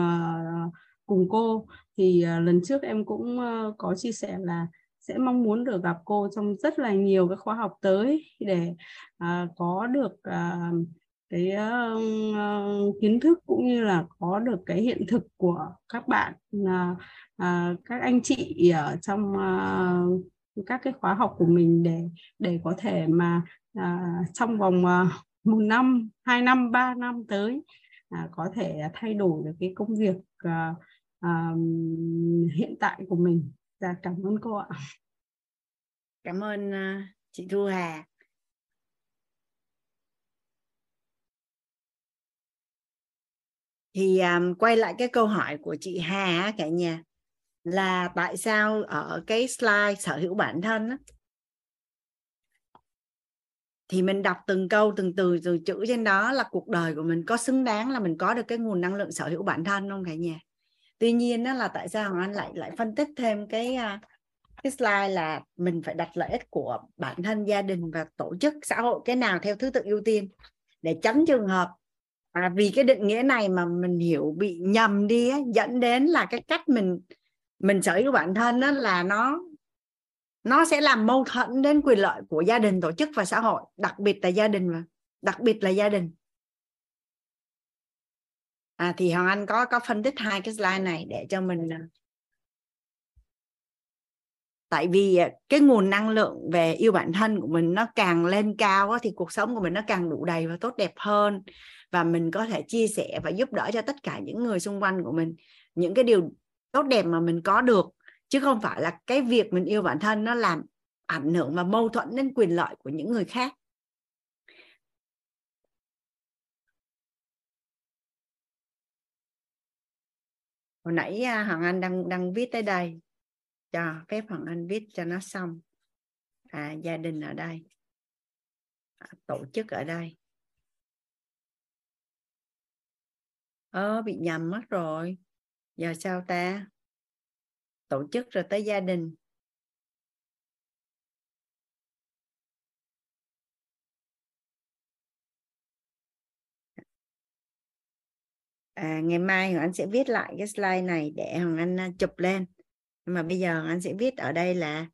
cùng cô. Thì lần trước em cũng có chia sẻ là sẽ mong muốn được gặp cô trong rất là nhiều cái khóa học tới để có được cái uh, kiến thức cũng như là có được cái hiện thực của các bạn uh, uh, các anh chị ở trong uh, các cái khóa học của mình để để có thể mà à, trong vòng à, một năm hai năm ba năm tới à, có thể thay đổi được cái công việc à, à, hiện tại của mình. Dạ cảm ơn cô ạ. Cảm ơn uh, chị Thu Hà. thì um, quay lại cái câu hỏi của chị Hà cả nhà là tại sao ở cái slide sở hữu bản thân á, thì mình đọc từng câu từng từ từng chữ trên đó là cuộc đời của mình có xứng đáng là mình có được cái nguồn năng lượng sở hữu bản thân không cả nhà? Tuy nhiên đó là tại sao Hoàng Anh lại lại phân tích thêm cái à, cái slide là mình phải đặt lợi ích của bản thân gia đình và tổ chức xã hội cái nào theo thứ tự ưu tiên để tránh trường hợp à, vì cái định nghĩa này mà mình hiểu bị nhầm đi á, dẫn đến là cái cách mình mình sở hữu bản thân á, là nó nó sẽ làm mâu thuẫn đến quyền lợi của gia đình, tổ chức và xã hội, đặc biệt là gia đình và đặc biệt là gia đình. À thì hoàng anh có có phân tích hai cái slide này để cho mình à, tại vì à, cái nguồn năng lượng về yêu bản thân của mình nó càng lên cao thì cuộc sống của mình nó càng đủ đầy và tốt đẹp hơn. Và mình có thể chia sẻ và giúp đỡ cho tất cả những người xung quanh của mình những cái điều tốt đẹp mà mình có được chứ không phải là cái việc mình yêu bản thân nó làm ảnh hưởng và mâu thuẫn đến quyền lợi của những người khác. Hồi nãy à, hoàng anh đang đang viết tới đây. Cho phép hoàng anh viết cho nó xong. À, gia đình ở đây. À, tổ chức ở đây. Ơ bị nhầm mất rồi. Giờ sao ta? Tổ chức rồi tới gia đình. À, ngày mai Hoàng Anh sẽ viết lại cái slide này để Hoàng Anh à, chụp lên. Nhưng mà bây giờ Hoàng Anh sẽ viết ở đây là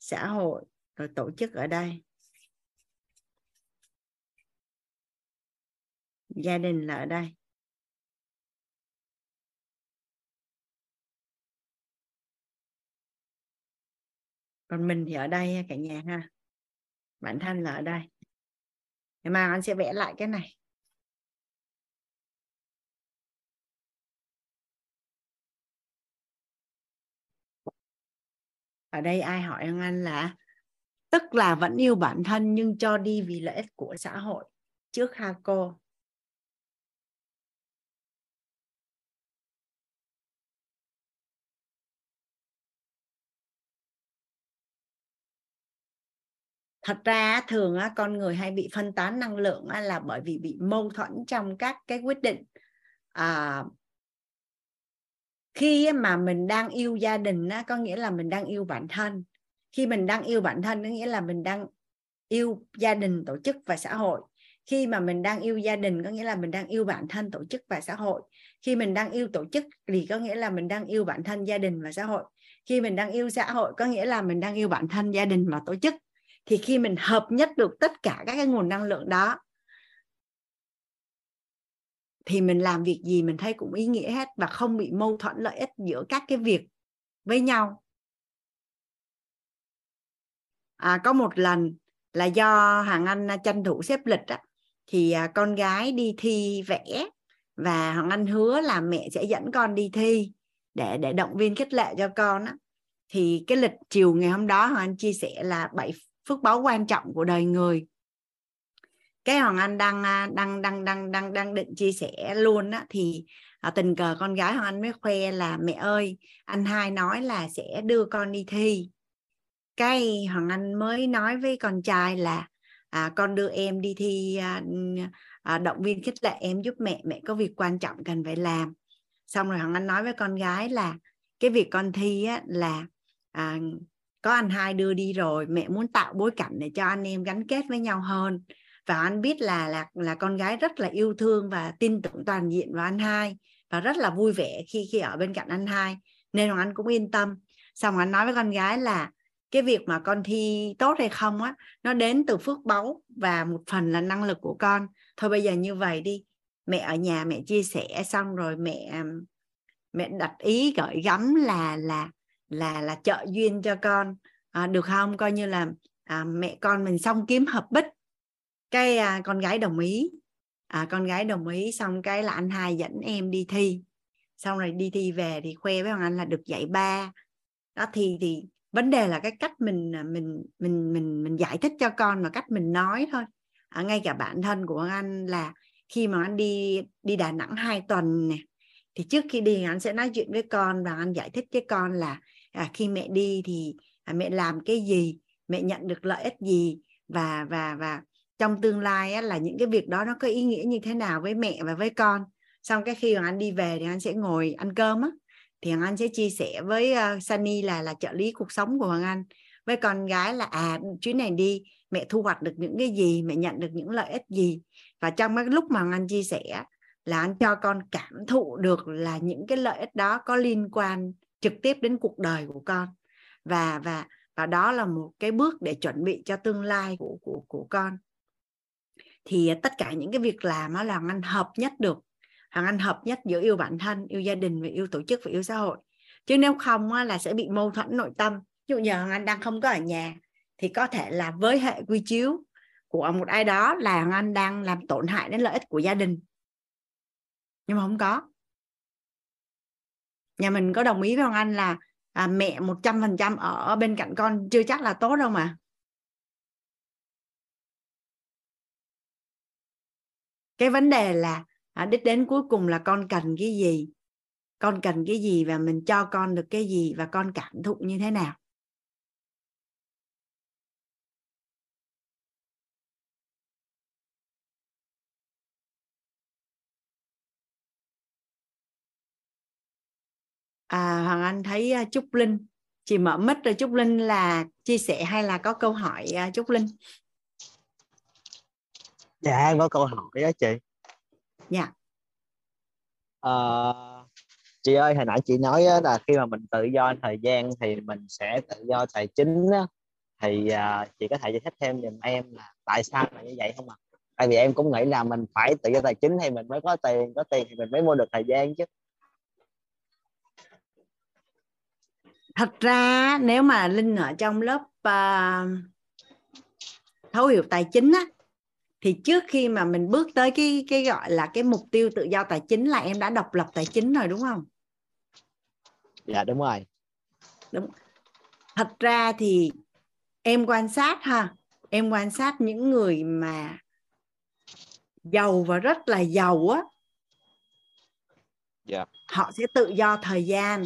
xã hội rồi tổ chức ở đây. Gia đình là ở đây. Còn mình thì ở đây cả nhà ha. Bản thân là ở đây. Ngày mai anh sẽ vẽ lại cái này. Ở đây ai hỏi anh là, tức là vẫn yêu bản thân nhưng cho đi vì lợi ích của xã hội. Trước ha cô. Thật ra thường con người hay bị phân tán năng lượng là bởi vì bị mâu thuẫn trong các cái quyết định à, khi mà mình đang yêu gia đình có nghĩa là mình đang yêu bản thân khi mình đang yêu bản thân có nghĩa là mình đang yêu gia đình tổ chức và xã hội khi mà mình đang yêu gia đình có nghĩa là mình đang yêu bản thân tổ chức và xã hội khi mình đang yêu tổ chức thì có nghĩa là mình đang yêu bản thân gia đình và xã hội khi mình đang yêu xã hội có nghĩa là mình đang yêu bản thân gia đình và tổ chức thì khi mình hợp nhất được tất cả các cái nguồn năng lượng đó thì mình làm việc gì mình thấy cũng ý nghĩa hết và không bị mâu thuẫn lợi ích giữa các cái việc với nhau. À, có một lần là do hàng anh à, tranh thủ xếp lịch á, thì à, con gái đi thi vẽ và hoàng anh hứa là mẹ sẽ dẫn con đi thi để để động viên khích lệ cho con á. Thì cái lịch chiều ngày hôm đó hoàng anh chia sẻ là bảy phước báo quan trọng của đời người. Cái hoàng anh đang à, đang đang đang đang đang định chia sẻ luôn á thì à, tình cờ con gái hoàng anh mới khoe là mẹ ơi anh hai nói là sẽ đưa con đi thi. Cái hoàng anh mới nói với con trai là à, con đưa em đi thi à, à, động viên khích lệ em giúp mẹ mẹ có việc quan trọng cần phải làm. Xong rồi hoàng anh nói với con gái là cái việc con thi á, là à, có anh hai đưa đi rồi, mẹ muốn tạo bối cảnh để cho anh em gắn kết với nhau hơn. Và anh biết là là là con gái rất là yêu thương và tin tưởng toàn diện vào anh hai và rất là vui vẻ khi khi ở bên cạnh anh hai, nên hoàng anh cũng yên tâm. Xong anh nói với con gái là cái việc mà con thi tốt hay không á, nó đến từ phước báu và một phần là năng lực của con. Thôi bây giờ như vậy đi, mẹ ở nhà mẹ chia sẻ xong rồi mẹ mẹ đặt ý gợi gắm là là là là trợ duyên cho con. À, được không? Coi như là à, mẹ con mình xong kiếm hợp bích. Cái à, con gái đồng ý. À, con gái đồng ý xong cái là anh hai dẫn em đi thi. Xong rồi đi thi về thì khoe với hoàng anh là được dạy ba. Đó thì thì vấn đề là cái cách mình à, mình mình mình mình giải thích cho con và cách mình nói thôi. À, ngay cả bản thân của anh là khi mà anh đi đi Đà Nẵng hai tuần nè thì trước khi đi anh sẽ nói chuyện với con và anh giải thích với con là à, khi mẹ đi thì à, mẹ làm cái gì mẹ nhận được lợi ích gì và và và trong tương lai á, là những cái việc đó nó có ý nghĩa như thế nào với mẹ và với con. Xong cái khi mà anh đi về thì anh sẽ ngồi ăn cơm á thì hoàng anh sẽ chia sẻ với uh, Sunny là là trợ lý cuộc sống của hoàng anh. Với con gái là à chuyến này đi mẹ thu hoạch được những cái gì mẹ nhận được những lợi ích gì. Và trong cái lúc mà hoàng anh chia sẻ là anh cho con cảm thụ được là những cái lợi ích đó có liên quan trực tiếp đến cuộc đời của con. Và và và đó là một cái bước để chuẩn bị cho tương lai của của của con. Thì tất cả những cái việc làm đó là Hoàng Anh hợp nhất được Hoàng Anh hợp nhất giữa yêu bản thân, yêu gia đình và yêu tổ chức và yêu xã hội. Chứ nếu không là sẽ bị mâu thuẫn nội tâm. Ví dụ như Hoàng Anh đang không có ở nhà thì có thể là với hệ quy chiếu của một ai đó là Hoàng Anh đang làm tổn hại đến lợi ích của gia đình. Nhưng mà không có nhà mình có đồng ý với Hoàng Anh là à, mẹ một trăm phần trăm ở bên cạnh con chưa chắc là tốt đâu mà. Cái vấn đề là à, đích đến cuối cùng là con cần cái gì? Con cần cái gì và mình cho con được cái gì và con cảm thụ như thế nào? À, Hoàng Anh thấy uh, Trúc Linh. Chị mở mic rồi Trúc Linh là chia sẻ hay là có câu hỏi uh, Trúc Linh? Dạ em có câu hỏi đó chị. Dạ. Ờ, chị ơi hồi nãy chị nói là khi mà mình tự do thời gian thì mình sẽ tự do tài chính thì à, chị có thể giải thích thêm giùm em là tại sao là như vậy không ạ? Tại vì em cũng nghĩ là mình phải tự do tài chính thì mình mới có tiền có tiền thì mình mới mua được thời gian chứ thật ra nếu mà linh ở trong lớp uh, thấu hiểu tài chính á thì trước khi mà mình bước tới cái cái gọi là cái mục tiêu tự do tài chính là em đã độc lập tài chính rồi đúng không? Dạ đúng rồi. Đúng. Thật ra thì em quan sát ha em quan sát những người mà giàu và rất là giàu á. Dạ. Họ sẽ tự do thời gian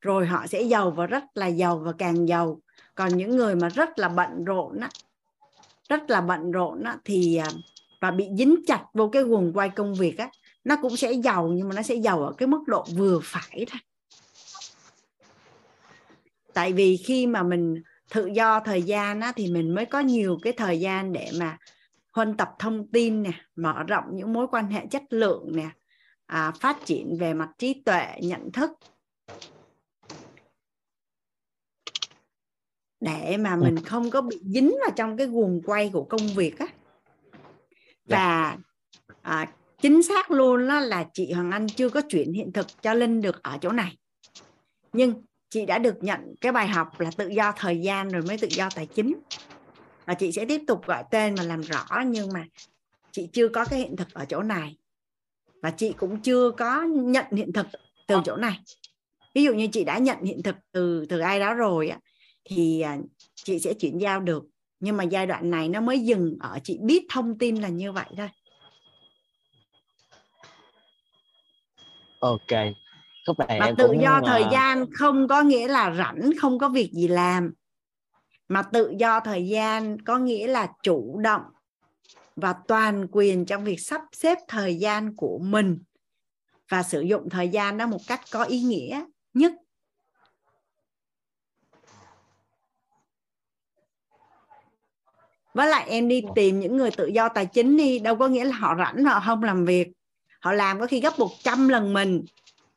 rồi họ sẽ giàu và rất là giàu và càng giàu. Còn những người mà rất là bận rộn á rất là bận rộn á, thì à, và bị dính chặt vô cái guồng quay công việc á nó cũng sẽ giàu nhưng mà nó sẽ giàu ở cái mức độ vừa phải thôi. Tại vì khi mà mình tự do thời gian á, thì mình mới có nhiều cái thời gian để mà huân tập thông tin nè mở rộng những mối quan hệ chất lượng nè à, phát triển về mặt trí tuệ nhận thức. Để mà ừ. mình không có bị dính vào trong cái guồng quay của công việc á. Dạ. và à, chính xác luôn đó là chị Hoàng Anh chưa có chuyển hiện thực cho Linh được ở chỗ này. Nhưng chị đã được nhận cái bài học là tự do thời gian rồi mới tự do tài chính. Và chị sẽ tiếp tục gọi tên và làm rõ nhưng mà chị chưa có cái hiện thực ở chỗ này. Và chị cũng chưa có nhận hiện thực từ chỗ này. Ví dụ như chị đã nhận hiện thực từ từ ai đó rồi á thì à, chị sẽ chuyển giao được. Nhưng mà giai đoạn này nó mới dừng ở chị biết thông tin là như vậy thôi. Ok. Khúc này mà tự do thời uh... gian không có nghĩa là rảnh không có việc gì làm. Mà tự do thời gian có nghĩa là chủ động và toàn quyền trong việc sắp xếp thời gian của mình và sử dụng thời gian đó một cách có ý nghĩa nhất với lại em đi tìm những người tự do tài chính đi đâu có nghĩa là họ rảnh họ không làm việc. Họ làm có khi gấp 100 lần mình.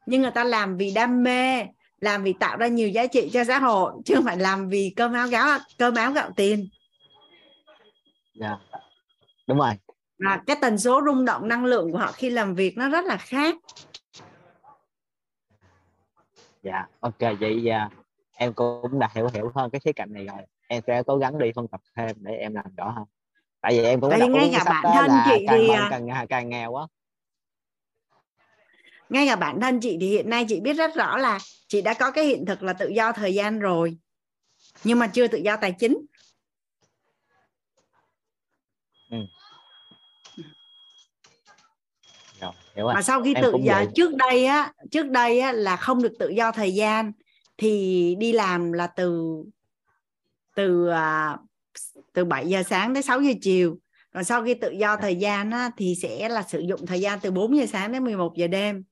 Nhưng người ta làm vì đam mê làm vì tạo ra nhiều giá trị cho xã hội chứ không phải làm vì cơm áo gạo cơm áo gạo tiền. Dạ đúng rồi. Và cái tần số rung động năng lượng của họ khi làm việc nó rất là khác. Dạ ok vậy dạ. em cũng đã hiểu hiểu hơn cái khía cạnh này rồi em sẽ cố gắng đi phân tập thêm để em làm rõ hơn tại vì em cũng tại ngay cả bản thân chị càng thì càng, càng, càng nghèo quá ngay cả bản thân chị thì hiện nay chị biết rất rõ là chị đã có cái hiện thực là tự do thời gian rồi nhưng mà chưa tự do tài chính ừ. Rồi, mà sau khi em tự do vậy. trước đây á trước đây á là không được tự do thời gian thì đi làm là từ từ à, từ 7 giờ sáng đến 6 giờ chiều. Còn sau khi tự do thời gian á, thì sẽ là sử dụng thời gian từ 4 giờ sáng đến 11 giờ đêm.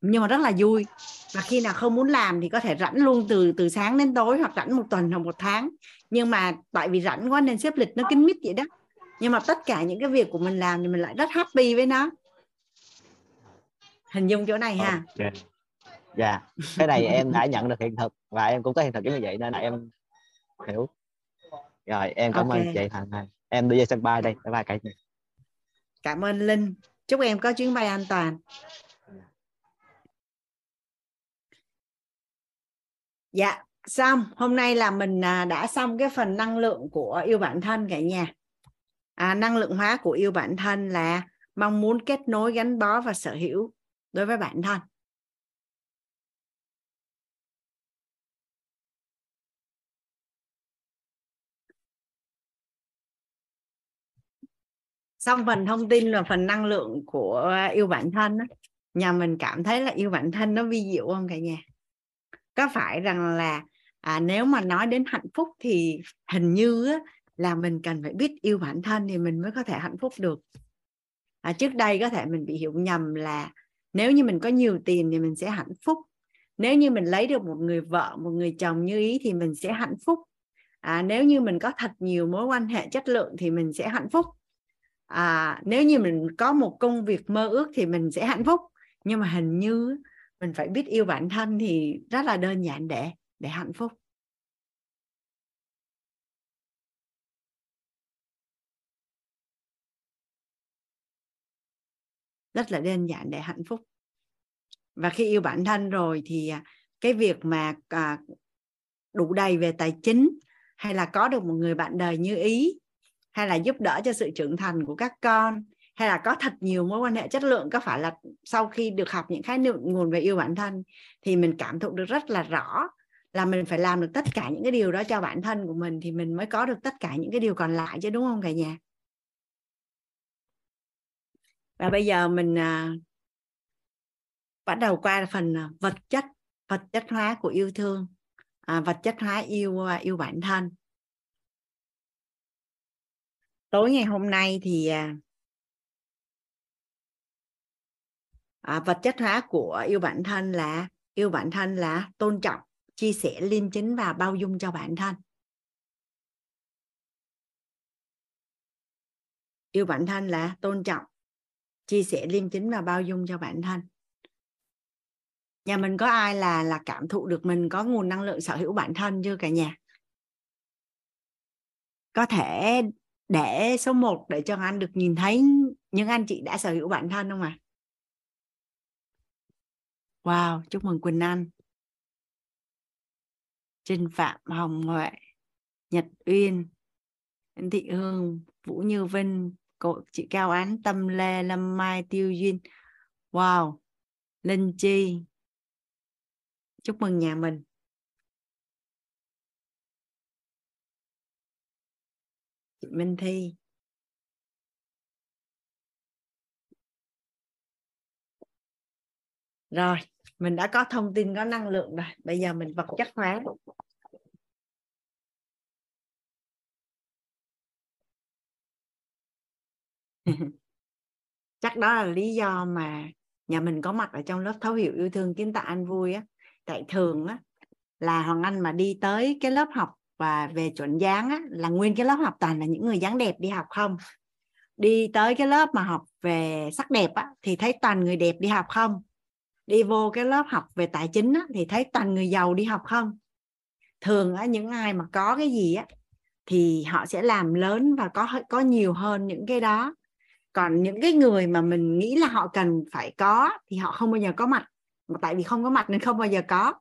Nhưng mà rất là vui. Và khi nào không muốn làm thì có thể rảnh luôn từ từ sáng đến tối hoặc rảnh một tuần hoặc một tháng. Nhưng mà tại vì rảnh quá nên xếp lịch nó kín mít vậy đó. Nhưng mà tất cả những cái việc của mình làm thì mình lại rất happy với nó. Hình dung chỗ này ha. Okay. Dạ. Cái này em đã nhận được hiện thực và em cũng có hiện thực như vậy nên là em hiểu. Rồi em cảm ơn Ok. chị Hằng Hằng em đi về sân bay đây bye bye cả nhà. Cảm ơn linh. Chúc em có chuyến bay an toàn. Dạ xong. Hôm nay là mình à, đã xong cái phần năng lượng của yêu bản thân cả nhà. À, năng lượng hóa của yêu bản thân là mong muốn kết nối gắn bó và sở hữu đối với bản thân xong phần thông tin là phần năng lượng của yêu bản thân á, nhà mình cảm thấy là yêu bản thân nó vi diệu không cả nhà? Có phải rằng là à, nếu mà nói đến hạnh phúc thì hình như á, là mình cần phải biết yêu bản thân thì mình mới có thể hạnh phúc được. À, trước đây có thể mình bị hiểu nhầm là nếu như mình có nhiều tiền thì mình sẽ hạnh phúc. Nếu như mình lấy được một người vợ một người chồng như ý thì mình sẽ hạnh phúc. À, nếu như mình có thật nhiều mối quan hệ chất lượng thì mình sẽ hạnh phúc à, nếu như mình có một công việc mơ ước thì mình sẽ hạnh phúc. Nhưng mà hình như mình phải biết yêu bản thân thì rất là đơn giản để để hạnh phúc. Rất là đơn giản để hạnh phúc. Và khi yêu bản thân rồi thì à, cái việc mà à, đủ đầy về tài chính hay là có được một người bạn đời như ý hay là giúp đỡ cho sự trưởng thành của các con hay là có thật nhiều mối quan hệ chất lượng có phải là sau khi được học những khái niệm nguồn về yêu bản thân thì mình cảm thụ được rất là rõ là mình phải làm được tất cả những cái điều đó cho bản thân của mình thì mình mới có được tất cả những cái điều còn lại chứ đúng không cả nhà? Và bây giờ mình à, bắt đầu qua phần à, vật chất vật chất hóa của yêu thương à, vật chất hóa yêu à, yêu bản thân tối ngày hôm nay thì à, à, vật chất hóa của yêu bản thân là yêu bản thân là tôn trọng chia sẻ liêm chính và bao dung cho bản thân. Yêu bản thân là tôn trọng chia sẻ liêm chính và bao dung cho bản thân. Nhà mình có ai là là cảm thụ được mình có nguồn năng lượng sở hữu bản thân chưa cả nhà? Có thể để số 1 để cho anh được nhìn thấy những anh chị đã sở hữu bản thân không ạ à? Wow, chúc mừng Quỳnh Anh. Trinh Phạm Hồng Huệ, Nhật Uyên, Nguyễn Thị Hương, Vũ Như Vinh, cô chị Cao Án, Tâm Lê, Lâm Mai, Tiêu Duyên. Wow, Linh Chi. Chúc mừng nhà mình. Chị Minh Thi. Rồi, mình đã có thông tin có năng lượng rồi. Bây giờ mình vật chất hóa. Chắc đó là lý do mà nhà mình có mặt ở trong lớp thấu hiểu yêu thương kiến tạo anh vui á. Tại thường á là Hoàng Anh mà đi tới cái lớp học và về chuẩn dáng á, là nguyên cái lớp học toàn là những người dáng đẹp đi học không? Đi tới cái lớp mà học về sắc đẹp á, thì thấy toàn người đẹp đi học không? Đi vô cái lớp học về tài chính á, thì thấy toàn người giàu đi học không? Thường á, những ai mà có cái gì á thì họ sẽ làm lớn và có có nhiều hơn những cái đó. Còn những cái người mà mình nghĩ là họ cần phải có thì họ không bao giờ có mặt. Mà tại vì không có mặt nên không bao giờ có.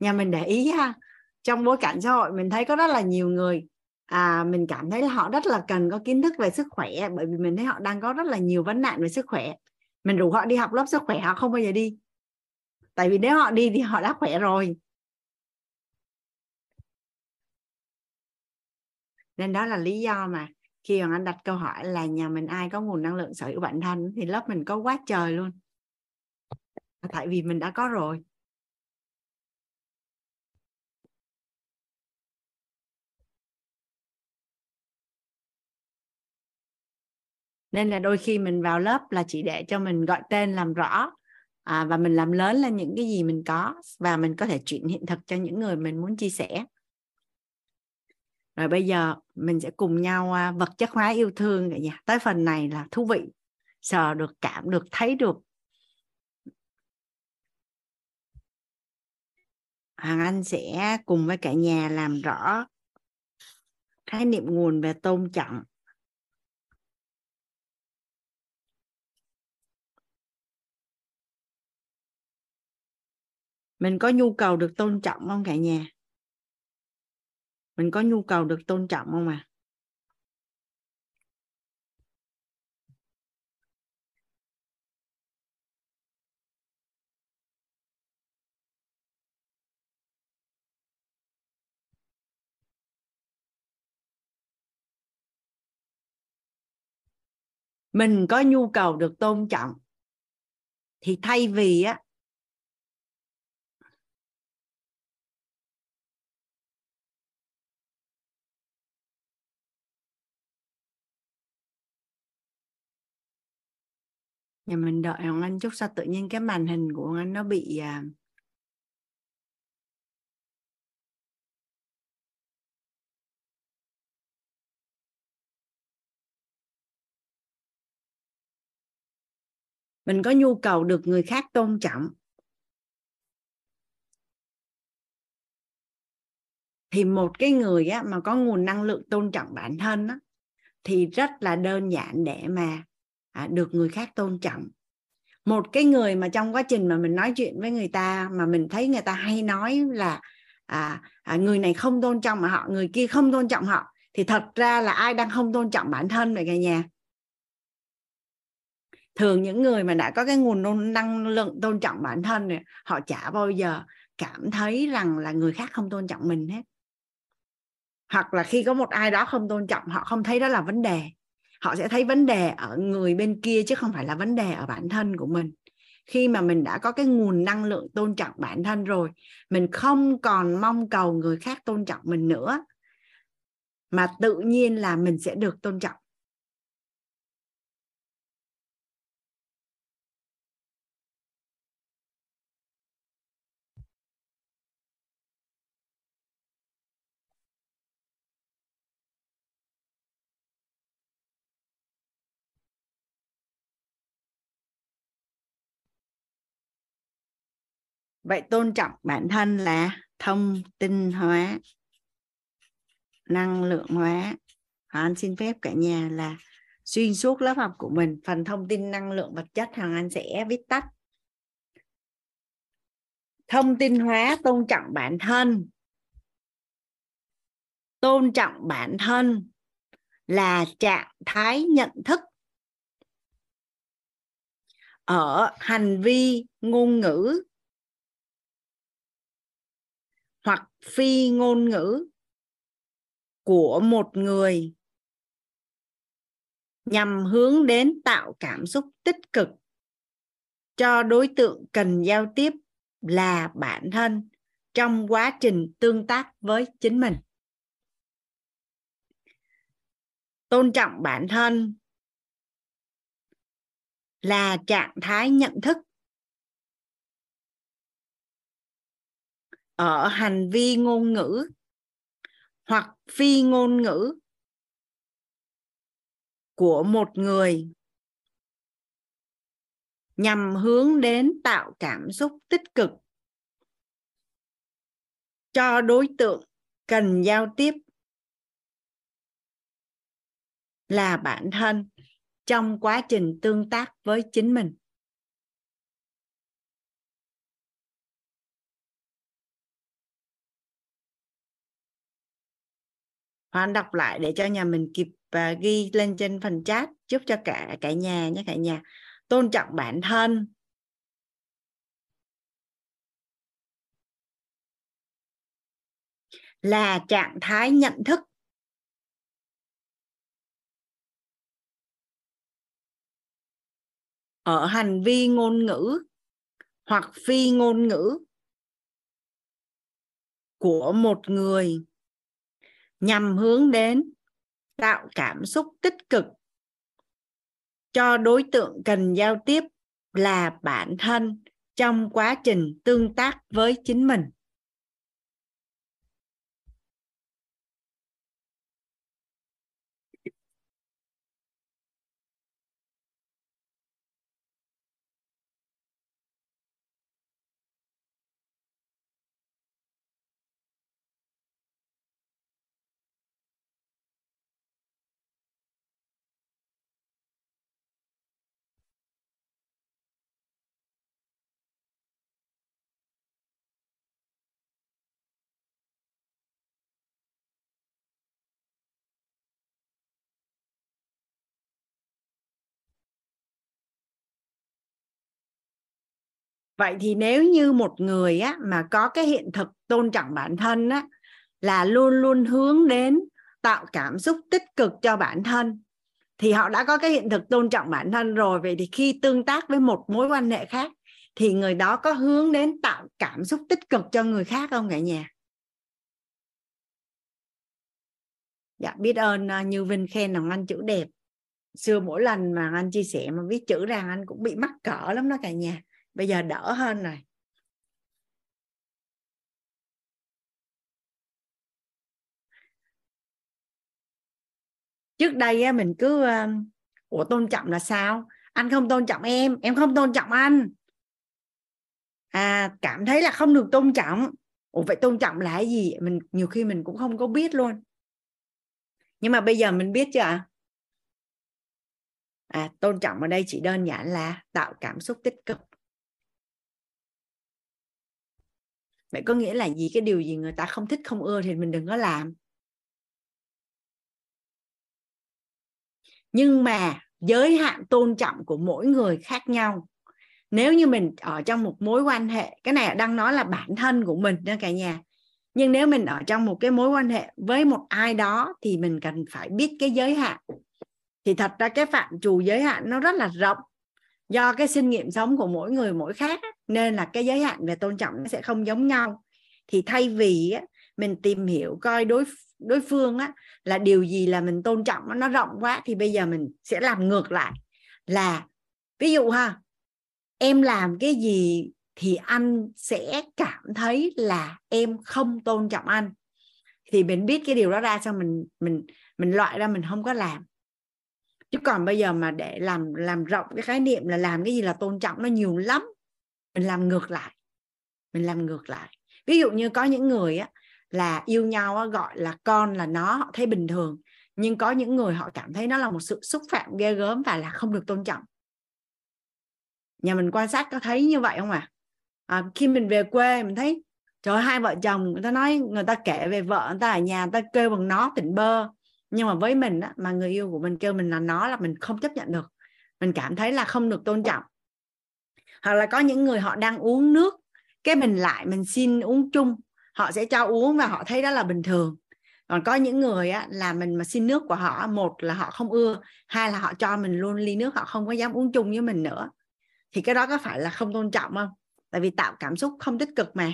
Nhà mình để ý ha. Trong bối cảnh xã hội mình thấy có rất là nhiều người à, mình cảm thấy là họ rất là cần có kiến thức về sức khỏe bởi vì mình thấy họ đang có rất là nhiều vấn nạn về sức khỏe. Mình rủ họ đi học lớp sức khỏe họ không bao giờ đi. Tại vì nếu họ đi thì họ đã khỏe rồi. Nên đó là lý do mà khi mà anh đặt câu hỏi là nhà mình ai có nguồn năng lượng sở hữu bản thân thì lớp mình có quá trời luôn. Tại vì mình đã có rồi. Nên là đôi khi mình vào lớp là chỉ để cho mình gọi tên làm rõ à, và mình làm lớn lên những cái gì mình có và mình có thể chuyển hiện thực cho những người mình muốn chia sẻ. Rồi bây giờ mình sẽ cùng nhau à, vật chất hóa yêu thương cả nhà tới phần này là thú vị sờ được cảm được thấy được. Hoàng Anh sẽ cùng với cả nhà làm rõ khái niệm nguồn về tôn trọng. Mình có nhu cầu được tôn trọng không cả nhà? Mình có nhu cầu được tôn trọng không à mình có nhu cầu được tôn trọng thì thay vì á nhà mình đợi Hoàng Anh chút sao tự nhiên cái màn hình của Hoàng Anh nó bị à... mình có nhu cầu được người khác tôn trọng. Thì một cái người á, mà có nguồn năng lượng tôn trọng bản thân á, thì rất là đơn giản để mà à, được người khác tôn trọng. Một cái người mà trong quá trình mà mình nói chuyện với người ta mà mình thấy người ta hay nói là à, à, người này không tôn trọng mà họ người kia không tôn trọng họ thì thật ra là ai đang không tôn trọng bản thân vậy cả nhà? Thường những người mà đã có cái nguồn năng lượng tôn trọng bản thân này họ chả bao giờ cảm thấy rằng là người khác không tôn trọng mình hết. Hoặc là khi có một ai đó không tôn trọng họ không thấy đó là vấn đề họ sẽ thấy vấn đề ở người bên kia chứ không phải là vấn đề ở bản thân của mình. Khi mà mình đã có cái nguồn năng lượng tôn trọng bản thân rồi, mình không còn mong cầu người khác tôn trọng mình nữa, mà tự nhiên là mình sẽ được tôn trọng. Vậy tôn trọng bản thân là thông tin hóa, năng lượng hóa. Hoàng Anh xin phép cả nhà là xuyên suốt lớp học của mình, phần thông tin năng lượng vật chất Hoàng Anh sẽ viết tắt. Thông tin hóa, tôn trọng bản thân. Tôn trọng bản thân là trạng thái nhận thức ở hành vi, ngôn ngữ hoặc phi ngôn ngữ của một người nhằm hướng đến tạo cảm xúc tích cực cho đối tượng cần giao tiếp là bản thân trong quá trình tương tác với chính mình. Tôn trọng bản thân là trạng thái nhận thức ở hành vi ngôn ngữ hoặc phi ngôn ngữ của một người nhằm hướng đến tạo cảm xúc tích cực cho đối tượng cần giao tiếp là bản thân trong quá trình tương tác với chính mình. Hoan đọc lại để cho nhà mình kịp và ghi lên trên phần chat giúp cho cả cả nhà nhé, cả nhà. Tôn trọng bản thân. Là trạng thái nhận thức. Ở hành vi ngôn ngữ hoặc phi ngôn ngữ của một người nhằm hướng đến tạo cảm xúc tích cực cho đối tượng cần giao tiếp là bản thân trong quá trình tương tác với chính mình. Vậy thì nếu như một người á mà có cái hiện thực tôn trọng bản thân á, là luôn luôn hướng đến tạo cảm xúc tích cực cho bản thân, thì họ đã có cái hiện thực tôn trọng bản thân rồi. Vậy thì khi tương tác với một mối quan hệ khác, thì người đó có hướng đến tạo cảm xúc tích cực cho người khác không cả nhà? Dạ biết ơn à, như vinh khen là anh chữ đẹp. Xưa mỗi lần mà anh chia sẻ mà viết chữ ra, anh cũng bị mắc cỡ lắm đó cả nhà bây giờ đỡ hơn rồi. Trước đây mình cứ ờ, ủa, tôn trọng là sao? Anh không tôn trọng em em không tôn trọng anh. À cảm thấy là không được tôn trọng. Ủa, vậy tôn trọng là cái gì? Mình, nhiều khi mình cũng không có biết luôn. Nhưng mà bây giờ mình biết chưa ạ? À tôn trọng ở đây chỉ đơn giản là tạo cảm xúc tích cực. Vậy có nghĩa là gì cái điều gì người ta không thích, không ưa thì mình đừng có làm? Nhưng mà giới hạn tôn trọng của mỗi người khác nhau. Nếu như mình ở trong một mối quan hệ, cái này đang nói là bản thân của mình đó cả nhà. Nhưng nếu mình ở trong một cái mối quan hệ với một ai đó thì mình cần phải biết cái giới hạn. Thì thật ra cái phạm trù giới hạn nó rất là rộng do cái sinh nghiệm sống của mỗi người mỗi khác nên là cái giới hạn về tôn trọng nó sẽ không giống nhau. Thì thay vì mình tìm hiểu coi đối đối phương á, là điều gì là mình tôn trọng nó rộng quá, thì bây giờ mình sẽ làm ngược lại. Là, ví dụ ha, em làm cái gì thì anh sẽ cảm thấy là em không tôn trọng anh. Thì mình biết cái điều đó ra, xong mình mình mình loại ra mình không có làm chứ còn bây giờ mà để làm làm rộng cái khái niệm là làm cái gì là tôn trọng nó nhiều lắm mình làm ngược lại mình làm ngược lại. Ví dụ như có những người á là yêu nhau á, gọi là con là nó họ thấy bình thường nhưng có những người họ cảm thấy nó là một sự xúc phạm ghê gớm và là không được tôn trọng. Nhà mình quan sát có thấy như vậy không ạ? À? à, khi mình về quê mình thấy trời hai vợ chồng người ta nói người ta kể về vợ người ta ở nhà người ta kêu bằng nó tỉnh bơ nhưng mà với mình á, mà người yêu của mình kêu mình là nó là mình không chấp nhận được. Mình cảm thấy là không được tôn trọng. Hoặc là có những người họ đang uống nước cái mình lại mình xin uống chung. Họ sẽ cho uống và họ thấy đó là bình thường. Còn có những người á, là mình mà xin nước của họ một là họ không ưa hai là họ cho mình luôn ly nước họ không có dám uống chung với mình nữa. Thì cái đó có phải là không tôn trọng không? Tại vì tạo cảm xúc không tích cực mà.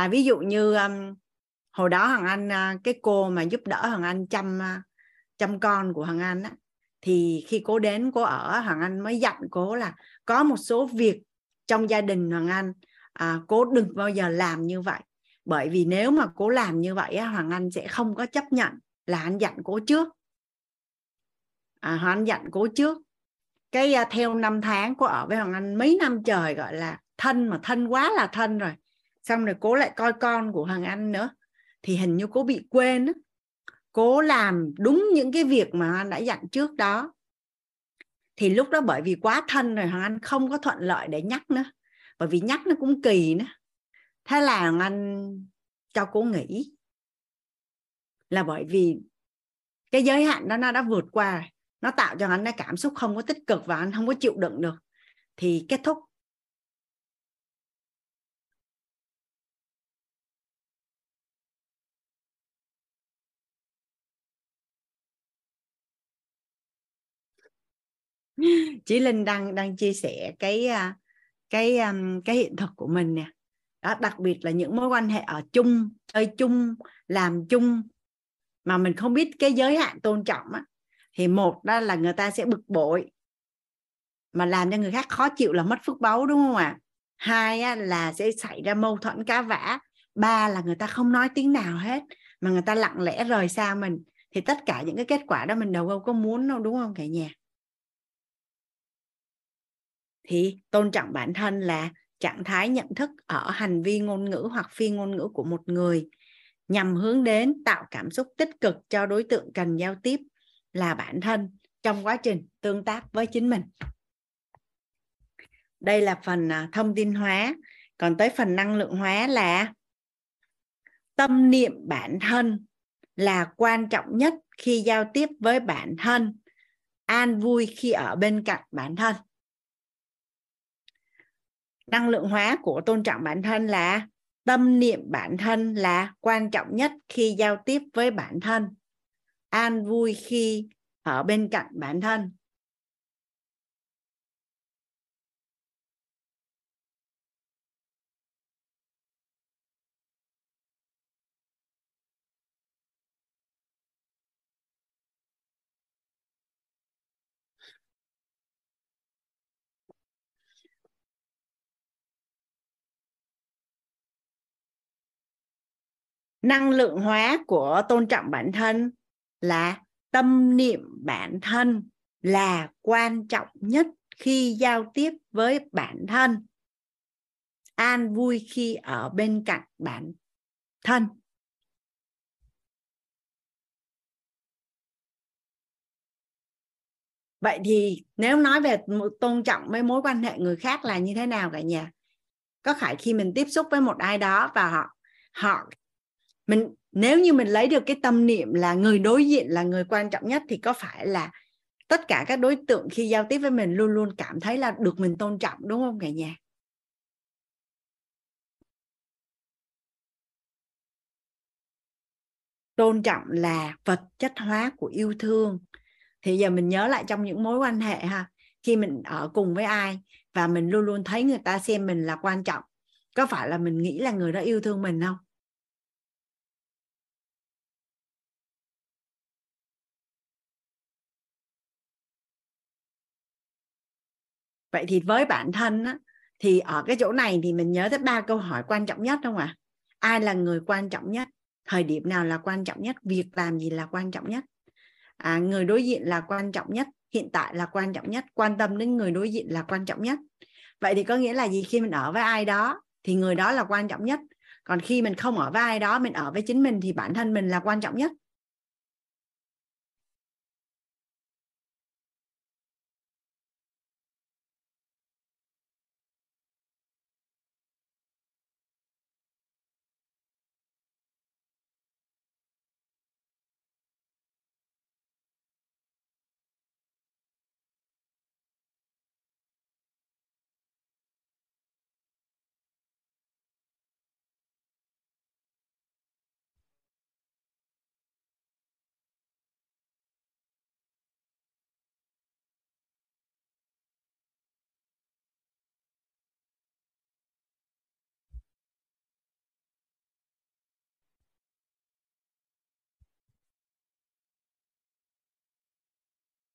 À, ví dụ như um, hồi đó hằng anh uh, cái cô mà giúp đỡ hằng anh chăm uh, chăm con của hằng anh á thì khi cô đến cô ở hằng anh mới dặn cô là có một số việc trong gia đình hằng anh à, cố đừng bao giờ làm như vậy. Bởi vì nếu mà cố làm như vậy á hoàng anh sẽ không có chấp nhận là anh dặn cố trước. À, hoàng anh dặn cố trước. Cái à, theo năm tháng cô ở với hoàng anh mấy năm trời gọi là thân mà thân quá là thân rồi xong rồi cố lại coi con của hoàng anh nữa, thì hình như cố bị quên đó cố làm đúng những cái việc mà anh đã dặn trước đó. Thì lúc đó bởi vì quá thân rồi, hoàng anh không có thuận lợi để nhắc nữa. Bởi vì nhắc nó cũng kỳ nữa. Thế là hoàng anh cho cố nghỉ. Là bởi vì cái giới hạn đó nó đã vượt qua nó tạo cho anh cái cảm xúc không có tích cực và anh không có chịu đựng được. Thì kết thúc chị linh đang đang chia sẻ cái à, cái à, cái hiện thực của mình nè. Đó đặc biệt là những mối quan hệ ở chung chơi chung làm chung mà mình không biết cái giới hạn tôn trọng á thì một đó là người ta sẽ bực bội mà làm cho người khác khó chịu là mất phước báu đúng không ạ? À? hai á, là sẽ xảy ra mâu thuẫn cá vã. Ba là người ta không nói tiếng nào hết mà người ta lặng lẽ rời xa mình. Thì tất cả những cái kết quả đó mình đâu có muốn đâu đúng không cả nhà? Thì tôn trọng bản thân là trạng thái nhận thức ở hành vi ngôn ngữ hoặc phi ngôn ngữ của một người, nhằm hướng đến tạo cảm xúc tích cực cho đối tượng cần giao tiếp là bản thân trong quá trình tương tác với chính mình. Đây là phần à, thông tin hóa. Còn tới phần năng lượng hóa là tâm niệm bản thân là quan trọng nhất khi giao tiếp với bản thân, an vui khi ở bên cạnh bản thân năng lượng hóa của tôn trọng bản thân là tâm niệm bản thân là quan trọng nhất khi giao tiếp với bản thân. An vui khi ở bên cạnh bản thân. Năng lượng hóa của tôn trọng bản thân là tâm niệm bản thân là quan trọng nhất khi giao tiếp với bản thân. An vui khi ở bên cạnh bản thân. Vậy thì nếu nói về tôn trọng với mối quan hệ người khác là như thế nào cả nhà có phải khi mình tiếp xúc với một ai đó và họ họ mình, nếu như mình lấy được cái tâm niệm là người đối diện, là người quan trọng nhất thì có phải là tất cả các đối tượng khi giao tiếp với mình luôn luôn cảm thấy là được mình tôn trọng, đúng không cả nhà? Tôn trọng là vật chất hóa của yêu thương. Thì giờ mình nhớ lại trong những mối quan hệ ha, khi mình ở cùng với ai và mình luôn luôn thấy người ta xem mình là quan trọng, có phải là mình nghĩ là người đó yêu thương mình không? Vậy thì với bản thân á, thì ở cái chỗ này thì mình nhớ tới ba câu hỏi quan trọng nhất không ạ? À? ai là người quan trọng nhất? Thời điểm nào là quan trọng nhất? Việc làm gì là quan trọng nhất? À, người đối diện là quan trọng nhất hiện tại là quan trọng nhất quan tâm đến người đối diện là quan trọng nhất. Vậy thì có nghĩa là gì? Khi mình ở với ai đó thì người đó là quan trọng nhất. Còn khi mình không ở với ai đó mình ở với chính mình thì bản thân mình là quan trọng nhất.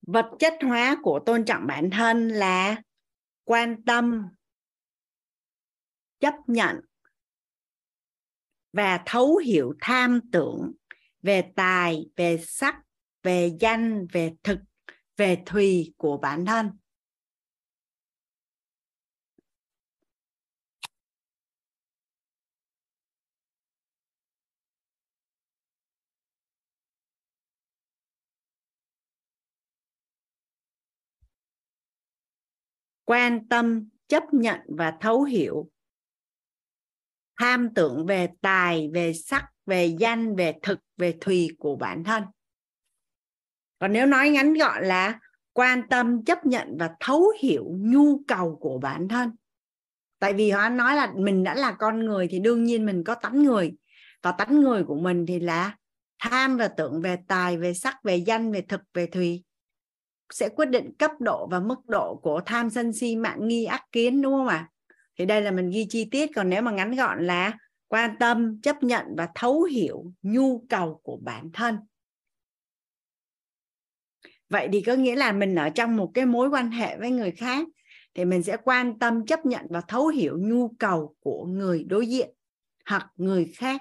Vật chất hóa của tôn trọng bản thân là quan tâm, chấp nhận và thấu hiểu tham tưởng về tài, về sắc, về danh, về thực, về thùy của bản thân. Quan tâm, chấp nhận và thấu hiểu. Tham tưởng về tài, về sắc, về danh, về thực, về thùy của bản thân. Còn nếu nói ngắn gọn là quan tâm, chấp nhận và thấu hiểu nhu cầu của bản thân. Tại vì họ nói là mình đã là con người thì đương nhiên mình có tánh người. Và tánh người của mình thì là tham và tưởng về tài, về sắc, về danh, về thực, về thùy sẽ quyết định cấp độ và mức độ của tham sân si mạng nghi ác kiến, đúng không ạ? Thì đây là mình ghi chi tiết, còn nếu mà ngắn gọn là quan tâm, chấp nhận và thấu hiểu nhu cầu của bản thân. Vậy thì có nghĩa là mình ở trong một cái mối quan hệ với người khác thì mình sẽ quan tâm, chấp nhận và thấu hiểu nhu cầu của người đối diện hoặc người khác.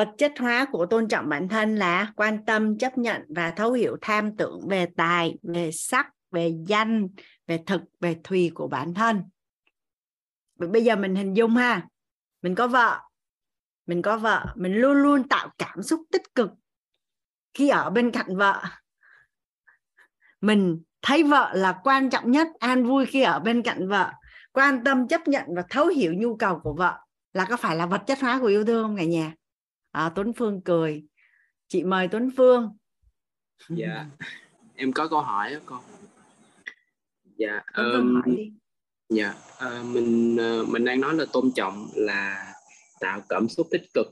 Vật chất hóa của tôn trọng bản thân là quan tâm, chấp nhận và thấu hiểu tham tưởng về tài, về sắc, về danh, về thực, về thùy của bản thân. Bây giờ mình hình dung ha, mình có vợ, mình có vợ, mình luôn luôn tạo cảm xúc tích cực khi ở bên cạnh vợ. Mình thấy vợ là quan trọng nhất, an vui khi ở bên cạnh vợ. Quan tâm, chấp nhận và thấu hiểu nhu cầu của vợ là có phải là vật chất hóa của yêu thương không cả nhà? À, Tuấn Phương cười. Chị mời Tuấn Phương. Dạ. Em có câu hỏi đó con. Dạ Tuấn Phương um, hỏi đi. dạ uh, mình uh, mình đang nói là tôn trọng là tạo cảm xúc tích cực.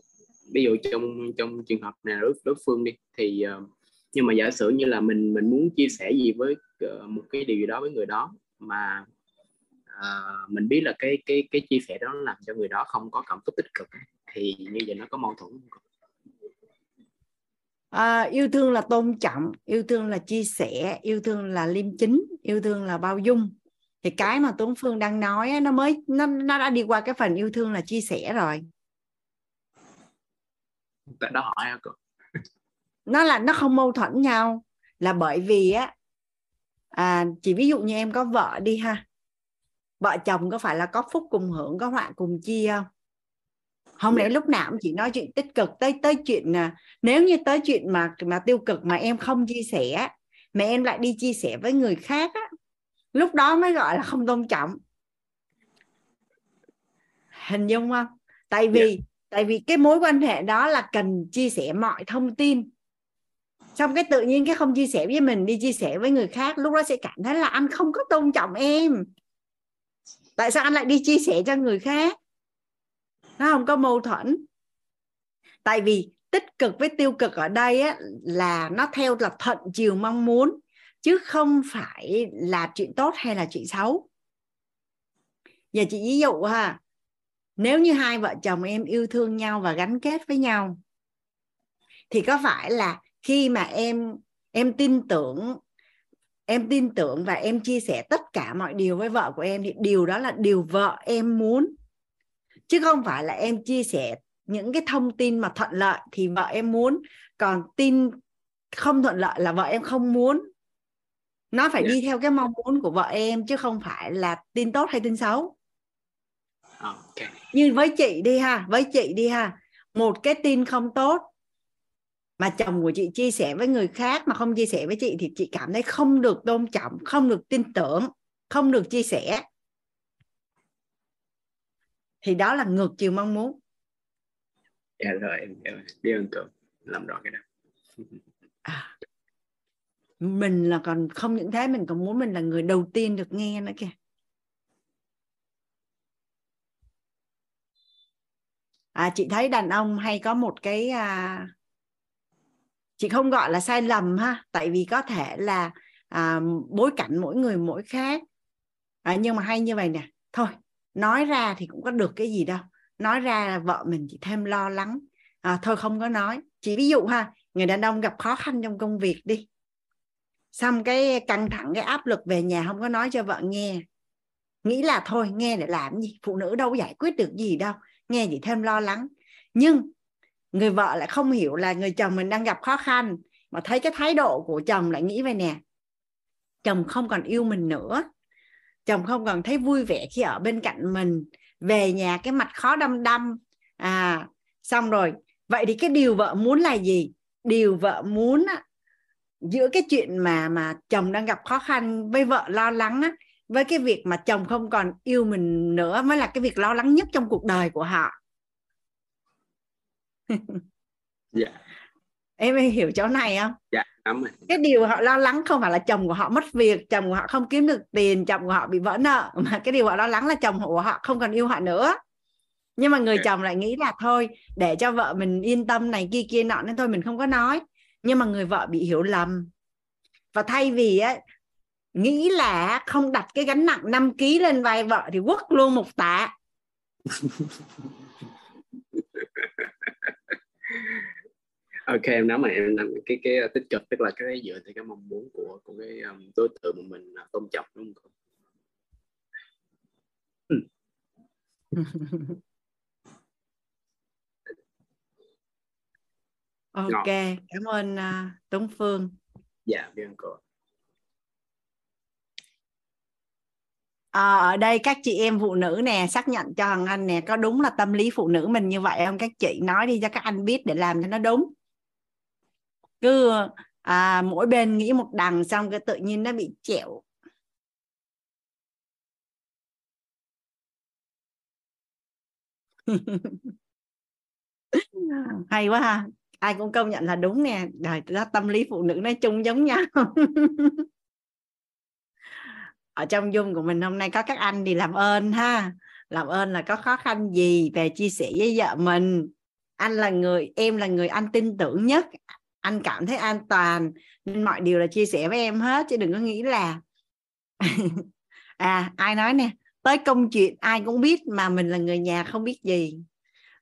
Ví dụ trong trong trường hợp này đối đối phương đi thì uh, nhưng mà giả sử như là mình mình muốn chia sẻ gì với uh, một cái điều gì đó với người đó mà uh, mình biết là cái cái cái chia sẻ đó làm cho người đó không có cảm xúc tích cực thì như vậy nó có mâu thuẫn không? à, yêu thương là tôn trọng yêu thương là chia sẻ yêu thương là liêm chính yêu thương là bao dung. Thì cái mà Tuấn Phương đang nói nó mới nó nó đã đi qua cái phần yêu thương là chia sẻ rồi. Tại đó hỏi hả cô? Nó là nó không mâu thuẫn nhau là bởi vì á à, chỉ ví dụ như em có vợ đi ha. Vợ chồng có phải là có phúc cùng hưởng có họa cùng chia không không lẽ lúc nào cũng chỉ nói chuyện tích cực tới tới chuyện là nếu như tới chuyện mà mà tiêu cực mà em không chia sẻ mà em lại đi chia sẻ với người khác á lúc đó mới gọi là không tôn trọng. Hình dung không? Tại vì yeah. tại vì cái mối quan hệ đó là cần chia sẻ mọi thông tin. Xong cái tự nhiên cái không chia sẻ với mình đi chia sẻ với người khác lúc đó sẽ cảm thấy là anh không có tôn trọng em. Tại sao anh lại đi chia sẻ cho người khác nó không có mâu thuẫn. Tại vì tích cực với tiêu cực ở đây á, là nó theo là thuận chiều mong muốn chứ không phải là chuyện tốt hay là chuyện xấu. Giờ chị ví dụ ha nếu như hai vợ chồng em yêu thương nhau và gắn kết với nhau thì có phải là khi mà em em tin tưởng em tin tưởng và em chia sẻ tất cả mọi điều với vợ của em thì điều đó là điều vợ em muốn chứ không phải là em chia sẻ những cái thông tin mà thuận lợi thì vợ em muốn. Còn tin không thuận lợi là vợ em không muốn. Nó phải yeah. đi theo cái mong muốn của vợ em chứ không phải là tin tốt hay tin xấu. Okay. như với chị đi ha với chị đi ha. Một cái tin không tốt mà chồng của chị chia sẻ với người khác mà không chia sẻ với chị thì chị cảm thấy không được tôn trọng không được tin tưởng không được chia sẻ thì đó là ngược chiều mong muốn. Dạ rồi em em biết ơn cô làm rõ cái đó. À, mình là còn không những thế mình còn muốn mình là người đầu tiên được nghe nữa kìa. À, chị thấy đàn ông hay có một cái à, chị không gọi là sai lầm ha tại vì có thể là à, bối cảnh mỗi người mỗi khác. À, nhưng mà hay như vậy nè. Thôi nói ra thì cũng có được cái gì đâu. Nói ra là vợ mình chỉ thêm lo lắng. À, thôi không có nói. Chỉ ví dụ ha người đàn ông gặp khó khăn trong công việc đi. Xong cái căng thẳng cái áp lực về nhà không có nói cho vợ nghe. Nghĩ là thôi nghe để làm gì? Phụ nữ đâu giải quyết được gì đâu. Nghe chỉ thêm lo lắng. Nhưng người vợ lại không hiểu là người chồng mình đang gặp khó khăn mà thấy cái thái độ của chồng lại nghĩ vậy nè. Chồng không còn yêu mình nữa chồng không còn thấy vui vẻ khi ở bên cạnh mình về nhà cái mặt khó đăm đăm. À xong rồi. Vậy thì cái điều vợ muốn là gì? Điều vợ muốn á, giữa cái chuyện mà mà chồng đang gặp khó khăn với vợ lo lắng á, với cái việc mà chồng không còn yêu mình nữa mới là cái việc lo lắng nhất trong cuộc đời của họ. Dạ. Em hiểu chỗ này không? Dạ rồi cái điều họ lo lắng không phải là chồng của họ mất việc chồng của họ không kiếm được tiền chồng của họ bị vỡ nợ mà cái điều họ lo lắng là chồng của họ không còn yêu họ nữa. Nhưng mà người okay. chồng lại nghĩ là thôi để cho vợ mình yên tâm này kia kia nọ nên thôi mình không có nói. Nhưng mà người vợ bị hiểu lầm. Và thay vì á nghĩ là không đặt cái gánh nặng 5 kg lên vai vợ thì quất luôn một tạ ok em nói mà em làm cái cái tích cực tức là cái dựa theo cái mong muốn của của cái um, đối tượng mà mình uh, tôn trọng đúng không? Ok Ngọt. cảm ơn uh, Tuấn Phương. Dạ biết ơn cô à, ở đây các chị em phụ nữ nè xác nhận cho Hằng Anh nè có đúng là tâm lý phụ nữ mình như vậy không? Các chị nói đi cho các anh biết để làm cho nó đúng cứ à, mỗi bên nghĩ một đằng xong cái tự nhiên nó bị chẹo. Hay quá ha. Ai cũng công nhận là đúng nè. Rồi ra tâm lý phụ nữ nói chung giống nhau. Ở trong dung của mình hôm nay có các anh thì làm ơn ha. Làm ơn là có khó khăn gì về chia sẻ với vợ mình. Anh là người em là người anh tin tưởng nhất anh cảm thấy an toàn, nên mọi điều là chia sẻ với em hết, chứ đừng có nghĩ là à ai nói nè, tới công chuyện ai cũng biết mà mình là người nhà không biết gì.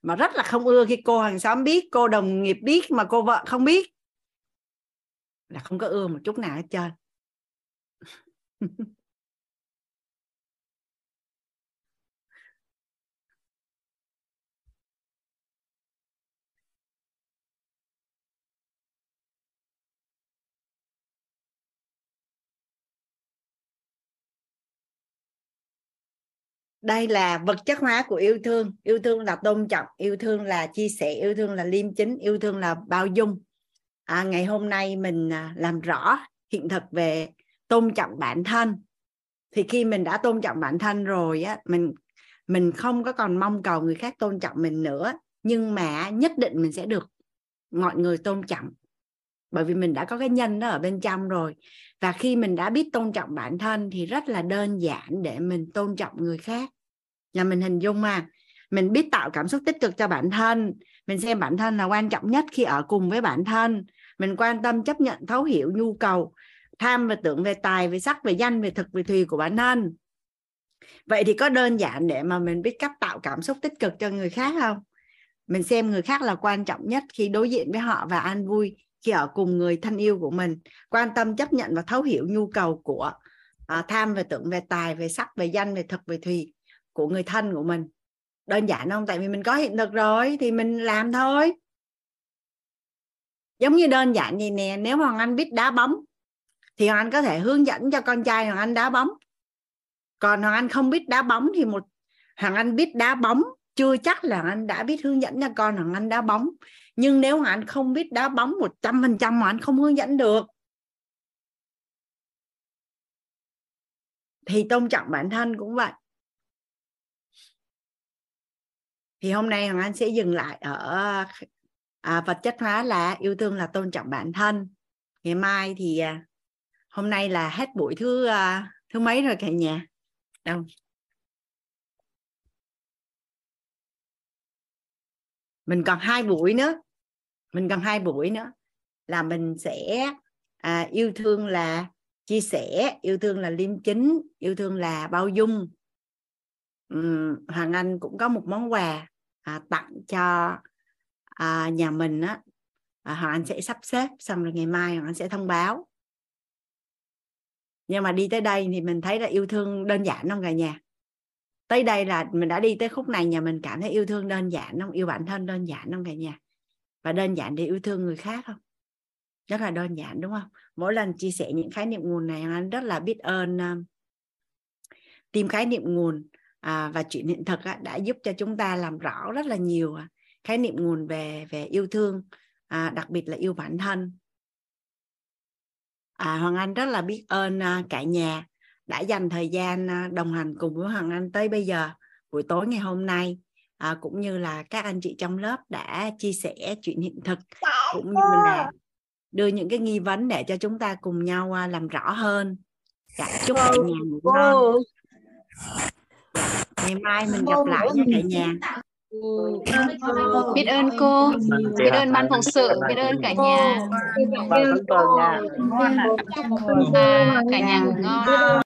Mà rất là không ưa khi cô hàng xóm biết, cô đồng nghiệp biết mà cô vợ không biết. Là không có ưa một chút nào hết trơn. đây là vật chất hóa của yêu thương. Yêu thương là tôn trọng yêu thương là chia sẻ yêu thương là liêm chính yêu thương là bao dung. À, ngày hôm nay mình à, làm rõ hiện thực về tôn trọng bản thân. Thì khi mình đã tôn trọng bản thân rồi á mình mình không có còn mong cầu người khác tôn trọng mình nữa. Nhưng mà nhất định mình sẽ được mọi người tôn trọng. Bởi vì mình đã có cái nhân đó ở bên trong rồi. Và khi mình đã biết tôn trọng bản thân thì rất là đơn giản để mình tôn trọng người khác nhà mình hình dung mà. Mình biết tạo cảm xúc tích cực cho bản thân. Mình xem bản thân là quan trọng nhất khi ở cùng với bản thân. Mình quan tâm chấp nhận thấu hiểu nhu cầu tham về tưởng về tài về sắc về danh về thực về thùy của bản thân. Vậy thì có đơn giản để mà mình biết cách tạo cảm xúc tích cực cho người khác không? Mình xem người khác là quan trọng nhất khi đối diện với họ và an vui khi ở cùng người thân yêu của mình. Quan tâm chấp nhận và thấu hiểu nhu cầu của à, tham về tưởng về tài về sắc về danh về thực về thùy của người thân của mình. Đơn giản không? Tại vì mình có hiện thực rồi, thì mình làm thôi. Giống như đơn giản gì nè, nếu hoàng anh biết đá bóng, thì hoàng anh có thể hướng dẫn cho con trai hoàng anh đá bóng. Còn hoàng anh không biết đá bóng thì một, hoàng anh biết đá bóng, chưa chắc là anh đã biết hướng dẫn cho con hoàng anh đá bóng. Nhưng nếu hoàng anh không biết đá bóng một trăm phần trăm, hoàng anh không hướng dẫn được. Thì tôn trọng bản thân cũng vậy. Thì hôm nay hoàng anh sẽ dừng lại ở à, vật chất hóa là yêu thương là tôn trọng bản thân. Ngày mai thì à, hôm nay là hết buổi thứ à, thứ mấy rồi cả nhà? Đâu? Mình còn hai buổi nữa. Mình còn hai buổi nữa là mình sẽ à, yêu thương là chia sẻ yêu thương là liêm chính yêu thương là bao dung. Uhm, hoàng anh cũng có một món quà à, tặng cho à, nhà mình á. À, hoàng anh sẽ sắp xếp xong rồi ngày mai hoàng anh sẽ thông báo. Nhưng mà đi tới đây thì mình thấy là yêu thương đơn giản không cả nhà? Tới đây là mình đã đi tới khúc này nhà mình cảm thấy yêu thương đơn giản không? Yêu bản thân đơn giản không cả nhà? Và đơn giản để yêu thương người khác không? Rất là đơn giản đúng không? Mỗi lần chia sẻ những khái niệm nguồn này anh rất là biết ơn uh, tìm khái niệm nguồn à, và chuyện hiện thực á, đã giúp cho chúng ta làm rõ rất là nhiều à, khái niệm nguồn về về yêu thương à, đặc biệt là yêu bản thân. À, Hoàng Anh rất là biết ơn à, cả nhà đã dành thời gian à, đồng hành cùng với Hoàng Anh tới bây giờ buổi tối ngày hôm nay. À, cũng như là các anh chị trong lớp đã chia sẻ chuyện hiện thực cũng như là đưa những cái nghi vấn để cho chúng ta cùng nhau à, làm rõ hơn. Dạ, chúc cả nhà ngủ ngon ngày mai mình gặp lại nha cả nhà biết ơn cô biết ơn ban phụng sự biết ơn cả nhà Vâng, à, cả nhà ngủ ngon